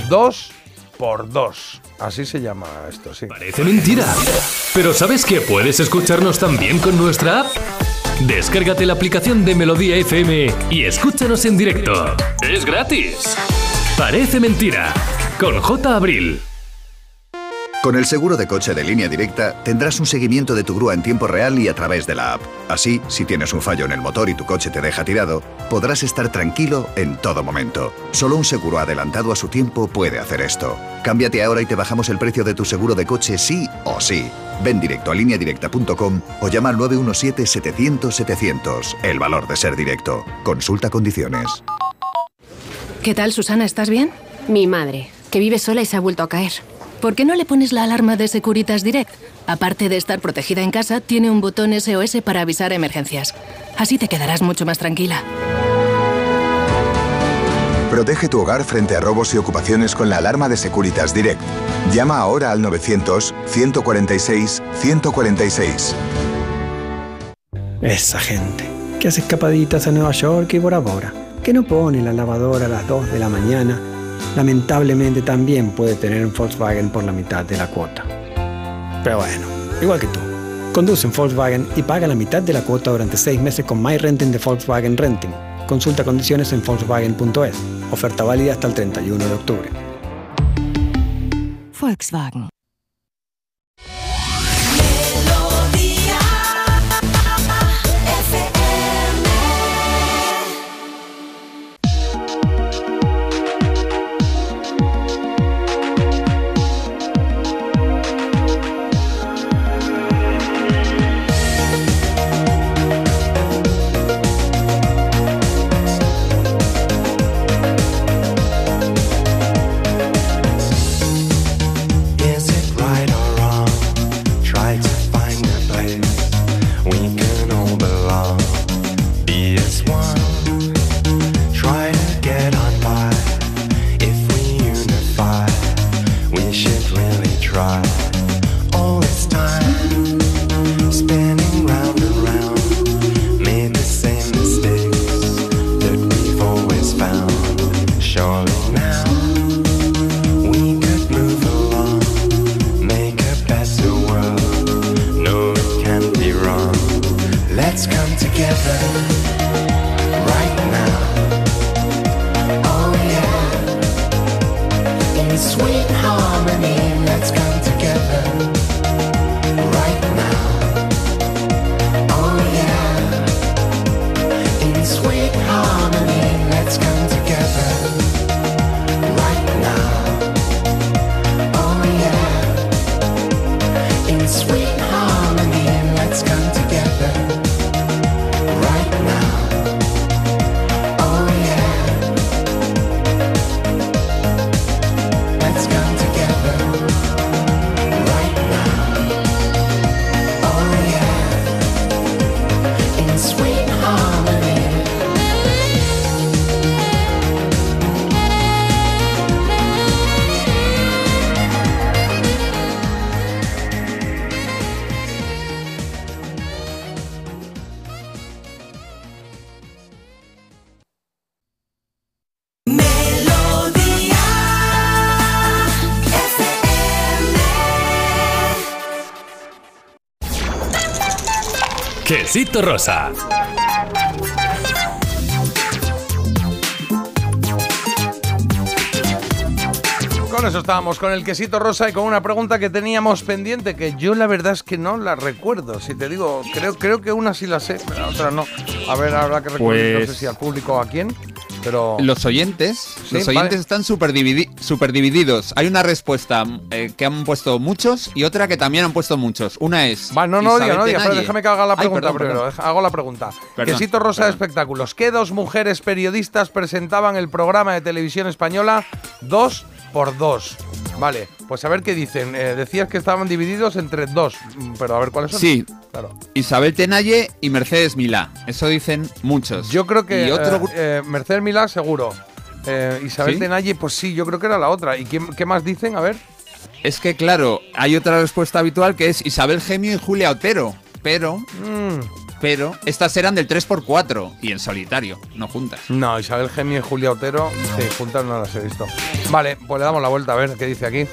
Dos por dos. Así se llama esto, sí. Parece mentira. Pero ¿sabes que puedes escucharnos también con nuestra app? Descárgate la aplicación de Melodía FM y escúchanos en directo. Es gratis. Parece mentira. Con J. Abril. Con el seguro de coche de línea directa tendrás un seguimiento de tu grúa en tiempo real y a través de la app. Así, si tienes un fallo en el motor y tu coche te deja tirado, podrás estar tranquilo en todo momento. Solo un seguro adelantado a su tiempo puede hacer esto. Cámbiate ahora y te bajamos el precio de tu seguro de coche sí o sí. Ven directo a lineadirecta.com o llama al 917-700-700. El valor de ser directo. Consulta condiciones. ¿Qué tal, Susana? ¿Estás bien? Mi madre, que vive sola y se ha vuelto a caer. ¿Por qué no le pones la alarma de Securitas Direct? Aparte de estar protegida en casa, tiene un botón SOS para avisar emergencias. Así te quedarás mucho más tranquila. Protege tu hogar frente a robos y ocupaciones con la alarma de Securitas Direct. Llama ahora al 900-146-146. Esa gente que hace escapaditas a Nueva York y Bora Bora, que no pone la lavadora a las 2 de la mañana, lamentablemente también puede tener un Volkswagen por la mitad de la cuota. Pero bueno, igual que tú. Conduce un Volkswagen y paga la mitad de la cuota durante 6 meses con My Renting de Volkswagen Renting. Consulta condiciones en Volkswagen.es. Oferta válida hasta el 31 de octubre. Volkswagen. Quesito rosa. Con eso estábamos, con el quesito rosa y con una pregunta que teníamos pendiente, que yo la verdad es que no la recuerdo. Si te digo, creo, creo que una sí la sé, pero la otra no. A ver, habrá que recordar, no sé Pues- si al público o a quién, pero... Los oyentes, Sí, los oyentes vale. están súper dividi- súper divididos. Hay una respuesta eh, que han puesto muchos y otra que también han puesto muchos. Una es. Va, no, no diga, no diga, pero déjame que haga la Ay, pregunta perdón, primero. perdón. Hago la pregunta. Perdón, Quesito Rosa de. Espectáculos. ¿Qué dos mujeres periodistas presentaban el programa de televisión española dos por dos? Vale, pues a ver qué dicen. Eh, decías que estaban divididos entre dos, mm, pero a ver cuáles son. Sí. Claro. Isabel Tenalle y Mercedes Milá. Eso dicen muchos. Yo creo que Y otro eh, eh, Mercedes Milá, seguro. Isabel ¿Sí? Tenalle, pues sí, yo creo que era la otra. ¿Y quién- qué más dicen? A ver. Es que, claro, hay otra respuesta habitual que es Isabel Gemio y Julia Otero. Pero, Mm. Pero, estas eran del 3x4 y en solitario, no juntas. No, Isabel Gemio y Julia Otero, juntas no las he visto. Vale, pues le damos la vuelta a ver qué dice aquí.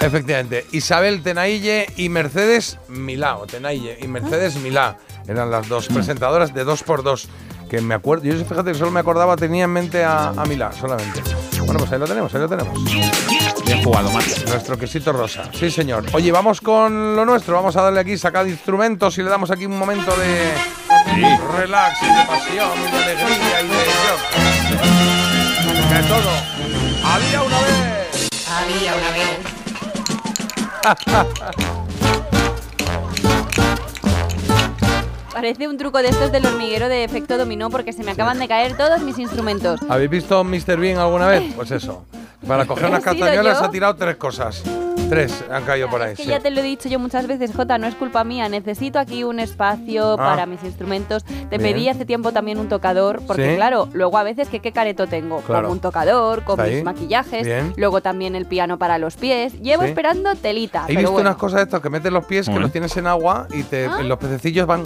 Efectivamente, Isabel Tenaille y Mercedes Milá, o Tenaille y Mercedes Milá, eran las dos presentadoras de 2x2. Que me acuerdo, yo fíjate que solo me acordaba, tenía en mente a, a Milá solamente. Bueno, pues ahí lo tenemos, ahí lo tenemos. Bien jugado, Max. Nuestro quesito rosa. Sí, señor. Oye, vamos con lo nuestro. Vamos a darle aquí, sacar instrumentos y le damos aquí un momento de relax y de pasión y de alegría y de yo. De todo. Había una vez. Había una vez. <laughs> Parece un truco de estos del hormiguero de efecto dominó porque se me acaban de caer todos mis instrumentos. ¿Habéis visto Mr. Bean alguna vez? <laughs> Pues eso. Para coger unas ¿He sido castañuelas ha tirado tres cosas. Tres han caído por ahí. Es que sí. ya te lo he dicho yo muchas veces, Jota, no es culpa mía. Necesito aquí un espacio Ah. para mis instrumentos. Te Bien. pedí hace tiempo también un tocador, porque Sí. claro, luego a veces que qué careto tengo. Claro. Con un tocador, con mis ahí. maquillajes, Bien. luego también el piano para los pies. Llevo Sí. esperando telita. He pero visto bueno. unas cosas de estas que metes los pies, que los tienes en agua y te, Ah. los pececillos van.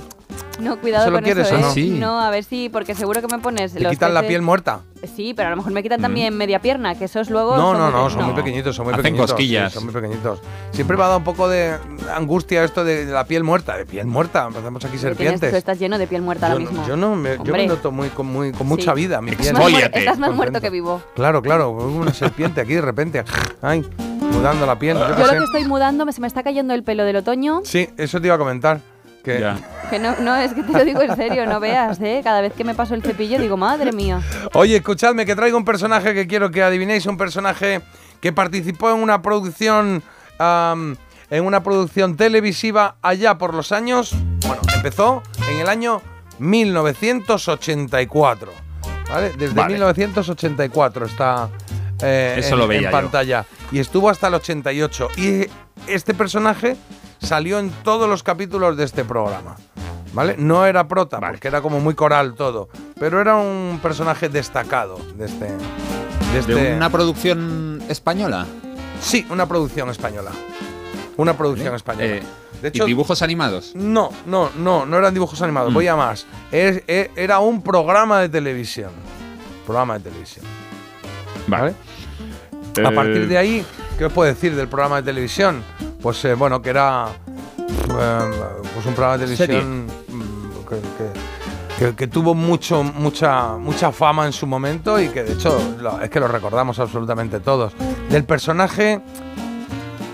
No, cuidado ¿Se lo con quieres eso, o ¿eh? no? Sí. No, a ver si, porque seguro que me pones Te los quitan la peces- piel muerta. Sí, pero a lo mejor me quitan también media pierna, que esos luego. No, son no, muy no, son muy pequeñitos, son muy Hacen pequeñitos. cosquillas. sí, son muy pequeñitos. Siempre me ha dado un poco de angustia esto de la piel muerta. De piel muerta, empezamos aquí Tienes- serpientes. tú estás lleno de piel muerta yo, ahora no- mismo. yo no me, yo me Hombre. noto muy, con, muy, con Sí. mucha vida mi piel. Estás más, muer- estás más muerto que vivo. Claro, claro, una serpiente aquí de repente. Ay, mudando la piel. yo qué Yo lo sé. que estoy mudando, me- se me está cayendo el pelo del otoño. Sí, eso te iba a comentar. Que Ya. Que no, no, es que te lo digo en serio, no veas, ¿eh? Cada vez que me paso el cepillo digo, madre mía. Oye, escuchadme que traigo un personaje que quiero que adivinéis, un personaje que participó en una producción en una producción televisiva allá por los años, bueno, empezó en el año 1984. ¿Vale? Desde Vale. 1984 está eh, Eso en, lo veía en yo. pantalla. Y estuvo hasta el 88. Y este personaje salió en todos los capítulos de este programa. ¿Vale? No era prota, porque era como muy coral todo. Pero era un personaje destacado de este. De, este- ¿De una producción española? Sí, una producción española. Una producción española. Eh, de ¿Y dibujos animados? no, no, no, no eran dibujos animados. Mm. Voy a más. Es- e- era un programa de televisión. Programa de televisión. ¿Vale? A partir de ahí, ¿qué os puedo decir del programa de televisión? Pues eh, bueno, que era eh, pues un programa de televisión mm, que, que- que- que tuvo mucho, mucha, mucha fama en su momento y que de hecho lo- es que lo recordamos absolutamente todos. Del personaje,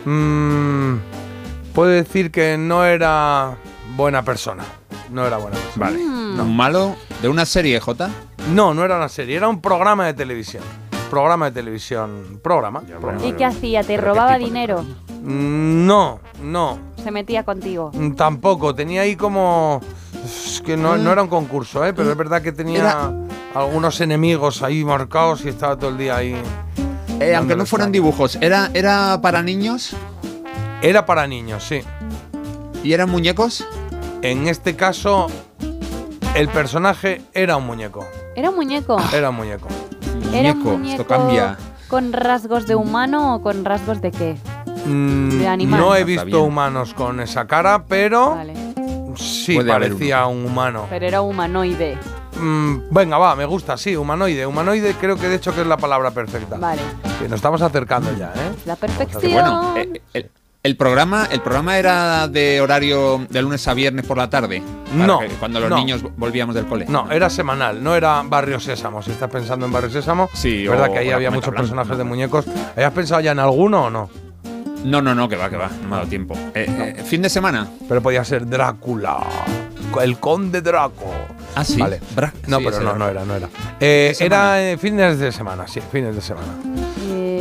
mm, puedo decir que no era buena persona. No era buena persona. Vale. ¿Un malo de una serie, J? No, no era una serie, era un programa de televisión. Programa de televisión. Programa. programa. ¿Y qué hacía? ¿Te robaba dinero? Mm, No, no. Se metía contigo. Mm, Tampoco. Tenía ahí como. Es que no, no era un concurso, ¿eh? pero es verdad que tenía Era- algunos enemigos ahí marcados y estaba todo el día ahí. Eh, aunque no fueran dibujos, ¿era, ¿era para niños? Era para niños, sí. ¿Y eran muñecos? En este caso, el personaje era un muñeco. ¿Era un muñeco? Era un muñeco. ¿Era un muñeco, esto cambia. con rasgos de humano o con rasgos de qué? Mm, De animal. No he visto bien. humanos con esa cara, pero Vale. sí Puede parecía un humano. Pero era humanoide. Mm, venga, va, me gusta, sí, humanoide. Humanoide creo que de hecho que es la palabra perfecta. Vale. Sí, nos estamos acercando ya, ¿eh? La Que perfección. bueno, eh, el, El programa, el programa era de horario de lunes a viernes por la tarde. No, cuando los no. niños volvíamos del cole. No, era semanal, no era Barrio Sésamo. Si estás pensando en Barrio Sésamo, Sí, es verdad que ahí había muchos personajes de muñecos. ¿Habías pensado ya en alguno o no? No, no, no, que va, que va. No me ha dado tiempo. Eh, eh, fin de semana. Pero podía ser Drácula, el conde Draco. Ah, sí. Vale. Bra- No, sí, pero no, era. no era, no era. Eh, ¿Qué era fines de semana, sí, fines de semana.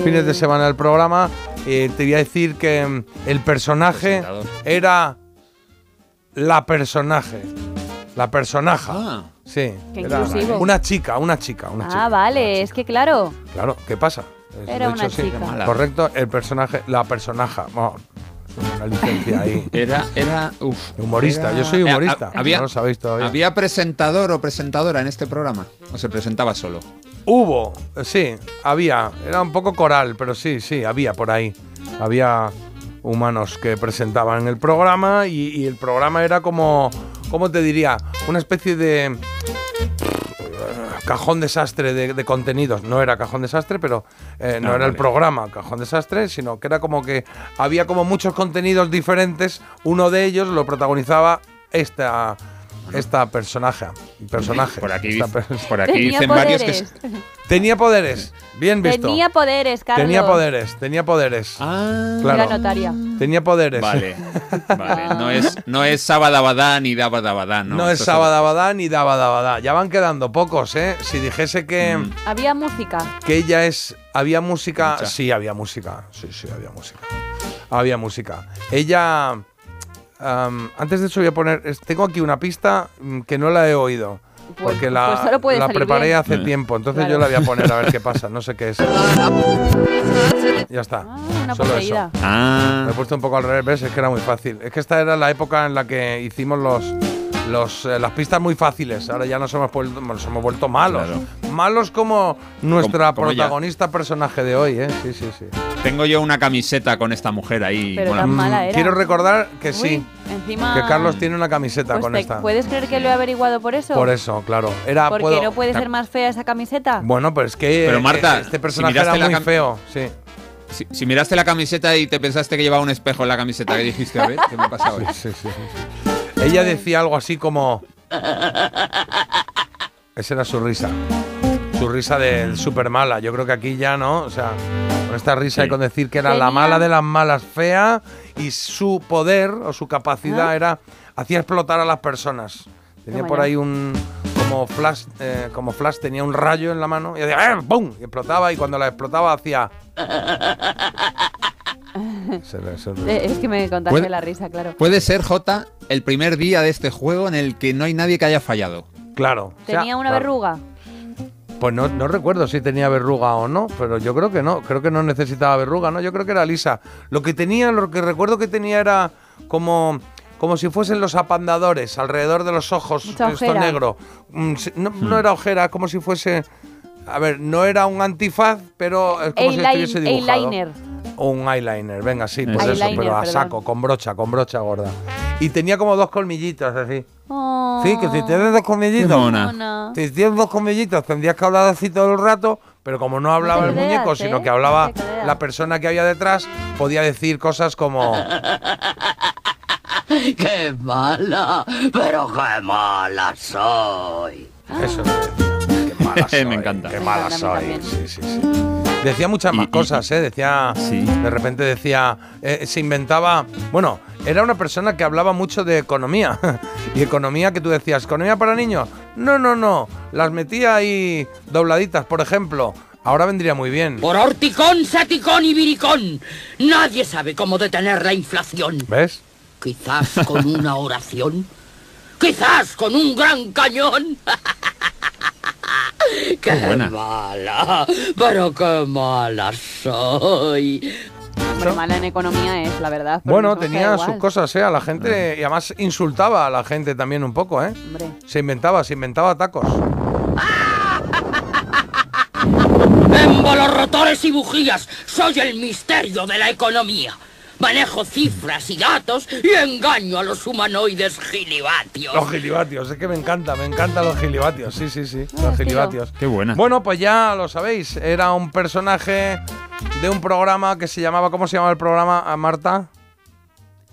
Fines de semana del programa. eh, te voy a decir que mm, el personaje era la personaje. La personaja. Ah. Sí. Qué era inclusivo. una chica, una chica, una chica. Ah, vale, es que claro. Claro, ¿qué pasa? Era de una hecho, sí. chica. Correcto, el personaje, la personaja. Bueno, una licencia ahí. Era, era, uf, Humorista, era- yo soy humorista. ha- había, no lo sabéis todavía. ¿Había presentador o presentadora en este programa? ¿O se presentaba solo? Hubo, sí, había. Era un poco coral, pero sí, sí, había por ahí. Había humanos que presentaban el programa y, y el programa era como, ¿cómo te diría? Una especie de cajón desastre de, de contenidos. No era cajón desastre, pero eh, no era el programa cajón desastre, sino que era como que había como muchos contenidos diferentes. Uno de ellos lo protagonizaba esta, esta personaje. Personaje. Por aquí, per- por aquí dicen varios que... poderes. Tenía poderes. Bien visto. Tenía poderes, Carlos. Tenía poderes, tenía poderes. Ah, Claro. Era notaria. Tenía poderes. Vale, <laughs> vale. No es, no es Sabadabadá ni Dabadabadá, ¿no? No, es Sabadabadá ni Dabadabadá. Ya van quedando pocos, ¿eh? Si dijese que, Mm. Había música. que ella es. ¿Había música? Mucha. Sí, había música. Sí, sí, había música. Había música. Ella. Am, antes de eso voy a poner. Tengo aquí una pista mm, que no la he oído. Pues- Porque la, pues la preparé bien. hace tiempo, entonces Claro. yo la voy a poner a ver qué pasa. No sé qué es. <laughs> Ya está. Ah, una Solo poseída. eso. Ah, Me he puesto un poco al revés, es que era muy fácil. Es que esta era la época en la que hicimos los, los, eh, las pistas muy fáciles. Ahora ya nos hemos vuelto, nos hemos vuelto malos. Malos como nuestra Como- como ella. protagonista personaje de hoy, ¿eh? Sí, sí, sí. tengo yo una camiseta con esta mujer ahí. Pero mola. tan mala era. Quiero recordar que Uy, sí, Encima. que Carlos tiene una camiseta Pues con te- esta. ¿Puedes creer que lo he averiguado por eso? Por eso, claro. Era, Porque puedo- no puede ser más fea esa camiseta. Bueno, pero es que Pero, eh, Marta, este si personaje miraste era muy cam- feo, sí. Si, si miraste la camiseta y te pensaste que llevaba un espejo en la camiseta, ¿qué dijiste? A ver, ¿qué me pasa hoy? Sí, sí, sí, sí. Ella decía algo así como. Esa era su risa. Su risa de súper mala. Yo creo que aquí ya no. O sea, con esta risa y con decir que era la mala de las malas fea y su poder o su capacidad Ah. era. hacía explotar a las personas. Tenía por ahí un. Como flash, eh, como flash tenía un rayo en la mano y hacía ¡eh! ¡pum! Y explotaba y cuando la explotaba hacía. Es que me ¿Puede- la risa, claro. Puede ser, J, el primer día de este juego en el que no hay nadie que haya fallado. Claro. o sea, Tenía una claro. verruga. Pues no, no recuerdo si tenía verruga o no, pero yo creo que no. Creo que no necesitaba verruga, ¿no? Yo creo que era lisa. Lo que tenía, lo que recuerdo que tenía era como, como si fuesen los apandadores alrededor de los ojos, Mucha esto ojera. negro. Mm, No, no era ojera, como si fuese. A ver, no era un antifaz, pero es como si Eyelin- estuviese dibujado. eyeliner. O un eyeliner, venga, sí, pues Eyeliner, eso, pero a perdón. saco, con brocha, con brocha gorda. Y tenía como dos colmillitos así. Oh, Sí, que si tienes dos colmillitos. Si tienes dos comillitos, tendrías que hablar así todo el rato, pero como no hablaba el muñeco, ¿eh? sino que hablaba la persona que había detrás, podía decir cosas como. <laughs> ¡Qué mala! ¡Pero qué mala soy! Eso. Qué mala <laughs> soy, Me encanta. Qué mala soy. Sí, sí, sí. Decía muchas más Y- cosas, ¿eh? Decía. Sí. De repente decía. eh, se inventaba. Bueno, era una persona que hablaba mucho de economía. <laughs> y economía que tú decías, ¿economía para niños? No, no, no. Las metía ahí dobladitas, por ejemplo. Ahora vendría muy bien. Por horticón, saticón y viricón, nadie sabe cómo detener la inflación. ¿Ves? Quizás con una oración, <laughs> quizás con un gran cañón. <laughs> ¡Qué buena. mala! ¡Pero qué mala soy! Hombre, mala en economía es, la verdad. Bueno, tenía sus cosas, ¿eh? A la gente. Y además insultaba a la gente también un poco, ¿eh? Hombre. Se inventaba, se inventaba tacos. <laughs> Émbolos, rotores y bujías, soy el misterio de la economía. Manejo cifras y datos y engaño a los humanoides gilibatios. Los gilibatios, es que me encanta, me encantan los gilibatios, sí, sí, sí, Ah, los gilibatios. Qué buena. Bueno, pues ya lo sabéis, era un personaje de un programa que se llamaba, ¿cómo se llamaba el programa, a Marta?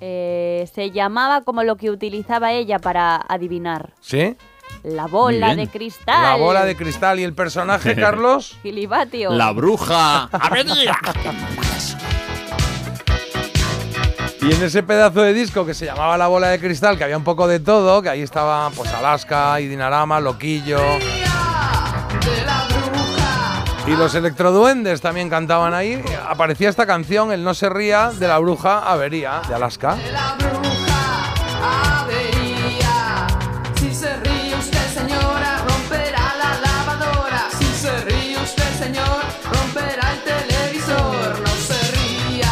Eh, se llamaba como lo que utilizaba ella para adivinar. ¿Sí? La bola de cristal. La bola de cristal y el personaje, <laughs> Carlos. Gilibatio. La bruja. <laughs> <laughs> Y en ese pedazo de disco que se llamaba La Bola de Cristal, que había un poco de todo, que ahí estaba pues Alaska y Dinarama, Loquillo. Y los electroduendes también cantaban ahí. Aparecía esta canción, El no se ría, de la bruja Avería, de Alaska.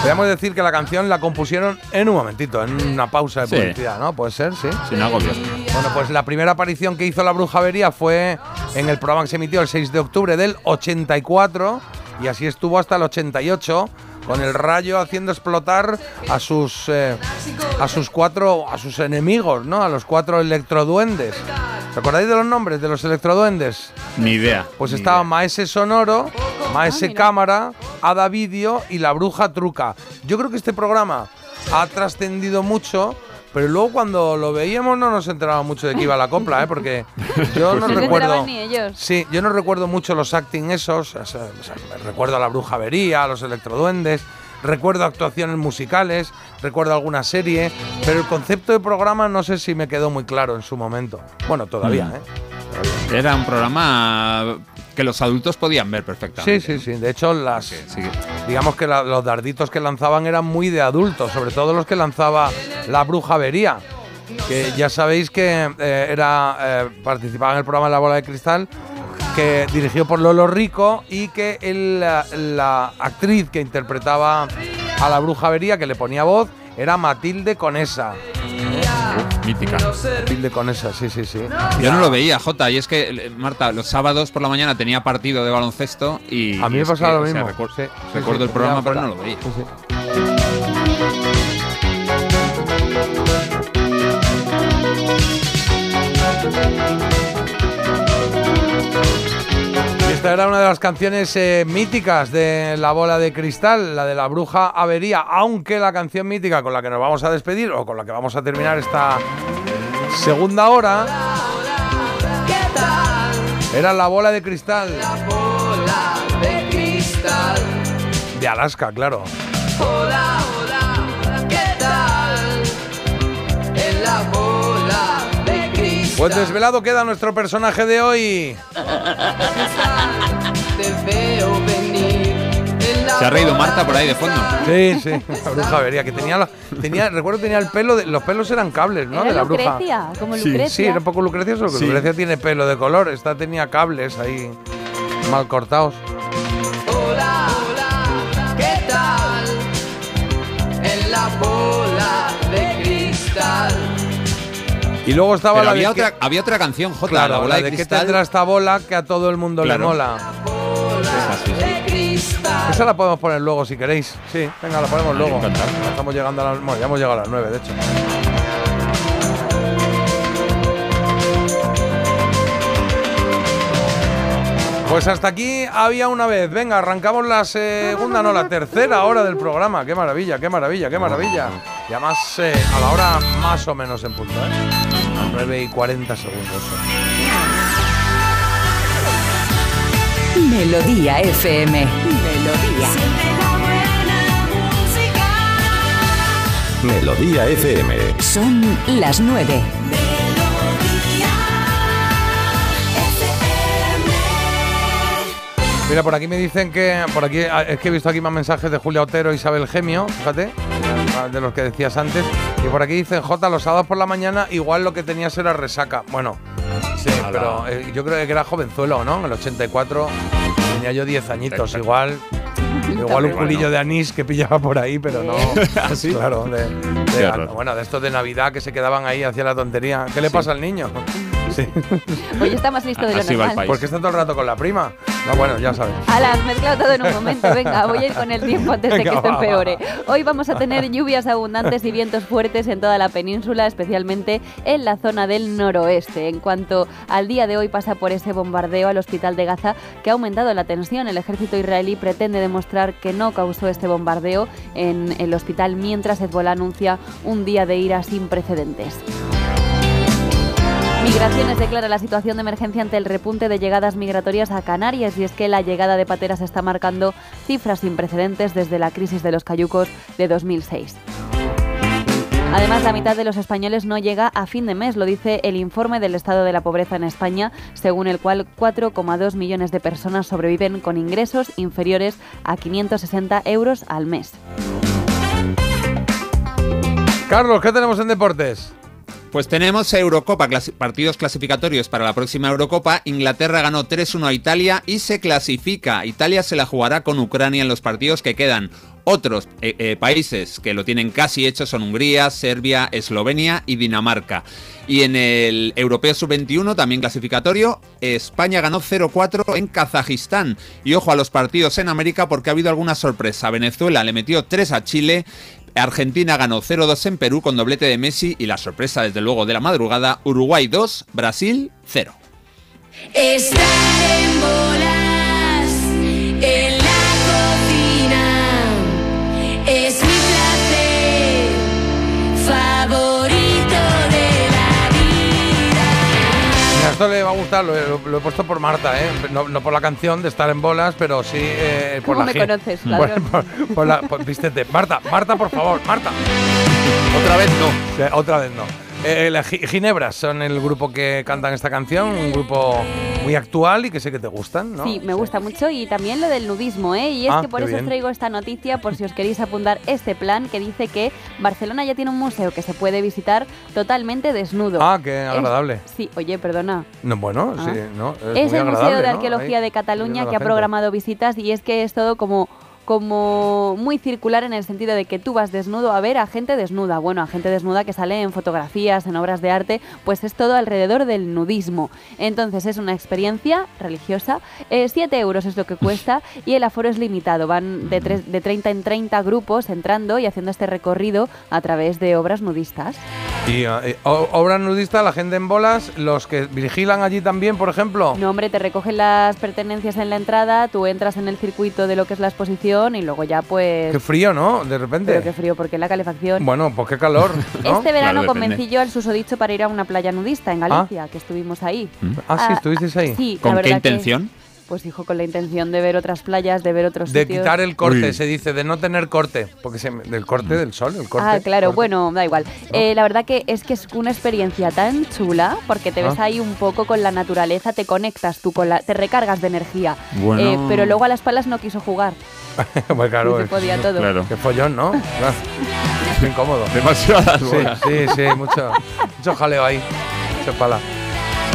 Podríamos decir que la canción la compusieron en un momentito, en una pausa de Sí. publicidad, ¿no? Puede ser, sí. Sin agobio. Bueno, pues la primera aparición que hizo la Bruja Avería fue en el programa que se emitió el 6 de octubre del 84 y así estuvo hasta el 88 con el rayo haciendo explotar a sus eh, a sus cuatro a sus enemigos, ¿no? A los cuatro electroduendes. ¿Os acordáis de los nombres de los electroduendes? Ni idea. Pues ni estaba Maese Sonoro, Maese Cámara, Ada Vídeo y la Bruja Truca. Yo creo que este programa ha trascendido mucho, pero luego cuando lo veíamos no nos enterábamos mucho de qué iba la copla, ¿eh? porque <laughs> yo no No recuerdo. ni ellos. Sí, yo no recuerdo mucho los acting esos. o sea, o sea, recuerdo a la Bruja Avería, a los Electroduendes. Recuerdo actuaciones musicales, recuerdo alguna serie, pero el concepto de programa no sé si me quedó muy claro en su momento. Bueno, todavía, Mm. ¿eh? Era un programa que los adultos podían ver perfectamente. Sí, sí, sí. De hecho, las, digamos que la- los darditos que lanzaban eran muy de adultos, sobre todo los que lanzaba la Bruja Avería. Que ya sabéis que eh, era eh, participaba en el programa La Bola de Cristal, que dirigió por Lolo Rico y que el, la, la actriz que interpretaba a la Bruja Avería, que le ponía voz, era Matilde Conesa. Mítica. Matilde Conesa, sí, sí, sí. Yo no lo veía, Jota, y es que, eh, Marta, los sábados por la mañana tenía partido de baloncesto y. A mí me pasaba lo o sea, mismo. Sí, recuerdo sí, el programa, pero no lo veía. Esta era una de las canciones eh, míticas de La Bola de Cristal, la de la Bruja Avería, aunque la canción mítica con la que nos vamos a despedir o con la que vamos a terminar esta segunda hora era La Bola de Cristal Bola de cristal. de Alaska, claro. Hola, hola, hola, ¿qué tal? En la bola de cristal. Pues desvelado queda nuestro personaje de hoy. <laughs> Se ha reído Marta por ahí de fondo. Sí, sí, la bruja Avería, que tenía, la- tenía recuerdo tenía el pelo, de- los pelos eran cables, ¿no? Era de la bruja. Lucrecia, como Sí, Lucrecia. Sí, era un poco Lucrecia, solo que Sí. Lucrecia tiene pelo de color, esta tenía cables ahí mal cortados. Hola, hola, ¿qué tal? En la bola de cristal. Y luego estaba Pero la había otra, que- había otra canción, Jota, claro, la bola la de, de que cristal. tendrá esta bola que a todo el mundo Claro. le mola. Esa la podemos poner luego si queréis. Sí, venga, la ponemos luego. Estamos llegando a las, bueno, ya hemos llegado a las 9, de hecho. Pues hasta aquí había una vez. Venga, arrancamos la segunda, no, la tercera hora del programa. Qué maravilla, qué maravilla, qué maravilla. Y además eh, a la hora más o menos en punto, ¿eh? A 9 y 40 segundos. Melodía FM. Melodía. Melodía FM. Son las nueve. Mira, por aquí me dicen que. Por aquí ah, es que he visto aquí más mensajes de Julia Otero e Isabel Gemio, fíjate, de los que decías antes. Y por aquí dicen, J, los sábados por la mañana, igual lo que tenías era resaca. Bueno, sí, pero eh, yo creo que era jovenzuelo, ¿no? En el 84 tenía yo 10 añitos, igual. <laughs> Igual un culillo de anís que pillaba por ahí, pero no. <laughs> ¿Sí? <laughs> Claro, de, bueno, de estos de Navidad que se quedaban ahí, hacía la tontería. ¿Qué le pasa al niño? Hoy está más listo de lo normal. Porque está todo el rato con la prima. No, bueno, ya sabes. Ala, has mezclado todo en un momento. Venga, voy a ir con el tiempo antes de que esto empeore. va. Hoy vamos a tener lluvias abundantes y vientos fuertes en toda la península, especialmente en la zona del noroeste. En cuanto al día de hoy pasa por ese bombardeo al hospital de Gaza que ha aumentado la tensión. El ejército israelí pretende demostrar que no causó este bombardeo en el hospital mientras Hezbollah anuncia un día de ira sin precedentes. Migraciones declara la situación de emergencia ante el repunte de llegadas migratorias a Canarias y es que la llegada de pateras está marcando cifras sin precedentes desde la crisis de los cayucos de 2006. Además, la mitad de los españoles no llega a fin de mes, lo dice el informe del estado de la pobreza en España, según el cual 4,2 millones de personas sobreviven con ingresos inferiores a 560 euros al mes. Carlos, ¿qué tenemos en deportes? Pues tenemos Eurocopa, partidos clasificatorios para la próxima Eurocopa. Inglaterra ganó 3-1 a Italia y se clasifica. Italia se la jugará con Ucrania en los partidos que quedan. Otros eh, eh, países que lo tienen casi hecho son Hungría, Serbia, Eslovenia y Dinamarca. Y en el Europeo Sub-21, también clasificatorio, España ganó 0-4 en Kazajistán. Y ojo a los partidos en América porque ha habido alguna sorpresa. Venezuela le metió 3 a Chile. Argentina ganó 0-2 en Perú con doblete de Messi y la sorpresa desde luego de la madrugada, Uruguay 2, Brasil 0. Estar en bolas esto le va a gustar, lo, he- lo he puesto por Marta, ¿eh? No, no por la canción de estar en bolas, pero sí eh, por ¿Cómo la me conoces, <laughs> por, por- por la, por- vístete. Marta, Marta, por favor, Marta. Otra vez no. otra vez no. Eh, las Gi- Ginebras son el grupo que cantan esta canción, un grupo muy actual y que sé que te gustan, ¿no? Sí, me gusta mucho y también lo del nudismo, ¿eh? Y es Ah, que por eso bien. os traigo esta noticia, por si os queréis apuntar este plan que dice que Barcelona ya tiene un museo que se puede visitar totalmente desnudo. Ah, qué Es- agradable. sí, oye, perdona. No, bueno, Ah. sí, no. Es, Es, muy el Museo de ¿no? Arqueología Ahí, de Cataluña que ha programado visitas y es que es todo como como muy circular en el sentido de que tú vas desnudo a ver a gente desnuda, bueno, a gente desnuda que sale en fotografías, en obras de arte, pues es todo alrededor del nudismo. Entonces es una experiencia religiosa, 7 euros es lo que cuesta y el aforo es limitado, van de, tres- de 30 en 30 grupos entrando y haciendo este recorrido a través de obras nudistas. Y eh, o- obra nudista, la gente en bolas, los que vigilan allí también, por ejemplo. No, hombre, te recogen las pertenencias en la entrada, tú entras en el circuito de lo que es la exposición y luego ya pues... Qué frío, ¿no? De repente. Pero qué frío, porque la calefacción... Bueno, pues qué calor, <laughs> ¿no? Este verano convencí yo al susodicho para ir a una playa nudista en Ah. Galicia, que estuvimos ahí. Ah, sí, estuvisteis ahí. Sí, la ¿Con qué verdad que- intención? Pues dijo con la intención de ver otras playas, de ver otros De sitios. quitar el corte, Uy. se dice, de no tener corte. Porque se, del corte del sol, el corte. Ah, claro, corte. bueno, da igual. Eh, la verdad que es que es una experiencia tan chula porque te ves Ah. ahí un poco con la naturaleza, te conectas tú con la, te recargas de energía. Bueno. Eh, pero luego a las palas no quiso jugar. <laughs> pues claro, se es- podía todo. Claro. Qué follón, ¿no? Claro. Es muy incómodo. Demasiadas Sí, sí, sí, mucho, mucho jaleo ahí. Mucho pala.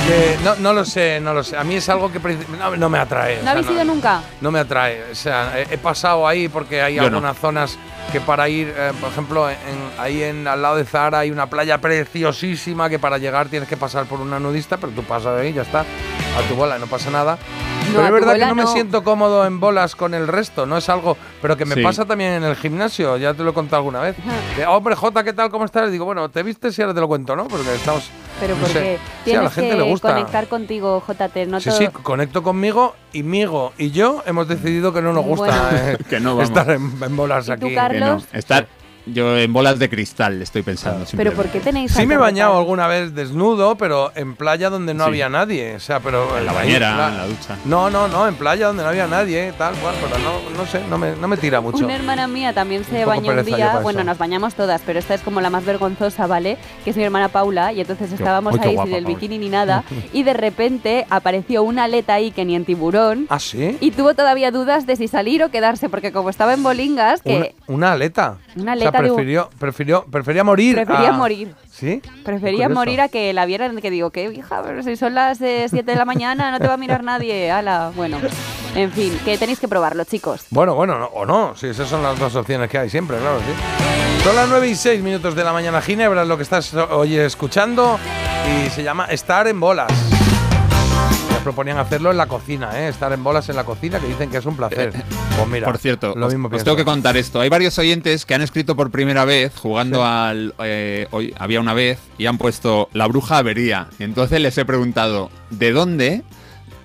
Que no, no lo sé, no lo sé. A mí es algo que no, no me atrae. o ¿No sea, habéis ido nunca? No me atrae. O sea, he, he pasado ahí porque hay Yo no. algunas zonas que para ir, eh, por ejemplo, en- ahí en, al lado de Zara hay una playa preciosísima que para llegar tienes que pasar por una nudista, pero tú pasas ahí y ya está. A tu bola, no pasa nada. No, pero es tu verdad que no, me siento cómodo en bolas con el resto, no es algo, pero que me Sí. pasa también en el gimnasio, ya te lo he contado alguna vez. De, hombre, Jota, ¿qué tal? ¿Cómo estás? Digo, bueno, te vistes y ahora te lo cuento, ¿no? Porque estamos... Pero no porque. Sí, a la gente que le gusta. conectar contigo, JT. No Sí, todo- sí, conecto conmigo y Migo y yo hemos decidido que no nos gusta Bueno. eh, <laughs> Que no vamos. estar en, en bolas ¿Y aquí. Carlos? No. Estar yo en bolas de cristal estoy pensando. Pero ¿por qué tenéis Sí me he bañado alguna vez desnudo, pero en playa donde no Sí. había nadie. O sea, pero En la bañera, claro. en la ducha. No, no, no, en playa donde no había nadie, tal cual, pero no, no sé, no me, no me tira mucho. Una hermana mía también se Un bañó un día, bueno, nos bañamos todas, pero esta es como la más vergonzosa, ¿vale? Que es mi hermana Paula, y entonces estábamos qué ahí guapa, sin el Paula. bikini ni nada, <laughs> y de repente apareció una aleta ahí que ni en tiburón, ¿Ah, sí? y tuvo todavía dudas de si salir o quedarse, porque como estaba en bolingas, Una, que una aleta. Una O sea, prefirió, prefirió, prefería morir. prefería a- morir. ¿Sí? Prefería morir a que la vieran, que digo, que hija, pero si son las 7 de la mañana, no te va a mirar nadie, ala, bueno, en fin, que tenéis que probarlo, chicos. Bueno, bueno, no- o no, sí, esas son las dos opciones que hay siempre, claro, sí. Son las 9 y 6 minutos de la mañana, Ginebra, es lo que estás hoy escuchando. y se llama Estar en bolas. Proponían hacerlo en la cocina, ¿eh? Estar en bolas en la cocina, que dicen que es un placer. Pues mira, Por cierto, lo os, mismo os tengo que contar esto. Hay varios oyentes que han escrito por primera vez jugando al eh, hoy había una vez y han puesto la bruja avería. Entonces les he preguntado ¿de dónde?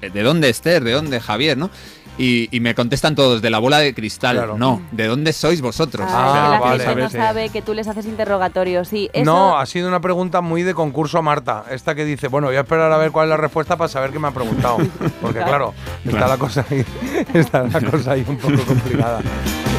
Eh, ¿De dónde Esther? ¿De dónde Javier? ¿No? Y, y me contestan todos de la bola de cristal. Claro. No, ¿de dónde sois vosotros? Ah, O sea, que la vale, gente no sí. sabe que tú les haces interrogatorios. Sí, eso, No, ha sido una pregunta muy de concurso a Marta. Esta que dice, bueno, voy a esperar a ver cuál es la respuesta para saber qué me ha preguntado. Porque <laughs> claro, está Claro. la cosa ahí, <laughs> está la cosa ahí un poco complicada.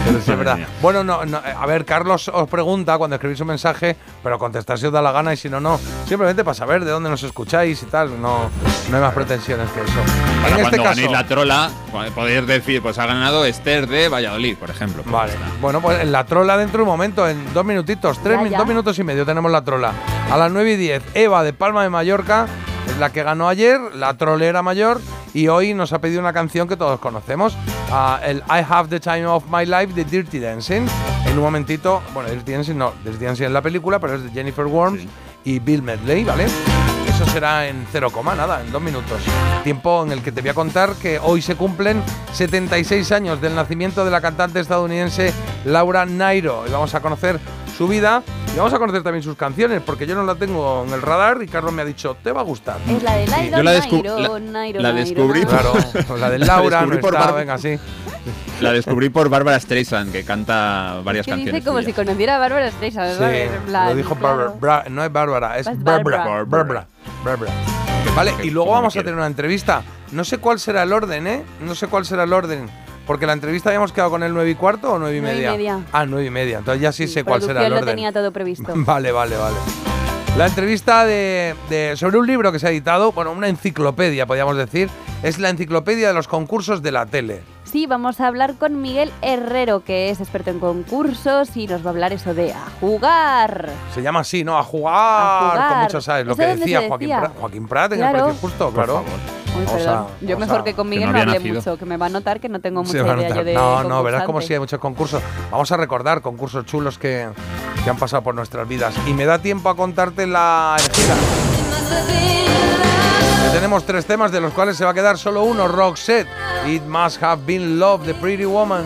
Pero sí es verdad. Bueno, no, no, a ver, Carlos os pregunta cuando escribís un mensaje, pero contestar si os da la gana y si no, no. Simplemente para saber de dónde nos escucháis y tal. No, no hay más pretensiones que eso. Para en cuando este caso. la trola, podéis decir, pues ha ganado Esther de Valladolid, por ejemplo. Pues Vale. Bueno, pues en la trola dentro de un momento, en dos minutitos, tres, Ya, dos minutos y medio tenemos la trola. A las 9 y 10, Eva de Palma de Mallorca la que ganó ayer, la trolera mayor, y hoy nos ha pedido una canción que todos conocemos, ah, el I Have the Time of My Life de Dirty Dancing. En un momentito, bueno, Dirty Dancing no, Dirty Dancing es la película, pero es de Jennifer Worms y Bill Medley, ¿vale? Eso será en 0, nada, en dos minutos. Tiempo en el que te voy a contar que hoy se cumplen 76 años del nacimiento de la cantante estadounidense Laura Nairo. Y vamos a conocer su vida y vamos a conocer también sus canciones, porque yo no la tengo en el radar y Carlos me ha dicho, te va a gustar. es la de Nairo, yo la descu- Nairo, la- Nairo, la descubrí Nairo. Claro, la de <laughs> Laura, no descubrí por está, venga, sí. La descubrí por Bárbara Streisand, que canta varias Que canciones. dice como si conociera a Bárbara Streisand, Sí, lo dijo claro. Bárbara. Bra- no es Bárbara, es Bárbara. Bárbara. Bárbara. Vale, y luego vamos a tener una entrevista. No sé cuál será el orden, ¿eh? No sé cuál será el orden. Porque la entrevista habíamos quedado con el 9 y cuarto o 9 y Nueve y media. media. Ah, 9 y media. Entonces ya sí sé cuál será el Producción lo orden. tenía todo previsto. <laughs> Vale, vale, vale. La entrevista de, de- sobre un libro que se ha editado, bueno, una enciclopedia, podríamos decir, es la enciclopedia de los concursos de la tele. Sí, vamos a hablar con Miguel Herrero, que es experto en concursos y nos va a hablar eso de a jugar. Se llama así, ¿no? A jugar, A jugar. con mucho, ¿sabes? Lo ¿Eso que decía Joaquín? Prat. Joaquín Prat en Claro. el precio justo, claro. Uy, Yo mejor a- que con que Miguel no no, hablé nacido. mucho, que me va a notar que no tengo <laughs> mucha idea yo de No, no, verás como si hay muchos concursos. Vamos a recordar concursos chulos que, que han pasado por nuestras vidas. Y me da tiempo a contarte la elegida. Tenemos tres temas de los cuales se va a quedar solo uno, Roxette. It must have been love, the pretty woman.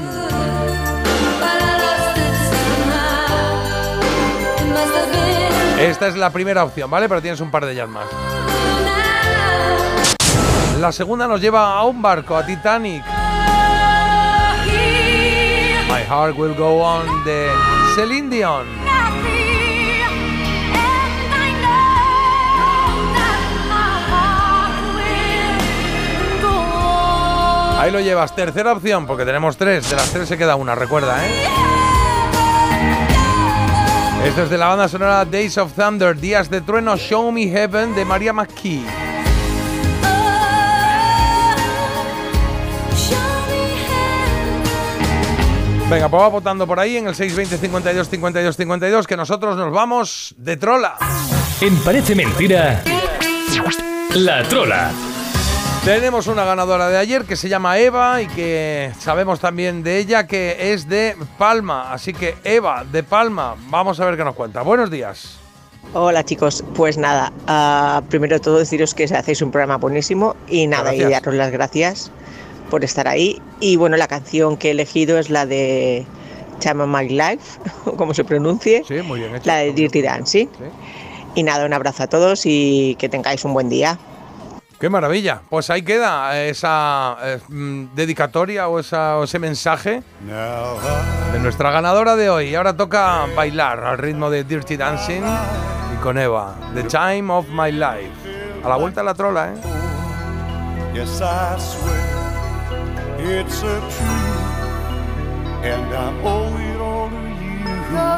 Esta es la primera opción, ¿vale? Pero tienes un par de ellas más. La segunda nos lleva a un barco, a Titanic. My Heart Will Go On de Celine Dion. Ahí lo llevas. Tercera opción, porque tenemos tres. De las tres se queda una, recuerda, ¿eh? Esto es de la banda sonora Days of Thunder, Días de Trueno, Show Me Heaven de María McKee. Venga, pues va votando por ahí en el 620 52 52 52 que nosotros nos vamos de trola. En Parece Mentira, La Trola. Tenemos una ganadora de ayer que se llama Eva y que sabemos también de ella que es de Palma. Así que Eva, de Palma, vamos a ver qué nos cuenta. Buenos días. Hola chicos, pues nada, ah, primero de todo deciros que hacéis un programa buenísimo y nada, y Gracias. daros las gracias por estar ahí. Y bueno, la canción que he elegido es la de Chama My Life, <laughs> como se pronuncie, Sí, muy bien hecho. la de Dirty Dancing. Y nada, un abrazo a todos y que tengáis un buen día. Qué maravilla. Pues ahí queda esa eh, mm, dedicatoria o, esa- o ese mensaje de nuestra ganadora de hoy. Y ahora toca bailar al ritmo de Dirty Dancing y con Eva. The Time of My Life. A la vuelta de la trola, ¿eh? Yes, I swear it's a truth, and I owe it all to you. I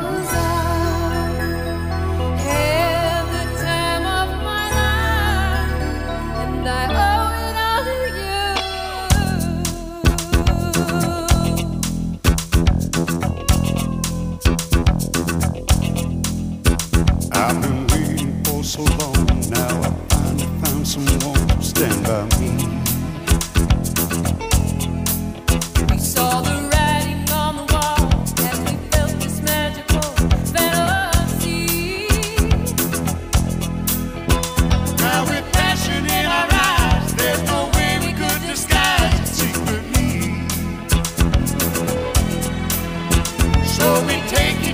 stand by me. We saw the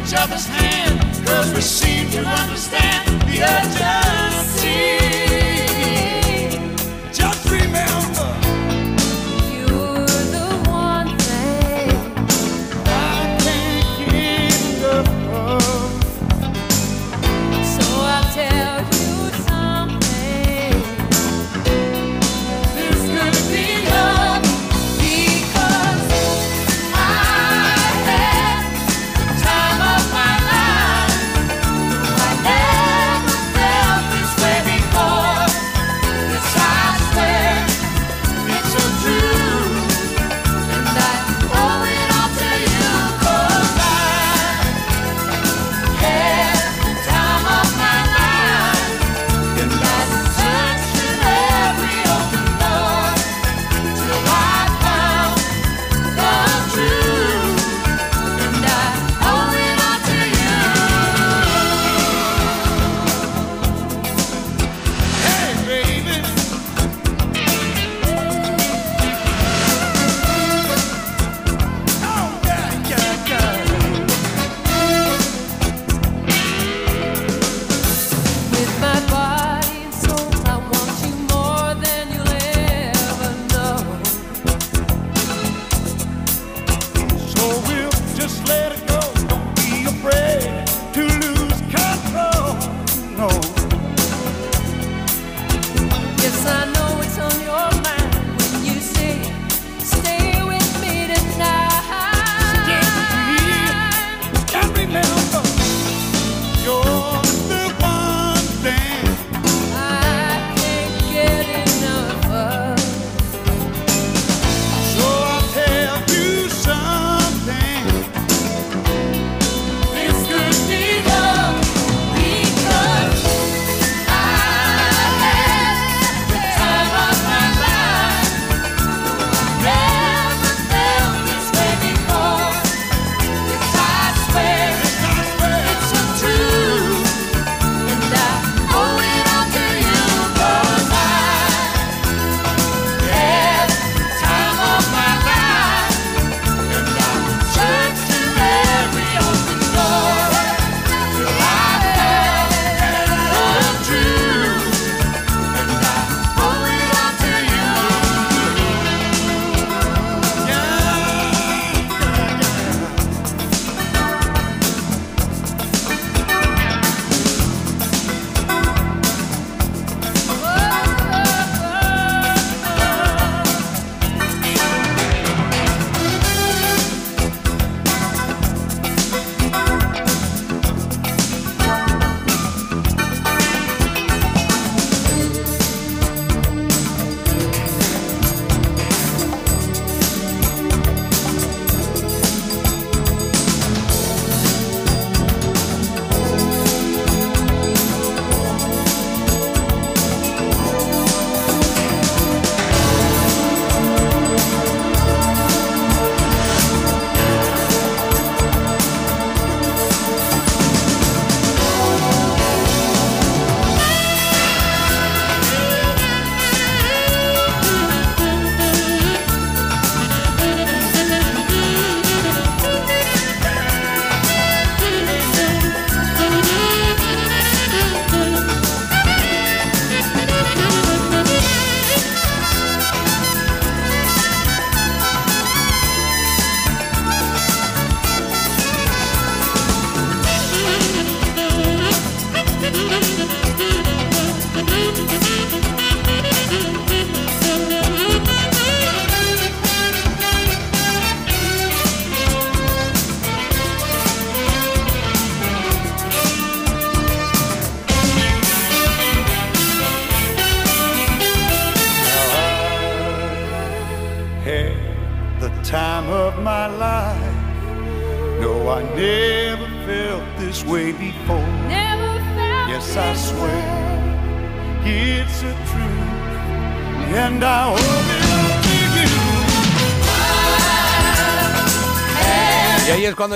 each other's hand, cause we seem to understand the urgency.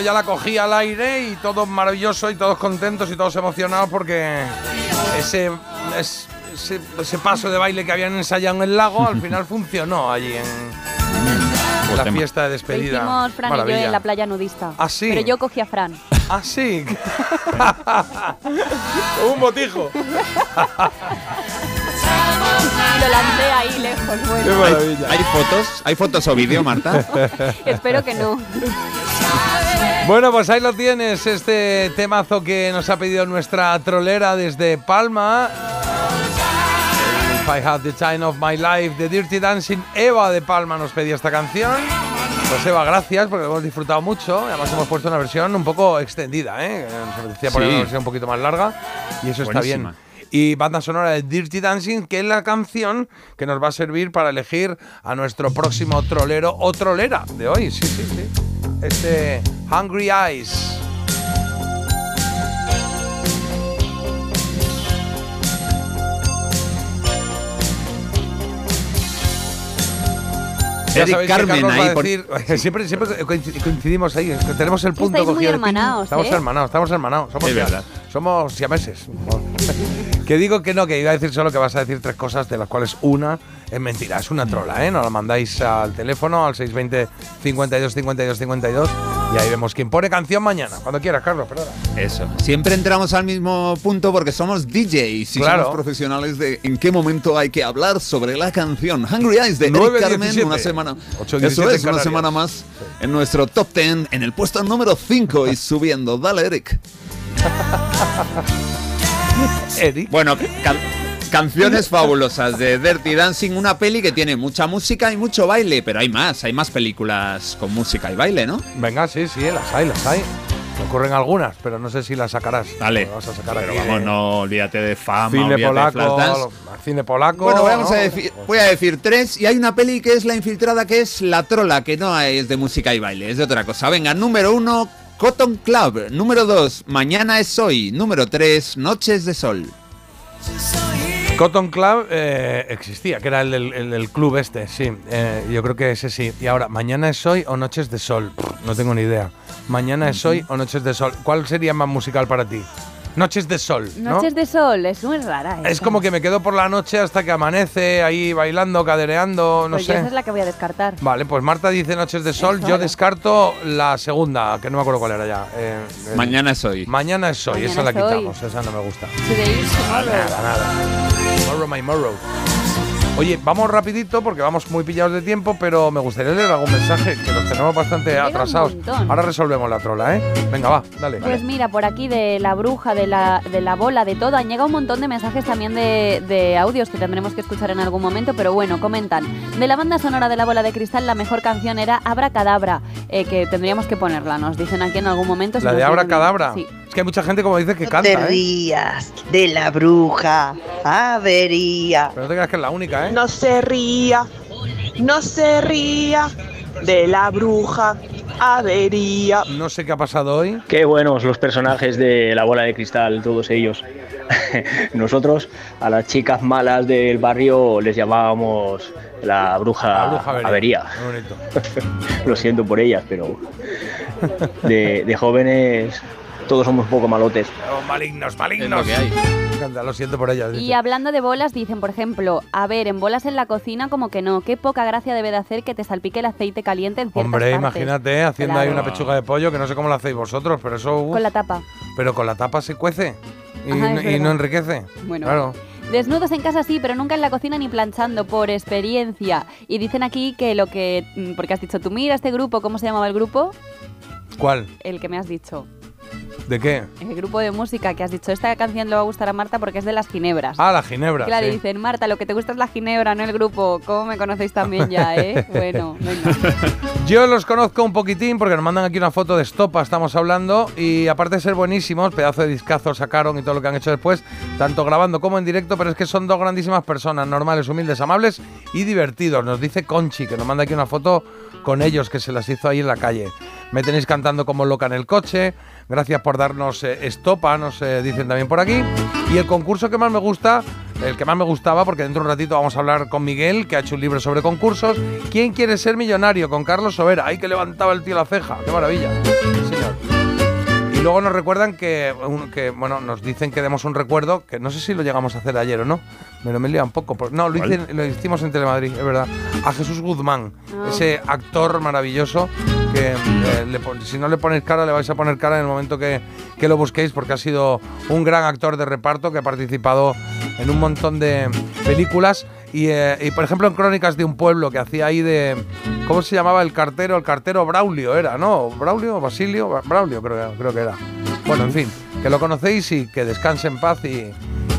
ya la cogí al aire y todos maravillosos y todos contentos y todos emocionados porque ese, ese, paso de baile que habían ensayado en el lago al <laughs> final funcionó allí en pues la fiesta de despedida. En la playa nudista. ¿Ah, sí? Pero yo cogí a Fran. ¿Ah, sí? <laughs> Un botijo. <laughs> lo lancé ahí lejos. ¿Hay fotos? ¿Hay fotos o vídeo, Marta? Espero que no. Bueno, pues ahí lo tienes, este temazo que nos ha pedido nuestra trolera desde Palma. If I Had the Time of My Life, The Dirty Dancing. Eva de Palma nos pedía esta canción. Pues Eva, gracias, porque hemos disfrutado mucho. Además hemos puesto una versión un poco extendida, ¿eh? Nos apetecía poner Sí. una versión un poquito más larga y eso está bien. Y banda sonora de Dirty Dancing, que es la canción que nos va a servir para elegir a nuestro próximo trolero o trolera de hoy. Sí, sí, sí. Este Hungry Eyes. Ya Eric Carmen ahí por- decir- <laughs> siempre, siempre coinci- coincidimos ahí, tenemos el punto Estáis muy cogido hermanaos, Estamos ¿eh? hermanados, estamos hermanados. Somos, Es verdad. somos siameses. <laughs> que digo que no, que iba a decir solo que vas a decir tres cosas, de las cuales una es mentira, es una trola, ¿eh? Nos la mandáis al teléfono, al 620 52 52 52 y ahí vemos quién pone canción mañana. Cuando quieras, Carlos, perdona. Eso. Siempre entramos al mismo punto porque somos DJs y Claro. somos profesionales de en qué momento hay que hablar sobre la canción. Hungry Eyes de Eric 9, Carmen, 17. una semana. 8, Eso 17 es, en una semana más en nuestro top 10, en el puesto número 5 y <laughs> subiendo. Dale, Eric. Eric. Bueno, canciones fabulosas de Dirty Dancing, una peli que tiene mucha música y mucho baile, pero hay más, hay más películas con música y baile, ¿no? Venga, sí, sí, las hay, las hay. Me ocurren algunas, pero no sé si las sacarás. Dale. Vas a sacar Pero aquí vamos, de no olvídate de fama, Cine olvídate de polaco, lo- cine polaco. Bueno, vamos ¿no? a decir, voy a decir tres y hay una peli que es La Infiltrada que es La Trola, que no es de música y baile, es de otra cosa. Venga, número uno, Cotton Club. Número dos, Mañana es hoy. Número tres, Noches de Sol. Cotton Club eh, existía, que era el del, el del club este, sí. Eh, yo creo que ese sí. Y ahora, ¿mañana es hoy o Noches de Sol? Pff, no tengo ni idea. ¿Mañana es hoy o Noches de Sol? ¿Cuál sería más musical para ti? Noches de Sol, ¿no? Noches de sol, es muy rara. Es como que me quedo por la noche hasta que amanece, ahí bailando, cadereando, no Pues yo sé. esa es la que voy a descartar. Vale, pues Marta dice Noches de Sol, yo era. descarto la segunda, que no me acuerdo cuál era ya. Eh, eh, Mañana es hoy. Mañana es hoy, Mañana esa la es hoy. quitamos, esa no me gusta. Today is tomorrow. Nada, nada. Tomorrow my morrow. Oye, vamos rapidito porque vamos muy pillados de tiempo, pero me gustaría leer algún mensaje, que los tenemos bastante atrasados. Ahora resolvemos la trola, ¿eh? Venga, va, dale. Pues mira, por aquí de la bruja, de la, de la bola, de todo, han llegado un montón de mensajes también de, de audios que tendremos que escuchar en algún momento, pero bueno, comentan. De la banda sonora de la bola de cristal, la mejor canción era Abracadabra, eh, que tendríamos que ponerla, nos dicen aquí en algún momento. si la de Abra. Cadabra. Sí. Es que hay mucha gente como dice que No canta, te ¿eh? rías de la bruja, avería. Pero no te creas que es la única, ¿eh? No se ría, no se ría de la bruja, avería. No sé qué ha pasado hoy. Qué buenos los personajes de la bola de cristal, todos ellos. <laughs> Nosotros a las chicas malas del barrio les llamábamos la bruja, La bruja avería. avería. <laughs> Lo siento por ellas, pero de, de jóvenes todos somos un poco malotes. Oh, malignos, malignos. Es lo que hay. Me encanta, Lo siento por ellas. Y hablando de bolas, dicen, por ejemplo, a ver, en bolas en la cocina como que no, qué poca gracia debe de hacer que te salpique el aceite caliente en ciertas Hombre, partes. imagínate haciendo ahí una pechuga de pollo que no sé cómo lo hacéis vosotros, pero eso. uf, Con la tapa. Pero con la tapa se cuece y, Ajá, y no enriquece. Bueno. Claro. Desnudos en casa sí, pero nunca en la cocina ni planchando, por experiencia. Y dicen aquí que lo que... mm, Porque has dicho, tú mira este grupo, ¿cómo se llamaba el grupo? ¿Cuál? El que me has dicho. ¿De qué? El grupo de música que has dicho, esta canción le va a gustar a Marta porque es de las ginebras. Ah, la ginebra. Claro, y dicen, Marta, lo que te gusta es la ginebra, no el grupo. ¿Cómo me conocéis también ya, eh? <laughs> Bueno, venga. Yo los conozco un poquitín porque nos mandan aquí una foto de Estopa, estamos hablando, y aparte de ser buenísimos, pedazo de discazo sacaron y todo lo que han hecho después, tanto grabando como en directo, pero es que son dos grandísimas personas, normales, humildes, amables y divertidos. Nos dice Conchi, que nos manda aquí una foto con ellos, que se las hizo ahí en la calle. Me tenéis cantando como loca en el coche, gracias por darnos eh, Estopa, nos eh, dicen también por aquí. Y el concurso que más me gusta el que más me gustaba, porque dentro de un ratito vamos a hablar con Miguel, que ha hecho un libro sobre concursos. ¿Quién quiere ser millonario? Con Carlos Sobera. ¡Ay, que levantaba el tío la ceja! ¡Qué maravilla! Sí, señor. Y luego nos recuerdan que, un- que, bueno, nos dicen que demos un recuerdo, que no sé si lo llegamos a hacer ayer o no, me lo me lía un poco. por- no, lo, hice- lo hicimos en Telemadrid, es verdad. A Jesús Guzmán, Ah. ese actor maravilloso eh, le si no le ponéis cara, le vais a poner cara en el momento que, que lo busquéis, porque ha sido un gran actor de reparto que ha participado en un montón de películas. Y, eh, y, por ejemplo, en Crónicas de un pueblo que hacía ahí de. ¿Cómo se llamaba el cartero? El cartero Braulio era, ¿no? ¿Braulio? ¿Basilio? Bra- Braulio, creo, creo que era. Bueno, en fin, que lo conocéis y que descanse en paz y,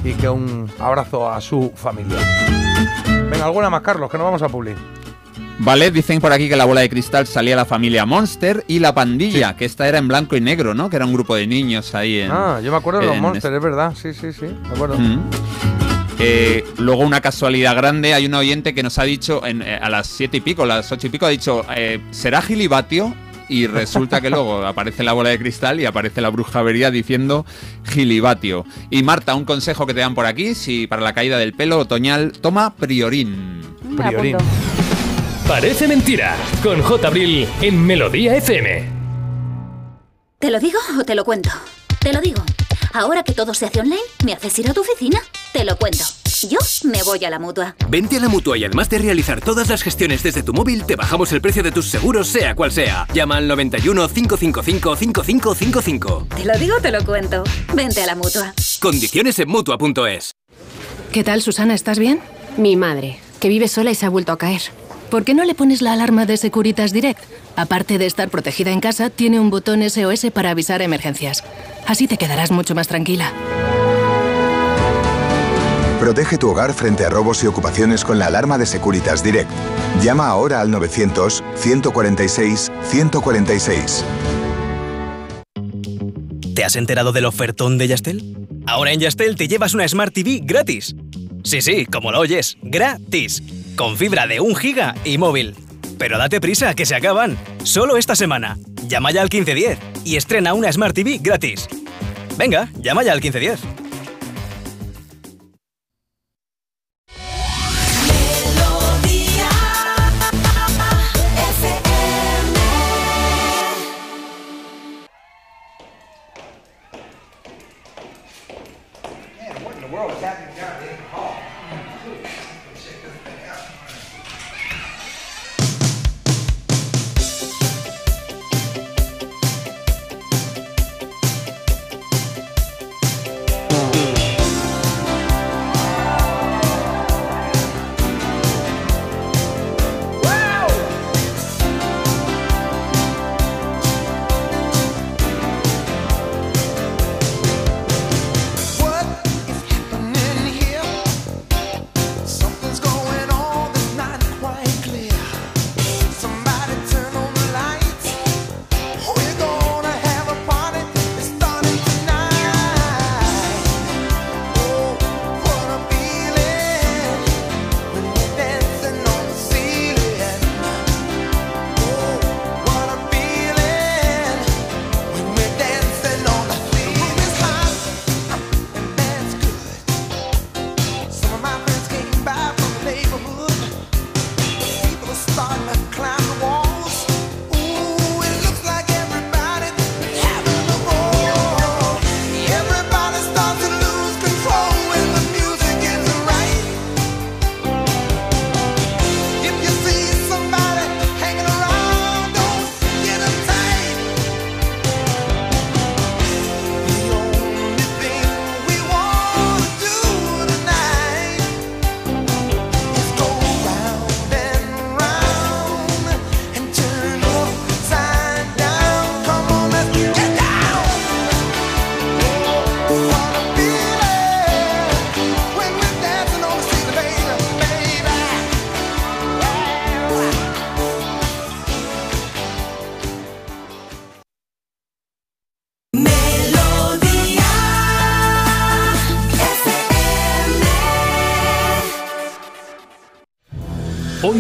y que un abrazo a su familia. Venga, alguna más, Carlos, que nos vamos a publicar. Vale, dicen por aquí que la bola de cristal salía la familia Monster y la pandilla, que esta era en blanco y negro, ¿no? Que era un grupo de niños ahí en. Ah, yo me acuerdo de los en Monsters, es verdad. Sí, sí, sí, me acuerdo. Mm. Eh, luego una casualidad grande, hay un oyente que nos ha dicho en- eh, a las siete y pico, las ocho y pico, ha dicho, eh, ¿será gilibatio? Y resulta que luego <laughs> aparece la bola de cristal y aparece la bruja avería diciendo gilibatio. Y Marta, un consejo que te dan por aquí, si para la caída del pelo otoñal, toma priorín. Priorín. Parece mentira, con J. Abril en Melodía FM. ¿Te lo digo o te lo cuento? Te lo digo. Ahora que todo se hace online, ¿me haces ir a tu oficina? Te lo cuento. Yo me voy a la mutua. Vente a la mutua y además de realizar todas las gestiones desde tu móvil, te bajamos el precio de tus seguros, sea cual sea. Llama al 91 555 5555. Te lo digo o te lo cuento. Vente a la mutua. Condiciones en mutua.es. ¿Qué tal, Susana? ¿Estás bien? Mi madre, que vive sola y se ha vuelto a caer. ¿Por qué no le pones la alarma de Securitas Direct? Aparte de estar protegida en casa, tiene un botón SOS para avisar emergencias. Así te quedarás mucho más tranquila. Protege tu hogar frente a robos y ocupaciones con la alarma de Securitas Direct. Llama ahora al 900-146-146. ¿Te has enterado del ofertón de Yastel? Ahora en Yastel te llevas una Smart TV gratis. Sí, sí, como lo oyes, gratis. Con fibra de 1 giga y móvil. Pero date prisa, que se acaban. Solo esta semana. Llama ya al 1510 y estrena una Smart TV gratis. Venga, llama ya al 1510.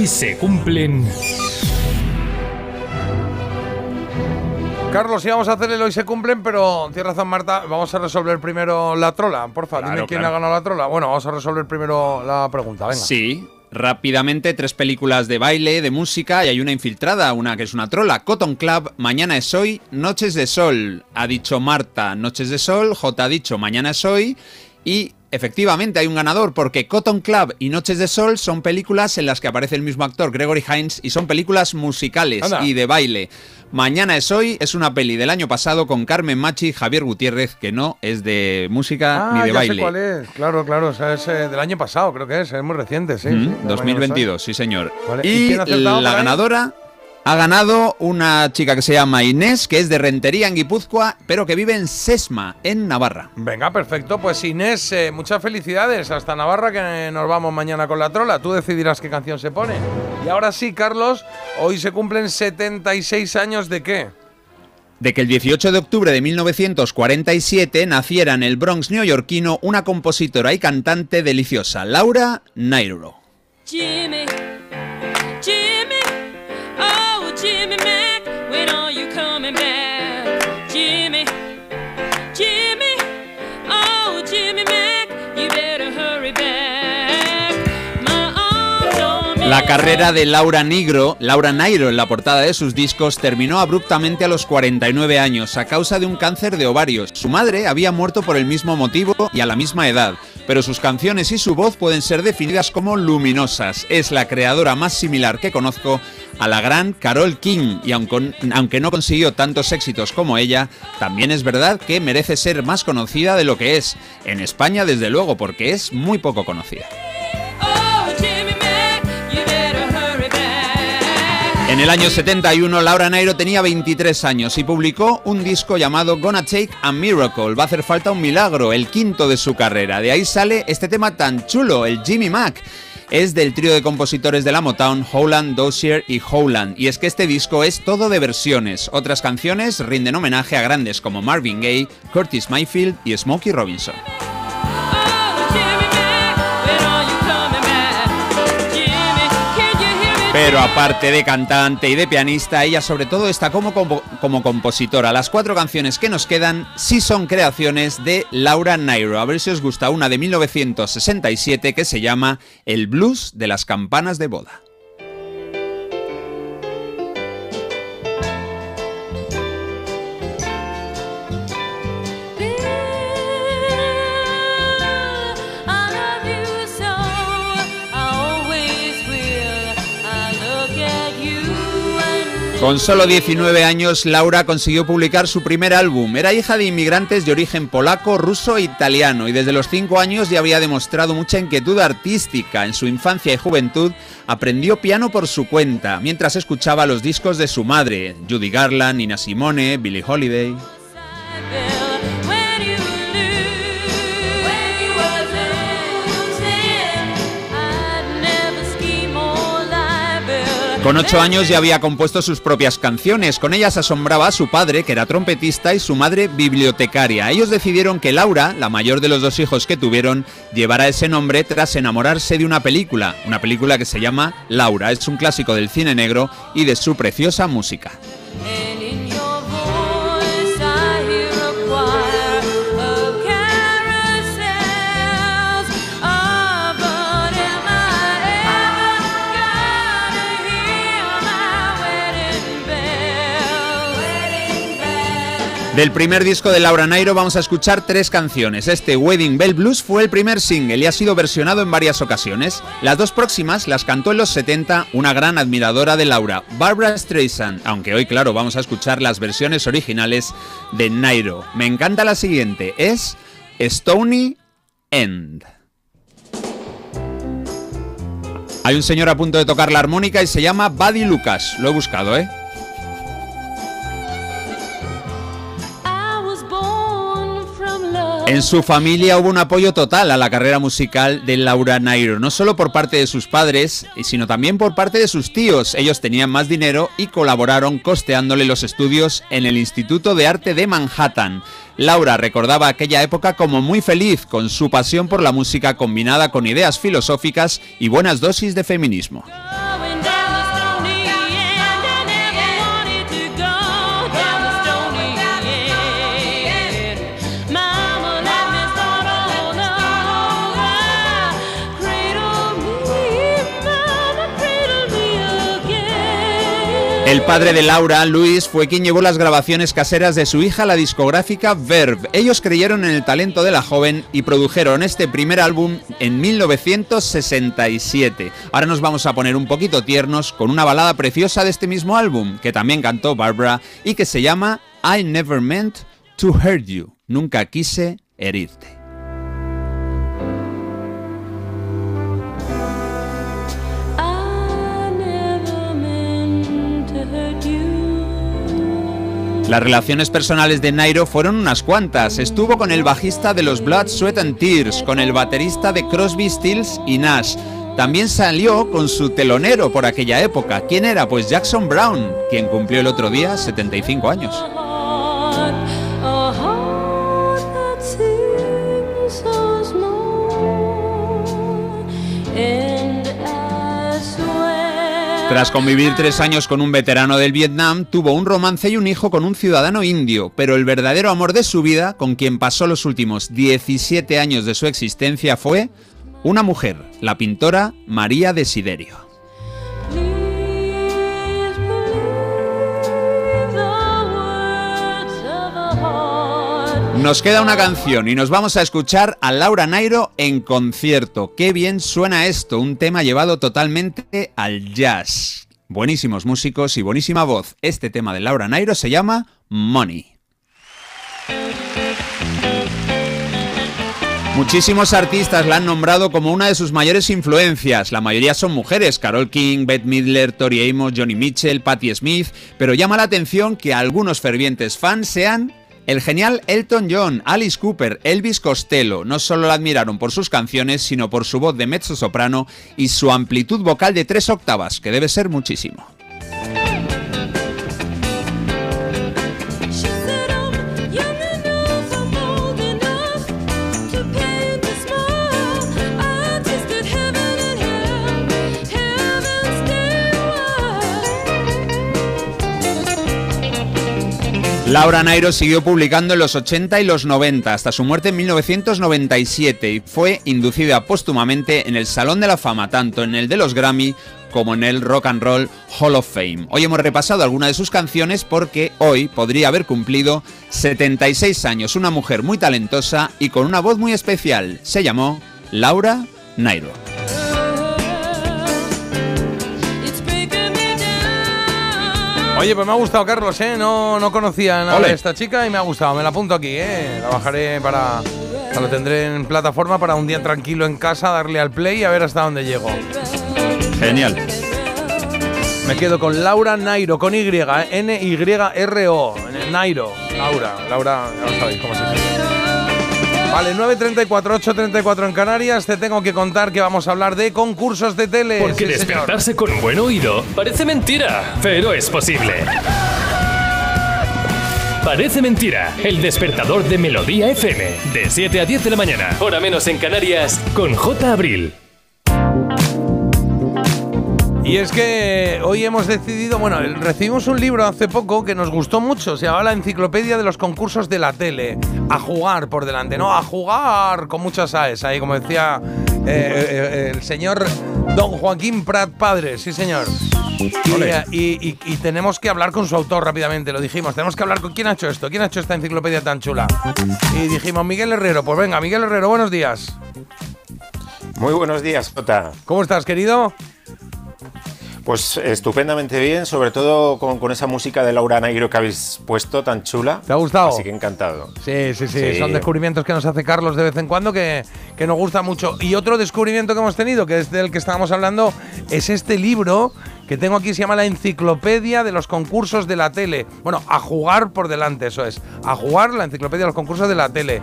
Hoy se cumplen. Carlos, íbamos a hacer el hoy se cumplen, pero tienes razón, Marta. Vamos a resolver primero la trola. Porfa, Claro, dime quién claro. ha ganado la trola. Bueno, vamos a resolver primero la pregunta. Venga. Sí, rápidamente tres películas de baile, de música y hay una infiltrada, una que es una trola. Cotton Club, Mañana es hoy, Noches de Sol. Ha dicho Marta, Noches de Sol, J ha dicho Mañana es hoy y efectivamente hay un ganador porque Cotton Club y Noches de Sol son películas en las que aparece el mismo actor, Gregory Hines, y son películas musicales Anda. y de baile. Mañana es hoy es una peli del año pasado con Carmen Machi y Javier Gutiérrez, que no es de música ni Ah, de ya baile. sé cuál es. Claro, claro. O sea, es eh, del año pasado, creo que es. Es muy reciente, sí. Mm, sí, del año 2022, sí señor. Vale, ¿y la ahí? ganadora ha ganado una chica que se llama Inés, que es de Rentería en Guipúzcoa, pero que vive en Sesma, en Navarra. Venga, perfecto. Pues Inés, eh, muchas felicidades. Hasta Navarra, que nos vamos mañana con la trola. Tú decidirás qué canción se pone. Y ahora sí, Carlos, hoy se cumplen 76 años de qué? De que el 18 de octubre de 1947 naciera en el Bronx neoyorquino una compositora y cantante deliciosa, Laura Nairo. Jimmy, La carrera de Laura Nigro, Laura Nairo en la portada de sus discos terminó abruptamente a los 49 años a causa de un cáncer de ovarios. Su madre había muerto por el mismo motivo y a la misma edad, pero sus canciones y su voz pueden ser definidas como luminosas. Es la creadora más similar que conozco a la gran Carol King y aunque, aunque no consiguió tantos éxitos como ella, también es verdad que merece ser más conocida de lo que es. En España desde luego porque es muy poco conocida. En el año 71, Laura Nairo tenía 23 años y publicó un disco llamado Gonna Take a Miracle. Va a hacer falta un milagro, el quinto de su carrera. De ahí sale este tema tan chulo, el Jimmy Mac. Es del trío de compositores de la Motown, Howland, Dozier y Howland. Y es que este disco es todo de versiones. Otras canciones rinden homenaje a grandes como Marvin Gaye, Curtis Mayfield y Smokey Robinson. Pero aparte de cantante y de pianista, ella sobre todo está como, como compositora. Las cuatro canciones que nos quedan sí son creaciones de Laura Nairo. A ver si os gusta una de 1967 que se llama El blues de las campanas de boda. Con solo 19 años, Laura consiguió publicar su primer álbum. Era hija de inmigrantes de origen polaco, ruso e italiano y desde los 5 años ya había demostrado mucha inquietud artística. En su infancia y juventud aprendió piano por su cuenta, mientras escuchaba los discos de su madre, Judy Garland, Nina Simone, Billie Holiday. Con ocho años ya había compuesto sus propias canciones. Con ellas asombraba a su padre, que era trompetista, y su madre bibliotecaria. Ellos decidieron que Laura, la mayor de los dos hijos que tuvieron, llevara ese nombre tras enamorarse de una película. Una película que se llama Laura. Es un clásico del cine negro y de su preciosa música. Del primer disco de Laura Nairo vamos a escuchar tres canciones. Este Wedding Bell Blues fue el primer single y ha sido versionado en varias ocasiones. Las dos próximas las cantó en los 70 una gran admiradora de Laura, Barbara Streisand, aunque hoy claro vamos a escuchar las versiones originales de Nairo. Me encanta la siguiente, es Stony End. Hay un señor a punto de tocar la armónica y se llama Buddy Lucas. Lo he buscado, ¿eh? En su familia hubo un apoyo total a la carrera musical de Laura Nairo, no solo por parte de sus padres, sino también por parte de sus tíos. Ellos tenían más dinero y colaboraron costeándole los estudios en el Instituto de Arte de Manhattan. Laura recordaba aquella época como muy feliz, con su pasión por la música combinada con ideas filosóficas y buenas dosis de feminismo. El padre de Laura, Luis, fue quien llevó las grabaciones caseras de su hija a la discográfica Verve. Ellos creyeron en el talento de la joven y produjeron este primer álbum en 1967. Ahora nos vamos a poner un poquito tiernos con una balada preciosa de este mismo álbum, que también cantó Barbara y que se llama I Never Meant to Hurt You. Nunca quise herirte. Las relaciones personales de Nairo fueron unas cuantas. Estuvo con el bajista de los Blood, Sweat and Tears, con el baterista de Crosby, Stills y Nash. También salió con su telonero por aquella época. ¿Quién era? Pues Jackson Brown, quien cumplió el otro día 75 años. Tras convivir tres años con un veterano del Vietnam, tuvo un romance y un hijo con un ciudadano indio, pero el verdadero amor de su vida, con quien pasó los últimos 17 años de su existencia, fue una mujer, la pintora María Desiderio. Nos queda una canción y nos vamos a escuchar a Laura Nairo en concierto. Qué bien suena esto, un tema llevado totalmente al jazz. Buenísimos músicos y buenísima voz. Este tema de Laura Nairo se llama Money. Muchísimos artistas la han nombrado como una de sus mayores influencias. La mayoría son mujeres, Carol King, Bette Midler, Tori Amos, Johnny Mitchell, Patti Smith, pero llama la atención que algunos fervientes fans sean el genial Elton John, Alice Cooper, Elvis Costello no solo la admiraron por sus canciones, sino por su voz de mezzo soprano y su amplitud vocal de tres octavas, que debe ser muchísimo. Laura Nairo siguió publicando en los 80 y los 90 hasta su muerte en 1997 y fue inducida póstumamente en el Salón de la Fama, tanto en el de los Grammy como en el Rock and Roll Hall of Fame. Hoy hemos repasado algunas de sus canciones porque hoy podría haber cumplido 76 años, una mujer muy talentosa y con una voz muy especial. Se llamó Laura Nairo. Oye, pues me ha gustado, Carlos, ¿eh? No, no conocía nada Ole. de esta chica y me ha gustado. Me la apunto aquí, ¿eh? La bajaré para... Lo tendré en plataforma para un día tranquilo en casa, darle al play y a ver hasta dónde llego. Genial. Me quedo con Laura Nairo, con Y. N-Y-R-O. Nairo. Laura, Laura, ya lo sabéis cómo se dice. Vale, 9.34, 8.34 en Canarias. Te tengo que contar que vamos a hablar de concursos de tele. Porque Sí, señor. despertarse con buen oído parece mentira, pero es posible. Parece mentira, el despertador de Melodía FM, de 7 a 10 de la mañana, hora menos en Canarias, con J. Abril. Y es que hoy hemos decidido, bueno, recibimos un libro hace poco que nos gustó mucho, se llama La Enciclopedia de los Concursos de la Tele. A jugar por delante, no, a jugar con muchas AES, ahí como decía eh, eh, el señor Don Joaquín Prat Padre, sí señor. Y, Ole. y- y- y tenemos que hablar con su autor rápidamente, lo dijimos, tenemos que hablar con quién ha hecho esto, quién ha hecho esta enciclopedia tan chula. Y dijimos, Miguel Herrero, pues venga, Miguel Herrero, buenos días. Muy buenos días, Jota. ¿Cómo estás, querido? Pues estupendamente bien, sobre todo con, con esa música de Laura Nairo que habéis puesto tan chula. ¿Te ha gustado? Así que encantado. Sí, sí, sí, son descubrimientos que nos hace Carlos de vez en cuando que, que nos gusta mucho. Y otro descubrimiento que hemos tenido, que es del que estábamos hablando, es este libro que tengo aquí, se llama La Enciclopedia de los Concursos de la Tele. Bueno, a jugar por delante, eso es. A jugar la Enciclopedia de los Concursos de la Tele.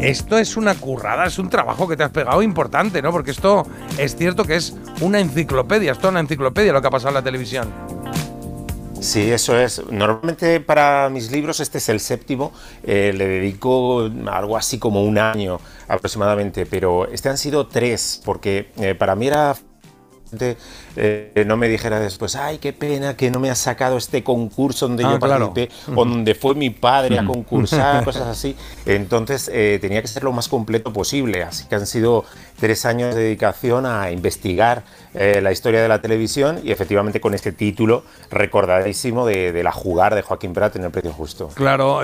Esto es una currada, es un trabajo que te has pegado importante, ¿no? Porque esto es cierto que es una enciclopedia, es toda una enciclopedia lo que ha pasado en la televisión. Sí, eso es. Normalmente para mis libros, este es el séptimo, eh, le dedico algo así como un año aproximadamente, pero este han sido tres, porque eh, para mí era eh, no me dijera después, ay, qué pena que no me has sacado este concurso donde Ah, yo claro. participé, o donde fue mi padre a concursar, cosas así. Entonces eh, tenía que ser lo más completo posible, así que han sido tres años de dedicación a investigar eh, la historia de la televisión y efectivamente con este título recordadísimo de, de la jugar de Joaquín Prat en el precio justo. Claro,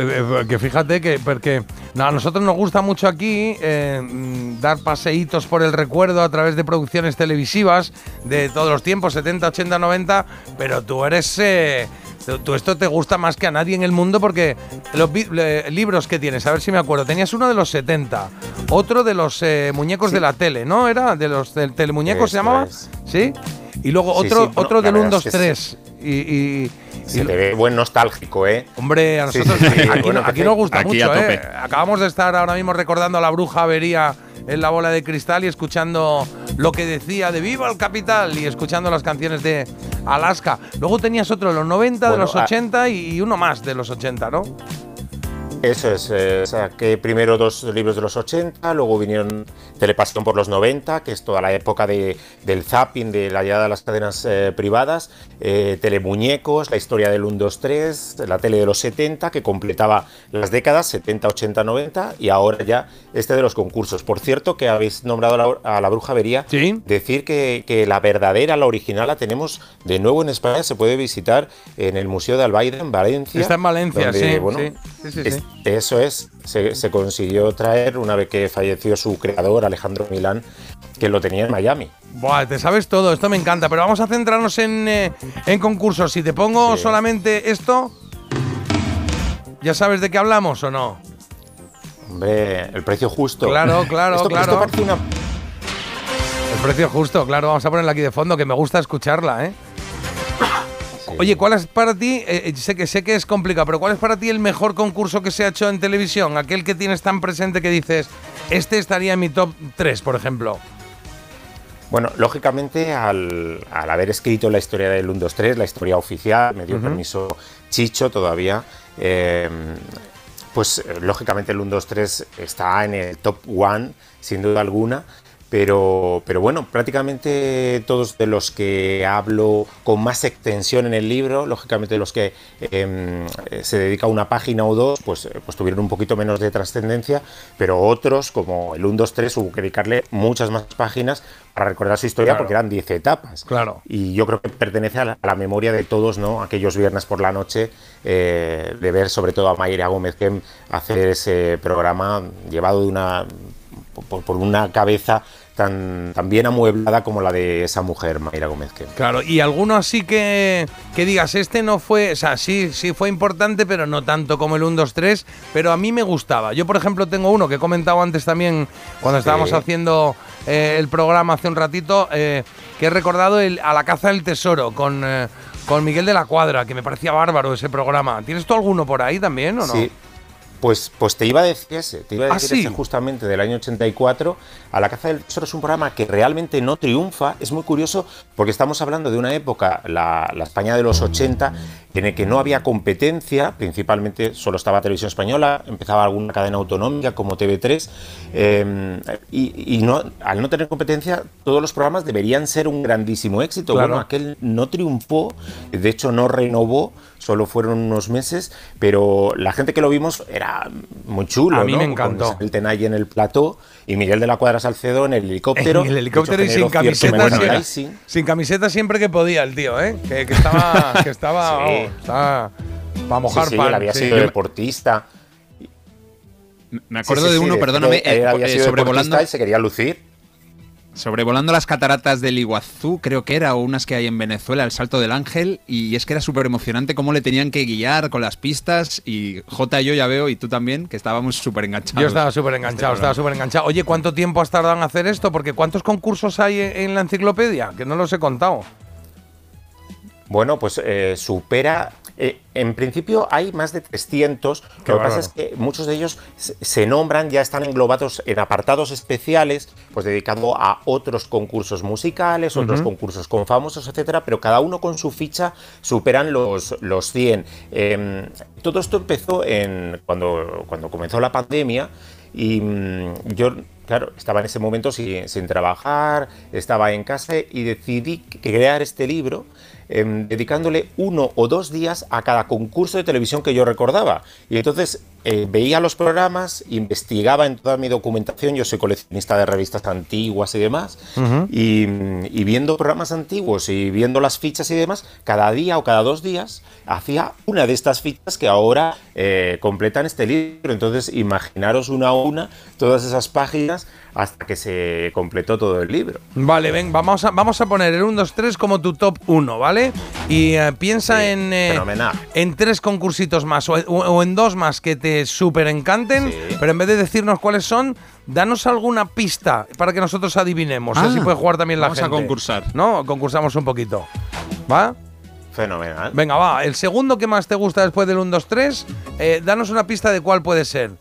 que fíjate que porque a nosotros nos gusta mucho aquí mm, dar paseitos por el recuerdo a través de producciones televisivas de todos los tiempos, 70, 80, 90, pero tú eres... eh, tú, esto te gusta más que a nadie en el mundo porque los le- libros que tienes, a ver si me acuerdo, tenías uno de los 70, otro de los eh, muñecos de la tele, ¿no? ¿Era? ¿De los del telemuñecos se llamaba? es. ¿Sí? Y luego Sí, otro, sí, otro del 1, verdad 2, es que 3. Y, y- Se y- te ve buen nostálgico, ¿eh? Hombre, a nosotros aquí, Bueno, aquí nos gusta aquí mucho, ¿eh? Acabamos de estar ahora mismo recordando a la bruja avería en la bola de cristal y escuchando lo que decía de Viva el Capital y escuchando las canciones de Alaska. Luego tenías otro de los 90, de los ah. 80 y uno más de los 80, ¿no? Eso es, eh, saqué primero dos libros de los 80, luego vinieron Telepasión por los 90, que es toda la época de- del zapping, de la llegada de las cadenas eh, privadas, eh, Telemuñecos, la historia del 1, 2, 3, la tele de los 70, que completaba las décadas 70, 80, 90, y ahora ya este de los concursos. Por cierto, que habéis nombrado a la, a la Bruja Avería, decir que, que la verdadera, la original, la tenemos de nuevo en España, se puede visitar en el Museo de Albaida, en Valencia. Está en Valencia, donde, sí, bueno, sí. Sí, sí, es- sí. eso es, se, se consiguió traer una vez que falleció su creador, Alejandro Milán, que lo tenía en Miami. Buah, te sabes todo, esto me encanta, pero vamos a centrarnos en, eh, en concursos. Si te pongo solamente esto, ¿ya sabes de qué hablamos o no? Hombre, el precio justo. Claro, claro, Esto- claro. esto parece una- El precio justo, claro, vamos a ponerla aquí de fondo, que me gusta escucharla, ¿eh? Oye, ¿cuál es para ti? eh, eh, sé que sé que es complicado, pero ¿cuál es para ti el mejor concurso que se ha hecho en televisión? Aquel que tienes tan presente que dices, este estaría en mi top 3, por ejemplo. Bueno, lógicamente, al, al haber escrito la historia del 1, 2, 3, la historia oficial, me dio permiso Chicho todavía, eh, pues lógicamente el 1, 2, 3 está en el top 1, sin duda alguna. Pero, pero bueno, prácticamente todos de los que hablo con más extensión en el libro, lógicamente los que em, eh, se dedica a una página o dos, pues, eh, pues tuvieron un poquito menos de trascendencia, pero otros, como el 1, 2, 3, hubo que dedicarle muchas más páginas para recordar su historia Claro. porque eran 10 etapas. Claro. Y yo creo que pertenece a la, a la memoria de todos, ¿no? Aquellos viernes por la noche, eh, de ver sobre todo a Mayra Gómez Gem hacer ese programa llevado de una por, por una cabeza tan, tan bien amueblada como la de esa mujer, Mayra Gómez Gem. Claro, y alguno así que, que digas, este no fue, o sea, sí, sí fue importante, pero no tanto como el 1, 2, 3, pero a mí me gustaba. Yo, por ejemplo, tengo uno que he comentado antes también cuando estábamos haciendo eh, el programa hace un ratito, eh, que he recordado el, A la caza del tesoro con, eh, con Miguel de la Cuadra, que me parecía bárbaro ese programa. ¿Tienes tú alguno por ahí también o no? Sí. Pues, pues te iba a decir ese, te iba a ¿Ah, decir sí? ese justamente del año 84. A la caza del tesoro es un programa que realmente no triunfa. Es muy curioso porque estamos hablando de una época, la, la España de los 80, en el que no había competencia, principalmente solo estaba Televisión Española, empezaba alguna cadena autonómica como TV3, eh, y, y no, al no tener competencia, todos los programas deberían ser un grandísimo éxito. Claro. Bueno, aquel no triunfó, de hecho no renovó, solo fueron unos meses, pero la gente que lo vimos era muy chulo. A mí ¿no? me encantó. Con El Tenay en el plató y Miguel de la Cuadra Salcedo en el helicóptero. En el helicóptero y sin camiseta. siempre- merchandising. sin camiseta siempre que podía el tío, ¿eh? Que, que estaba, <laughs> que estaba, Sí. vamos, estaba para mojar Sí, sí, pan. él había sí. sido deportista. Me acuerdo Sí, sí, de uno, perdóname, él eh, había eh, sido sobrevolando, deportista y se quería lucir. Sobrevolando las cataratas del Iguazú, creo que era, o unas que hay en Venezuela, el Salto del Ángel, y es que era súper emocionante cómo le tenían que guiar con las pistas, y J y yo ya veo, y tú también, que estábamos súper enganchados. Yo estaba súper enganchado, estaba súper enganchado. Oye, ¿cuánto tiempo has tardado en hacer esto? Porque ¿cuántos concursos hay en, en la enciclopedia? Que no los he contado. Bueno, pues eh, supera. Eh, en principio hay más de 300. Qué lo que bárbaro. pasa es que muchos de ellos se, nombran, ya están englobados en apartados especiales, pues dedicado a otros concursos musicales, otros concursos con famosos, etcétera, pero cada uno con su ficha superan los, los 100. Eh, todo esto empezó en, cuando, cuando comenzó la pandemia y mm, yo, claro, estaba en ese momento sin, sin trabajar, estaba en casa y decidí crear este libro em, dedicándole uno o dos días a cada concurso de televisión que yo recordaba. Y entonces eh, veía los programas, investigaba en toda mi documentación, yo soy coleccionista de revistas antiguas y demás, y viendo programas antiguos y viendo las fichas y demás, cada día o cada dos días hacía una de estas fichas que ahora eh, completan este libro. Entonces, imaginaros una a una todas esas páginas hasta que se completó todo el libro. Vale, ven, vamos a, vamos a poner el 1, 2, 3 como tu top 1, ¿vale? Y eh, piensa en, eh, fenomenal. en tres concursitos más o, en dos más que te súper encanten, pero en vez de decirnos cuáles son, danos alguna pista para que nosotros adivinemos. Ah, así puede jugar también la vamos a gente. concursar. ¿No? Concursamos un poquito. ¿Va? Fenomenal. Venga, va. El segundo que más te gusta después del 1, 2, 3, eh, danos una pista de cuál puede ser.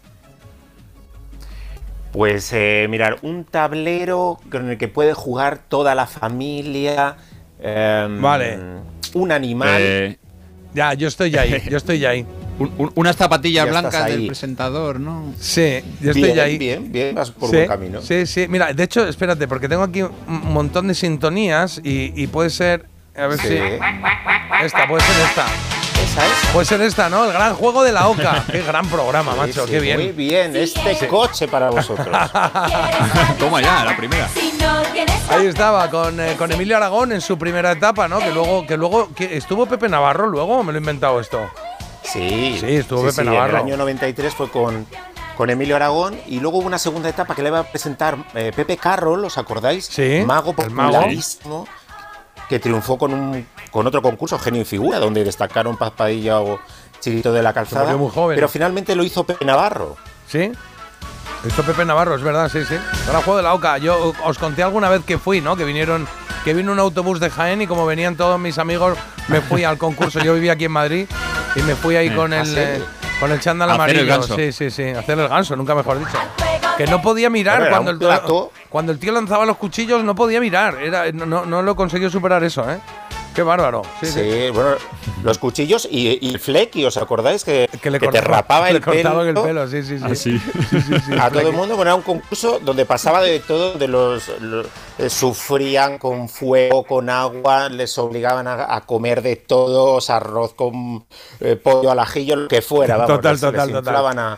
Pues eh, mirar, un tablero con el que puede jugar toda la familia. em, Vale. Un animal. Eh, Ya, yo estoy ahí, yo estoy ahí. <laughs> un- un- unas zapatillas Ya blancas del presentador, ¿no? Sí, yo estoy bien, ahí. bien, bien, vas por sí, buen camino. Sí, sí. Mira, de hecho, espérate, porque tengo aquí un montón de sintonías y, y puede ser. A ver Sí. si. Esta, puede ser esta. Esa es. Puede ser esta, ¿no? El gran juego de la OCA. <laughs> qué gran programa, macho, Sí, qué bien. Muy bien, este coche para vosotros. <laughs> Toma ya, la primera. Ahí estaba, con, eh, con Emilio Aragón en su primera etapa, ¿no? Que luego, que luego que estuvo Pepe Navarro luego, ¿o me lo he inventado esto. Sí, Sí, estuvo Pepe En Navarro. el año 93 fue con, con Emilio Aragón y luego hubo una segunda etapa que le iba a presentar eh, Pepe Carroll, ¿os acordáis? Sí, Mago el mago. Que triunfó con, un, con otro concurso, Genio y Figura, donde destacaron Paz Padilla o Chiquito de la Calzada. murió muy joven. Pero finalmente lo hizo Pepe Navarro. ¿Sí? Esto Pepe Navarro, es verdad, sí, sí. Gran juego de la OCA. Yo os conté alguna vez que fui, ¿no? Que vinieron, que vino un autobús de Jaén y como venían todos mis amigos, me fui al concurso. Yo vivía aquí en Madrid y me fui ahí Eh, con ¿ah, el eh, con el chándal Hacer el amarillo. ganso. Sí, sí, sí. Hacer el ganso, nunca mejor dicho. Que no podía mirar cuando el, plato. cuando el tío lanzaba los cuchillos, no podía mirar. Era, no, no, no lo consiguió superar eso, ¿eh? Qué bárbaro. Sí, Sí, sí. bueno, los cuchillos y, y el flequi, ¿os acordáis? Que, Que le te cortaba- rapaba le el cortaban pelo. el pelo, sí, sí, sí. Ah, sí. Sí, sí, sí, a todo el mundo, bueno, era un concurso donde pasaba de todo, de los, los- eh, sufrían con fuego, con agua, les obligaban a, a comer de todos, arroz con eh, pollo al ajillo, lo que fuera, vamos, Total, les- total, les total. a-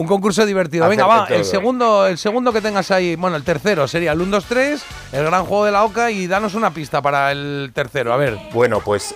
Un concurso divertido. Venga, va, el segundo, el segundo que tengas ahí, bueno, el tercero sería el 1, 2, 3, el gran juego de la OCA y danos una pista para el tercero. A ver. Bueno, pues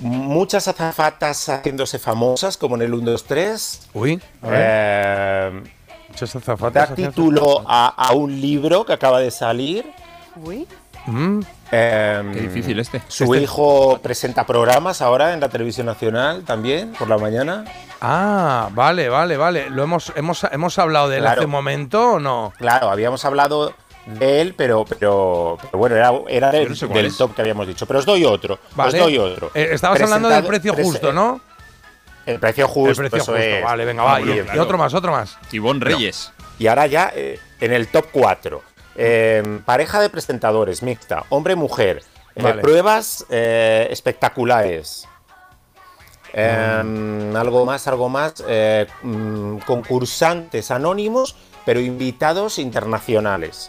muchas azafatas haciéndose famosas, como en el 1, 2, 3. Uy, a ver. Eh, Muchas azafatas da título a, a un libro que acaba de salir. Uy. Mm, Em, Qué difícil este. Su Este- hijo presenta programas ahora en la televisión nacional también, por la mañana. Ah, vale, vale, vale. Lo hemos, hemos, hemos hablado de él Claro. hace un momento o no? Claro, habíamos hablado de él, pero, pero, pero bueno, era, era del, no sé cuál del es. top que habíamos dicho. Pero os doy otro. Vale. Os doy otro. Eh, estabas hablando del precio justo, ¿no? El precio justo. el precio eso justo. es. Vale, venga, va. Muy Y, otro más, otro más. Ivonne Reyes. Y ahora ya eh, en el top 4. pareja de presentadores, mixta, hombre-mujer. eh, Vale. pruebas eh, espectaculares. Em, Algo más, algo más. eh, mm, concursantes anónimos, pero invitados internacionales.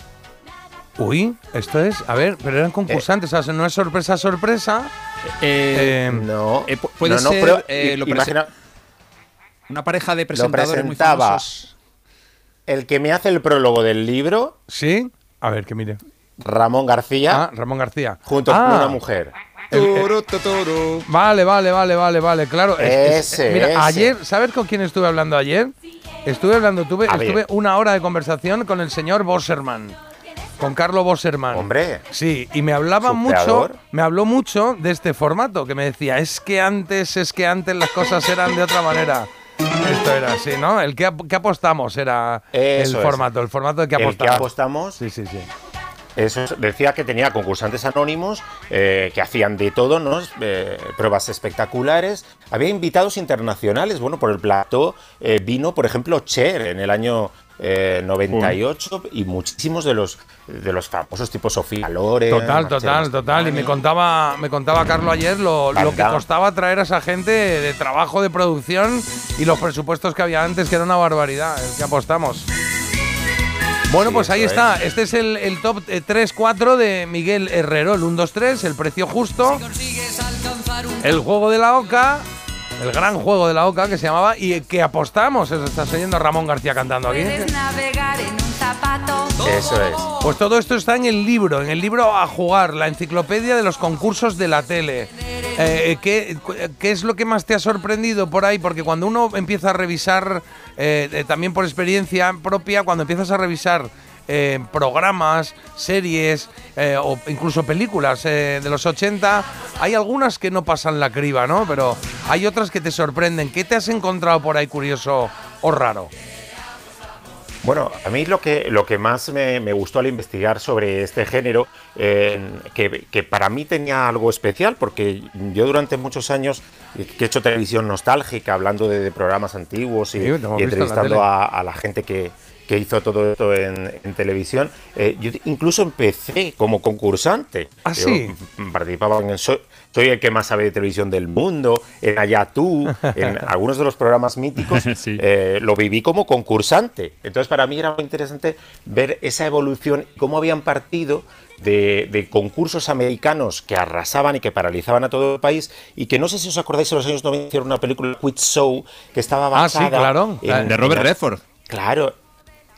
Uy, esto es. A ver, pero eran concursantes, o sea, no es sorpresa, sorpresa. Eh, Eh, No. eh, pu- puede no, no, ser pero eh, lo imagina- una pareja de lo presentadores muy presentaba famosos. el que me hace el prólogo del libro, ¿Sí? A ver, que mire. Ramón García, Ah, Ramón García. junto Ah, con una mujer. Vale, vale, vale, vale, vale, claro. es- es- Ese, mira, ese. ayer, ¿sabes con quién estuve hablando ayer? Estuve hablando, tuve, A una hora de conversación con el señor Bosserman, con Carlo Bosserman. Hombre. Sí, y me hablaba mucho, me habló mucho de este formato, que me decía, es que antes, es que antes las cosas eran de otra manera. Esto era así, ¿no? El que, ap- que apostamos era Eso el es. formato, el formato de que El que apostamos. apostamos. Sí, sí, sí. Eso es, decía que tenía concursantes anónimos eh, que hacían de todo, ¿no? Eh, pruebas espectaculares. Había invitados internacionales. Bueno, por el plató eh, vino, por ejemplo, Cher en el año eh, 98 y muchísimos de los de los famosos tipos Sofía Loren. Total, total, total. Y me contaba, me contaba Carlos ayer lo, lo que costaba traer a esa gente de trabajo, de producción y los presupuestos que había antes, que era una barbaridad. Es que apostamos. Bueno, Sí, pues ahí eso está. Este es el, el top 3-4 de Miguel Herrero. El 1-2-3, el precio justo. El juego de la Oca. El gran juego de la Oca que se llamaba y que apostamos. Eso está oyendo Ramón García cantando aquí. navegar en un zapato. Eso es. Pues todo esto está en el libro, en el libro A Jugar, la enciclopedia de los concursos de la tele. Eh, ¿qué, qué es lo que más te ha sorprendido por ahí? Porque cuando uno empieza a revisar, eh, eh, también por experiencia propia, cuando empiezas a revisar eh, programas, series eh, o incluso películas eh, de los 80, hay algunas que no pasan la criba, ¿no? Pero hay otras que te sorprenden. ¿Qué te has encontrado por ahí curioso o raro? Bueno, a mí lo que, lo que más me, me gustó al investigar sobre este género, eh, que, que para mí tenía algo especial, porque yo durante muchos años que he hecho televisión nostálgica, hablando de, de programas antiguos y, Sí, la entrevistando a la gente que, que hizo todo esto en, en televisión, eh, yo incluso empecé como concursante. ¿Ah, Yo sí? participaba en Soy, soy el que más sabe de televisión del mundo, en Allá tú, en <laughs> algunos de los programas míticos, <laughs> eh, lo viví como concursante. Entonces para mí era muy interesante ver esa evolución, cómo habían partido de, de concursos americanos que arrasaban y que paralizaban a todo el país y que no sé si os acordáis en los años 90 hicieron una película Quiz Show que estaba Ah, sí, basada claro. en- De Robert Redford. Claro.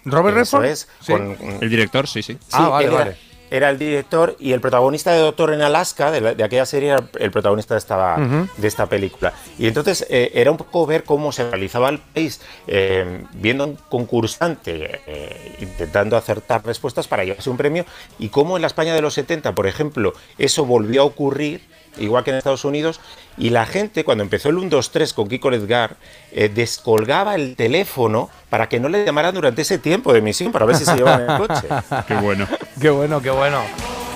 ¿Robert Redford? es, Sí. con- El director, sí, sí. Sí, Ah, vale, era, vale. era el director y el protagonista de Doctor en Alaska, de, la- de aquella serie, era el protagonista de esta, de esta película. Y entonces eh, era un poco ver cómo se realizaba el país, eh, viendo a un concursante eh, intentando acertar respuestas para llevarse un premio, y cómo en la España de los 70, por ejemplo, eso volvió a ocurrir. Igual que en Estados Unidos, y la gente, cuando empezó el 1-2-3 con Kiko Ledgar, eh, descolgaba el teléfono para que no le llamaran durante ese tiempo de emisión, para ver si se llevaban el coche. <laughs> Qué bueno. Qué bueno, qué bueno.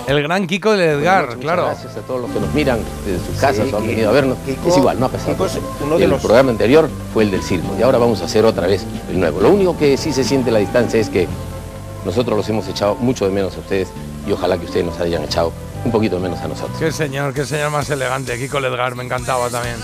El gran Kiko de Edgar, Muchas claro. Gracias a todos los que nos miran desde sus casas Sí, o han venido a vernos. Kiko- es igual, no ha pasado. Kiko uno de el los- programa anterior fue el del circo y ahora vamos a hacer otra vez el nuevo. Lo único que sí se siente la distancia es que nosotros los hemos echado mucho de menos a ustedes y ojalá que ustedes nos hayan echado un poquito menos a nosotros. Qué señor, qué señor más elegante. Kiko Ledgar, me encantaba también.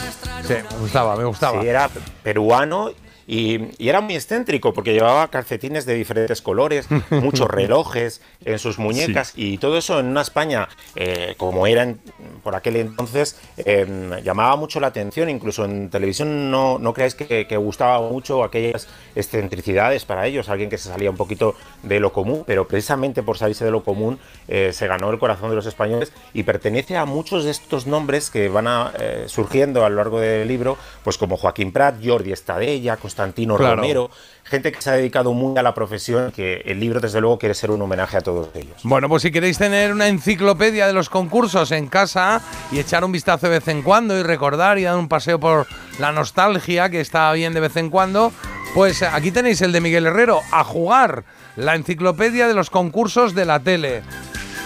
Sí, me gustaba, me gustaba. Sí, era peruano y, y era muy excéntrico porque llevaba calcetines de diferentes colores, <laughs> muchos relojes en sus muñecas y todo eso en una España eh, como era en- por aquel entonces eh, llamaba mucho la atención. Incluso en televisión no, no creáis que, que gustaba mucho aquellas excentricidades para ellos, alguien que se salía un poquito de lo común, pero precisamente por salirse de lo común eh, se ganó el corazón de los españoles y pertenece a muchos de estos nombres que van a, eh, surgiendo a lo largo del libro, pues como Joaquín Prat, Jordi Estadella, Constantino Claro. Romero, gente que se ha dedicado muy a la profesión, que el libro desde luego quiere ser un homenaje a todos ellos. Bueno, pues si queréis tener una enciclopedia de los concursos en casa y echar un vistazo de vez en cuando y recordar y dar un paseo por la nostalgia que está bien de vez en cuando, pues aquí tenéis el de Miguel Herrero, a jugar, la enciclopedia de los concursos de la tele.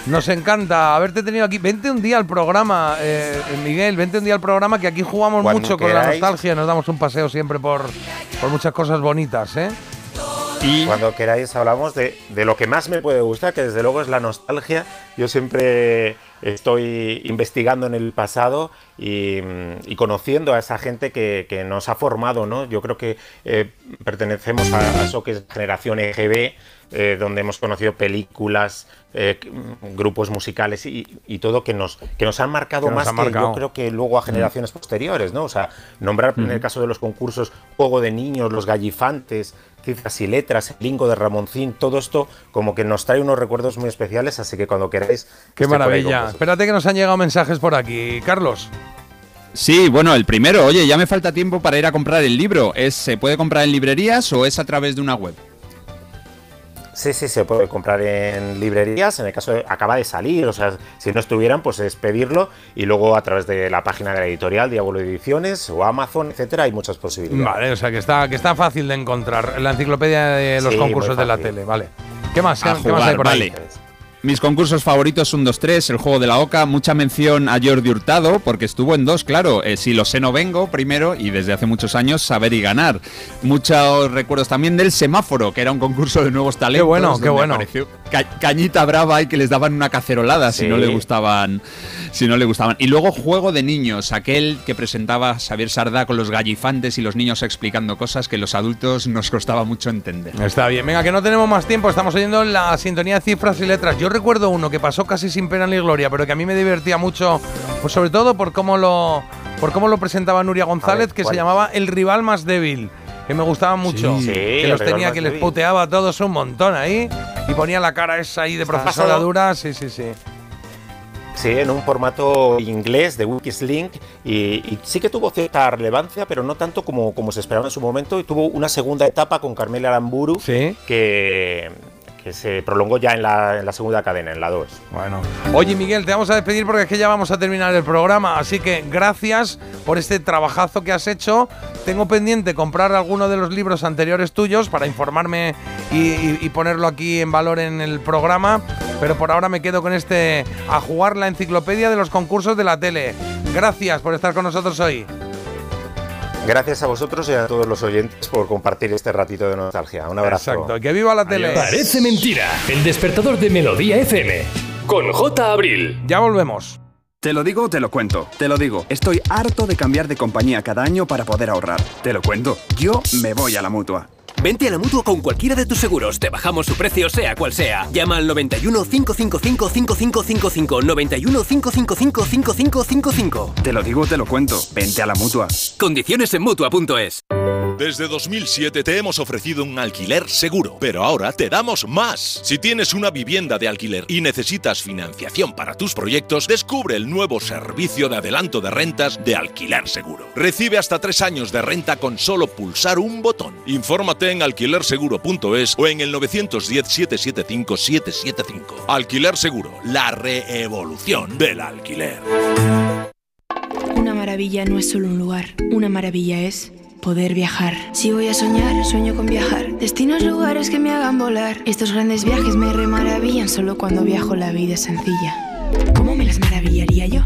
Nos encanta haberte tenido aquí. Vente un día al programa, eh, Miguel, vente un día al programa que aquí jugamos Cuando mucho con la nostalgia, nos damos un paseo siempre por, por muchas cosas bonitas, ¿eh? Y cuando queráis hablamos de, de lo que más me puede gustar, que desde luego es la nostalgia. Yo siempre estoy investigando en el pasado y, y conociendo a esa gente que, que nos ha formado, ¿no? Yo creo que eh, pertenecemos a, a eso que es generación EGB, eh, donde hemos conocido películas, eh, mm, grupos musicales y, y todo que nos, que nos han marcado Que más ha que marcado. yo creo que luego a generaciones posteriores, ¿no? O sea, nombrar en el caso de los concursos Juego de Niños, Los Gallifantes, Cifras y Letras, El Lingo de Ramoncín, todo esto como que nos trae unos recuerdos muy especiales, así que cuando queráis... Qué con maravilla. Espérate que nos han llegado mensajes por aquí. Carlos. Sí, bueno, el primero, oye, ya me falta tiempo para ir a comprar el libro. ¿Es, ¿Se puede comprar en librerías o es a través de una web? Sí, sí, se puede comprar en librerías, en el caso de, acaba de salir, o sea, si no estuvieran, pues es pedirlo y luego a través de la página de la editorial, Diablo Ediciones o Amazon, etcétera, hay muchas posibilidades. Vale, o sea que está, que está fácil de encontrar la enciclopedia de los Sí, concursos de la tele, vale. ¿Qué más? ¿Qué, más hay por ahí? Mis concursos favoritos 1, 2, 3, el juego de la oca, mucha mención a Jordi Hurtado, porque estuvo en dos, claro, eh, si lo sé no vengo primero y desde hace muchos años saber y ganar. Muchos recuerdos también del semáforo, que era un concurso de nuevos talentos. bueno, qué bueno. apareció ca- cañita brava y que les daban una cacerolada si no le gustaban. Si no le gustaban. Y luego juego de niños, aquel que presentaba Xavier Sardá con los gallifantes y los niños explicando cosas que los adultos nos costaba mucho entender. Está bien, venga, que no tenemos más tiempo, estamos oyendo la sintonía de cifras y letras. Yo recuerdo uno que pasó casi sin pena ni gloria, pero que a mí me divertía mucho, pues sobre todo por cómo lo, por cómo lo presentaba Nuria González, que se llamaba El rival más débil. Que me gustaba mucho. Sí, que los tenía, que les puteaba a todos un montón ahí. Y ponía la cara esa ahí de profesora dura. Sí, sí, sí. Sí, en un formato inglés de Wikislink y, y sí que tuvo cierta relevancia, pero no tanto como, como se esperaba en su momento y tuvo una segunda etapa con Carmela Aramburu que, se prolongó ya en la, segunda cadena, en la 2. Bueno. Oye, Miguel, te vamos a despedir porque es que ya vamos a terminar el programa. Así que gracias por este trabajazo que has hecho. Tengo pendiente comprar alguno de los libros anteriores tuyos para informarme y ponerlo aquí en valor en el programa. Pero por ahora me quedo con este a jugar la enciclopedia de los concursos de la tele. Gracias por estar con nosotros hoy. Gracias a vosotros y a todos los oyentes por compartir este ratito de nostalgia. Un abrazo. Exacto, que viva la tele. Parece mentira. El despertador de Melodía FM. Con J. Abril. Ya volvemos. Te lo digo o te lo cuento. Te lo digo. Estoy harto de cambiar de compañía cada año para poder ahorrar. Te lo cuento. Yo me voy a la mutua. Vente a la mutua con cualquiera de tus seguros. Te bajamos su precio, sea cual sea. Llama al 91 555 5555. 91 555 5555. Te lo digo te lo cuento. Vente a la mutua. Condiciones en mutua.es. Desde 2007 te hemos ofrecido un alquiler seguro, pero ahora te damos más. Si tienes una vivienda de alquiler y necesitas financiación para tus proyectos, descubre el nuevo servicio de adelanto de rentas de alquiler seguro. Recibe hasta tres años de renta con solo pulsar un botón. Infórmate en alquilerseguro.es o en el 910-775-775. Alquiler Seguro, la reevolución del alquiler. Una maravilla no es solo un lugar, una maravilla es poder viajar. Si voy a soñar, sueño con viajar. Destinos, lugares que me hagan volar. Estos grandes viajes me remaravillan solo cuando viajo la vida sencilla. ¿Cómo me las maravillaría yo?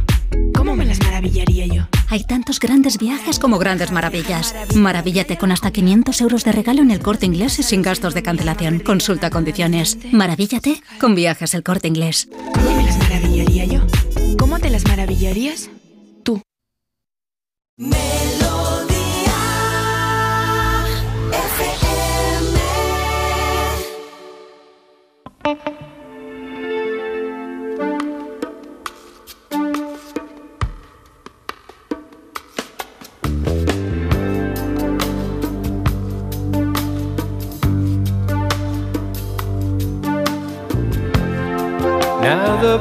¿Cómo me las maravillaría yo? Hay tantos grandes viajes como grandes maravillas. Maravíllate con hasta 500 euros de regalo en el corte inglés y sin gastos de cancelación. Consulta condiciones. Maravíllate con viajes el corte inglés. ¿Cómo me las maravillaría yo? ¿Cómo te las maravillarías? Tú. Now the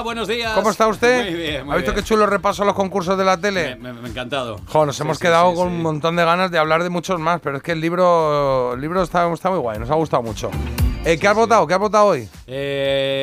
Hola, buenos días. ¿Cómo está usted? Muy bien, muy ¿Ha visto bien. qué chulo repaso a los concursos de la tele? Me, me- me ha encantado. Jo, nos Sí, hemos sí, quedado sí, con un montón de ganas de hablar de muchos más, pero es que el libro, el libro está, está muy guay, nos ha gustado mucho. Eh, ¿Qué has votado? ¿Qué has votado hoy? Eh,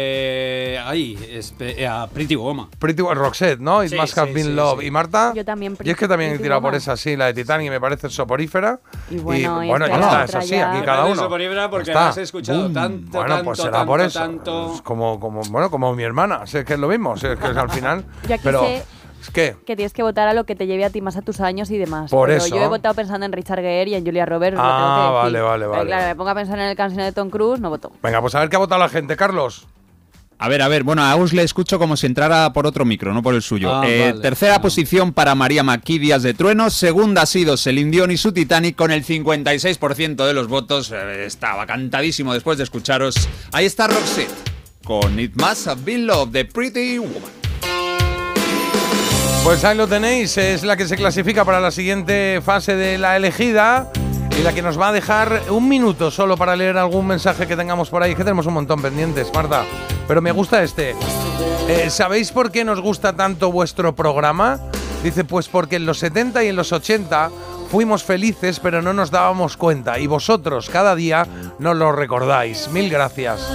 ahí, espe- eh, a Pretty Woman. Pretty Woman, Roxette, ¿no? It Sí, must have sí, been sí, love. sí. ¿Y Marta? Yo también. Yo es que también he Pretty tirado por esa, sí, la de Titanic me parece soporífera. Y bueno, y bueno, es ya está, es así, aquí cada uno. soporífera porque está. has escuchado Boom. tanto, Bueno, tanto, pues será tanto, por eso. tanto. Es como, como, bueno, como mi hermana, sé que es lo mismo, sé que es al final. <laughs> Yo aquí pero, sé es que, tienes que votar a lo que te lleve a ti más a tus años y demás. Por Pero eso. yo he votado pensando en Richard Gere y en Julia Roberts. lo tengo que Ah, decir. vale, vale, Pero vale. Claro, me pongo a pensar en el canción de Tom Cruise, no voto. venga, pues a ver qué ha votado la gente, Carlos. A ver, a ver, bueno, a Agus le escucho como si entrara por otro micro, no por el suyo. Ah, Eh, vale. tercera posición para María Maquí Díaz de Trueno. Segunda ha sido Celine Dion y su Titanic con el 56% de los votos. Eh, estaba cantadísimo después de escucharos. Ahí está Roxette con It Must Have Been Love de Pretty Woman. Pues ahí lo tenéis, es la que se clasifica para la siguiente fase de la elegida y la que nos va a dejar un minuto solo para leer algún mensaje que tengamos por ahí, que tenemos un montón pendientes, Marta. Pero me gusta este. Eh, ¿Sabéis por qué nos gusta tanto vuestro programa? Dice, pues porque en los 70 y en los 80 fuimos felices pero no nos dábamos cuenta y vosotros cada día nos lo recordáis. Mil gracias.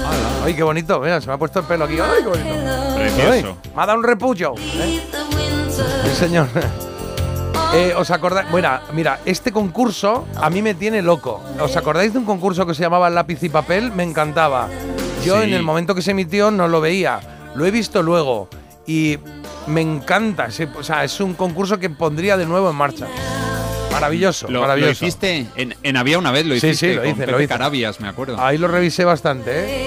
Ay, qué bonito, mira, se me ha puesto el pelo aquí. Ay, qué bonito. Precioso. Ay, me ha dado un repullo. ¿eh? Sí, señor. <laughs> Eh, ¿Os acordáis? Bueno, mira, este concurso a mí me tiene loco. ¿Os acordáis de un concurso que se llamaba Lápiz y Papel? Me encantaba. Yo Sí. en el momento que se emitió no lo veía. Lo he visto luego y me encanta. O sea, es un concurso que pondría de nuevo en marcha. Maravilloso, Lo, lo maravilloso. hiciste en, en Había una vez, lo Sí, hiciste sí, lo con hice, Pepe lo hice. Carabias, me acuerdo. Ahí lo revisé bastante, ¿eh?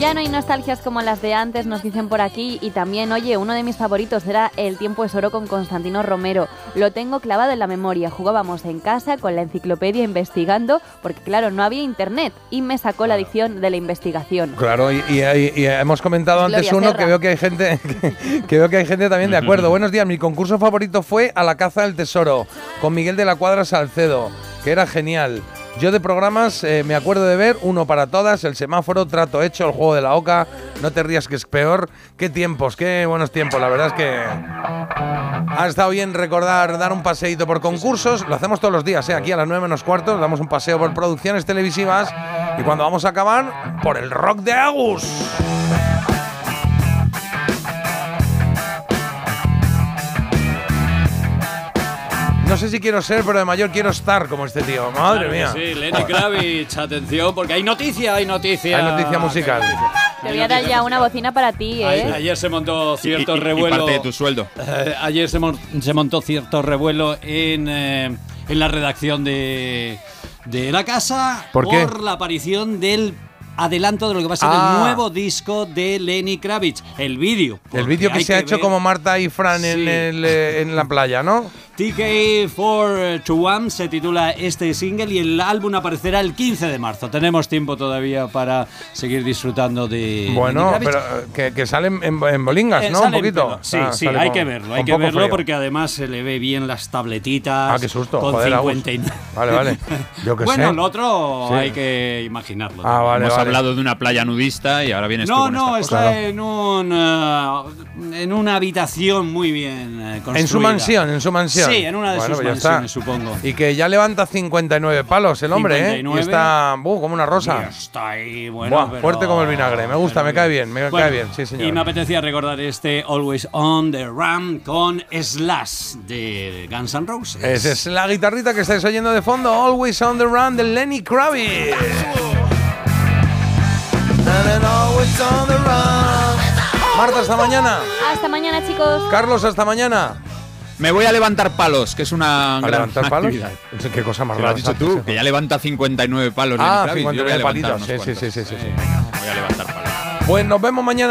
Ya no hay nostalgias como las de antes, nos dicen por aquí. Y también, oye, uno de mis favoritos era El tiempo es oro con Constantino Romero. Lo tengo clavado en la memoria. Jugábamos en casa con la enciclopedia investigando, porque claro, no había internet. Y me sacó la adicción de la investigación. Claro, y, y- y- y hemos comentado Gloria antes uno Serra. que veo que hay gente que, <laughs> que veo que hay gente también de acuerdo. Buenos días, mi concurso favorito fue A la caza del tesoro con Miguel de la Cuadra Salcedo, que era genial. Yo de programas eh, me acuerdo de ver uno para todas, el semáforo, trato hecho, el juego de la oca, no te rías que es peor. Qué tiempos, qué buenos tiempos, la verdad es que ha estado bien recordar dar un paseíto por concursos, lo hacemos todos los días, ¿eh? aquí a las 9 menos cuarto, damos un paseo por producciones televisivas y cuando vamos a acabar, por el rock de Agus. Sé si quiero ser, pero de mayor quiero estar como este tío. Madre Claro mía. Sí, Lenny Kravitz, atención, porque hay noticia, hay noticia. Hay noticia musical. Te voy a dar ya una bocina para ti, ¿eh? Ayer se montó cierto Y- y- y revuelo. parte de tu sueldo. Eh, ayer se, mon- se montó cierto revuelo en, eh, en la redacción de, de la casa ¿Por qué? la aparición del adelanto de lo que va a ser Ah. el nuevo disco de Lenny Kravitz, el vídeo. El vídeo que se ha hecho ver- como Marta y Fran en, el, eh, en la playa, ¿no? TK421 se titula este single y el álbum aparecerá el 15 de marzo. Tenemos tiempo todavía para seguir disfrutando de Bueno, Kravitz. pero eh, que, que salen en, en bolingas, Eh, ¿no? Un poquito. Sí, Ah, sí, hay con- que verlo, hay que verlo frío. porque además se le ve bien las tabletitas. Ah, qué susto, Con joder, Agus. 59. Vale, vale. Yo qué <laughs> bueno, sé. lo otro Sí. hay que imaginarlo. Ah, vale, Hemos vale. hablado de una playa nudista y ahora vienes tú No, con no, esta está cosa. en un eh, en una habitación muy bien eh, construida. En su mansión, en su mansión. Sí, en una de Bueno, sus pues mansiones, supongo. Y que ya levanta 59 palos el hombre, 59. ¿eh? Y está buh, como una rosa. Y está ahí, bueno, Buah, pero- fuerte como el vinagre. Me gusta, me cae bien, me Bueno, cae bien, sí, señor. Y me apetecía recordar este Always on the Run con Slash de Guns N' Roses. Esa es la guitarrita que estáis oyendo de fondo, Always on the Run de Lenny Kravitz. Marta, hasta mañana. Hasta mañana, chicos. Carlos, hasta mañana. Me voy a levantar palos, que es una ¿A gran levantar palos? actividad. Qué cosa más Que lo has rara. dicho tú, que ya levanta 59 palos. Lenny Ah, Kravitz, yo voy a 59 levantar palitos. unos Sí, sí, sí, sí, sí. Voy a levantar palos. Pues nos vemos mañana.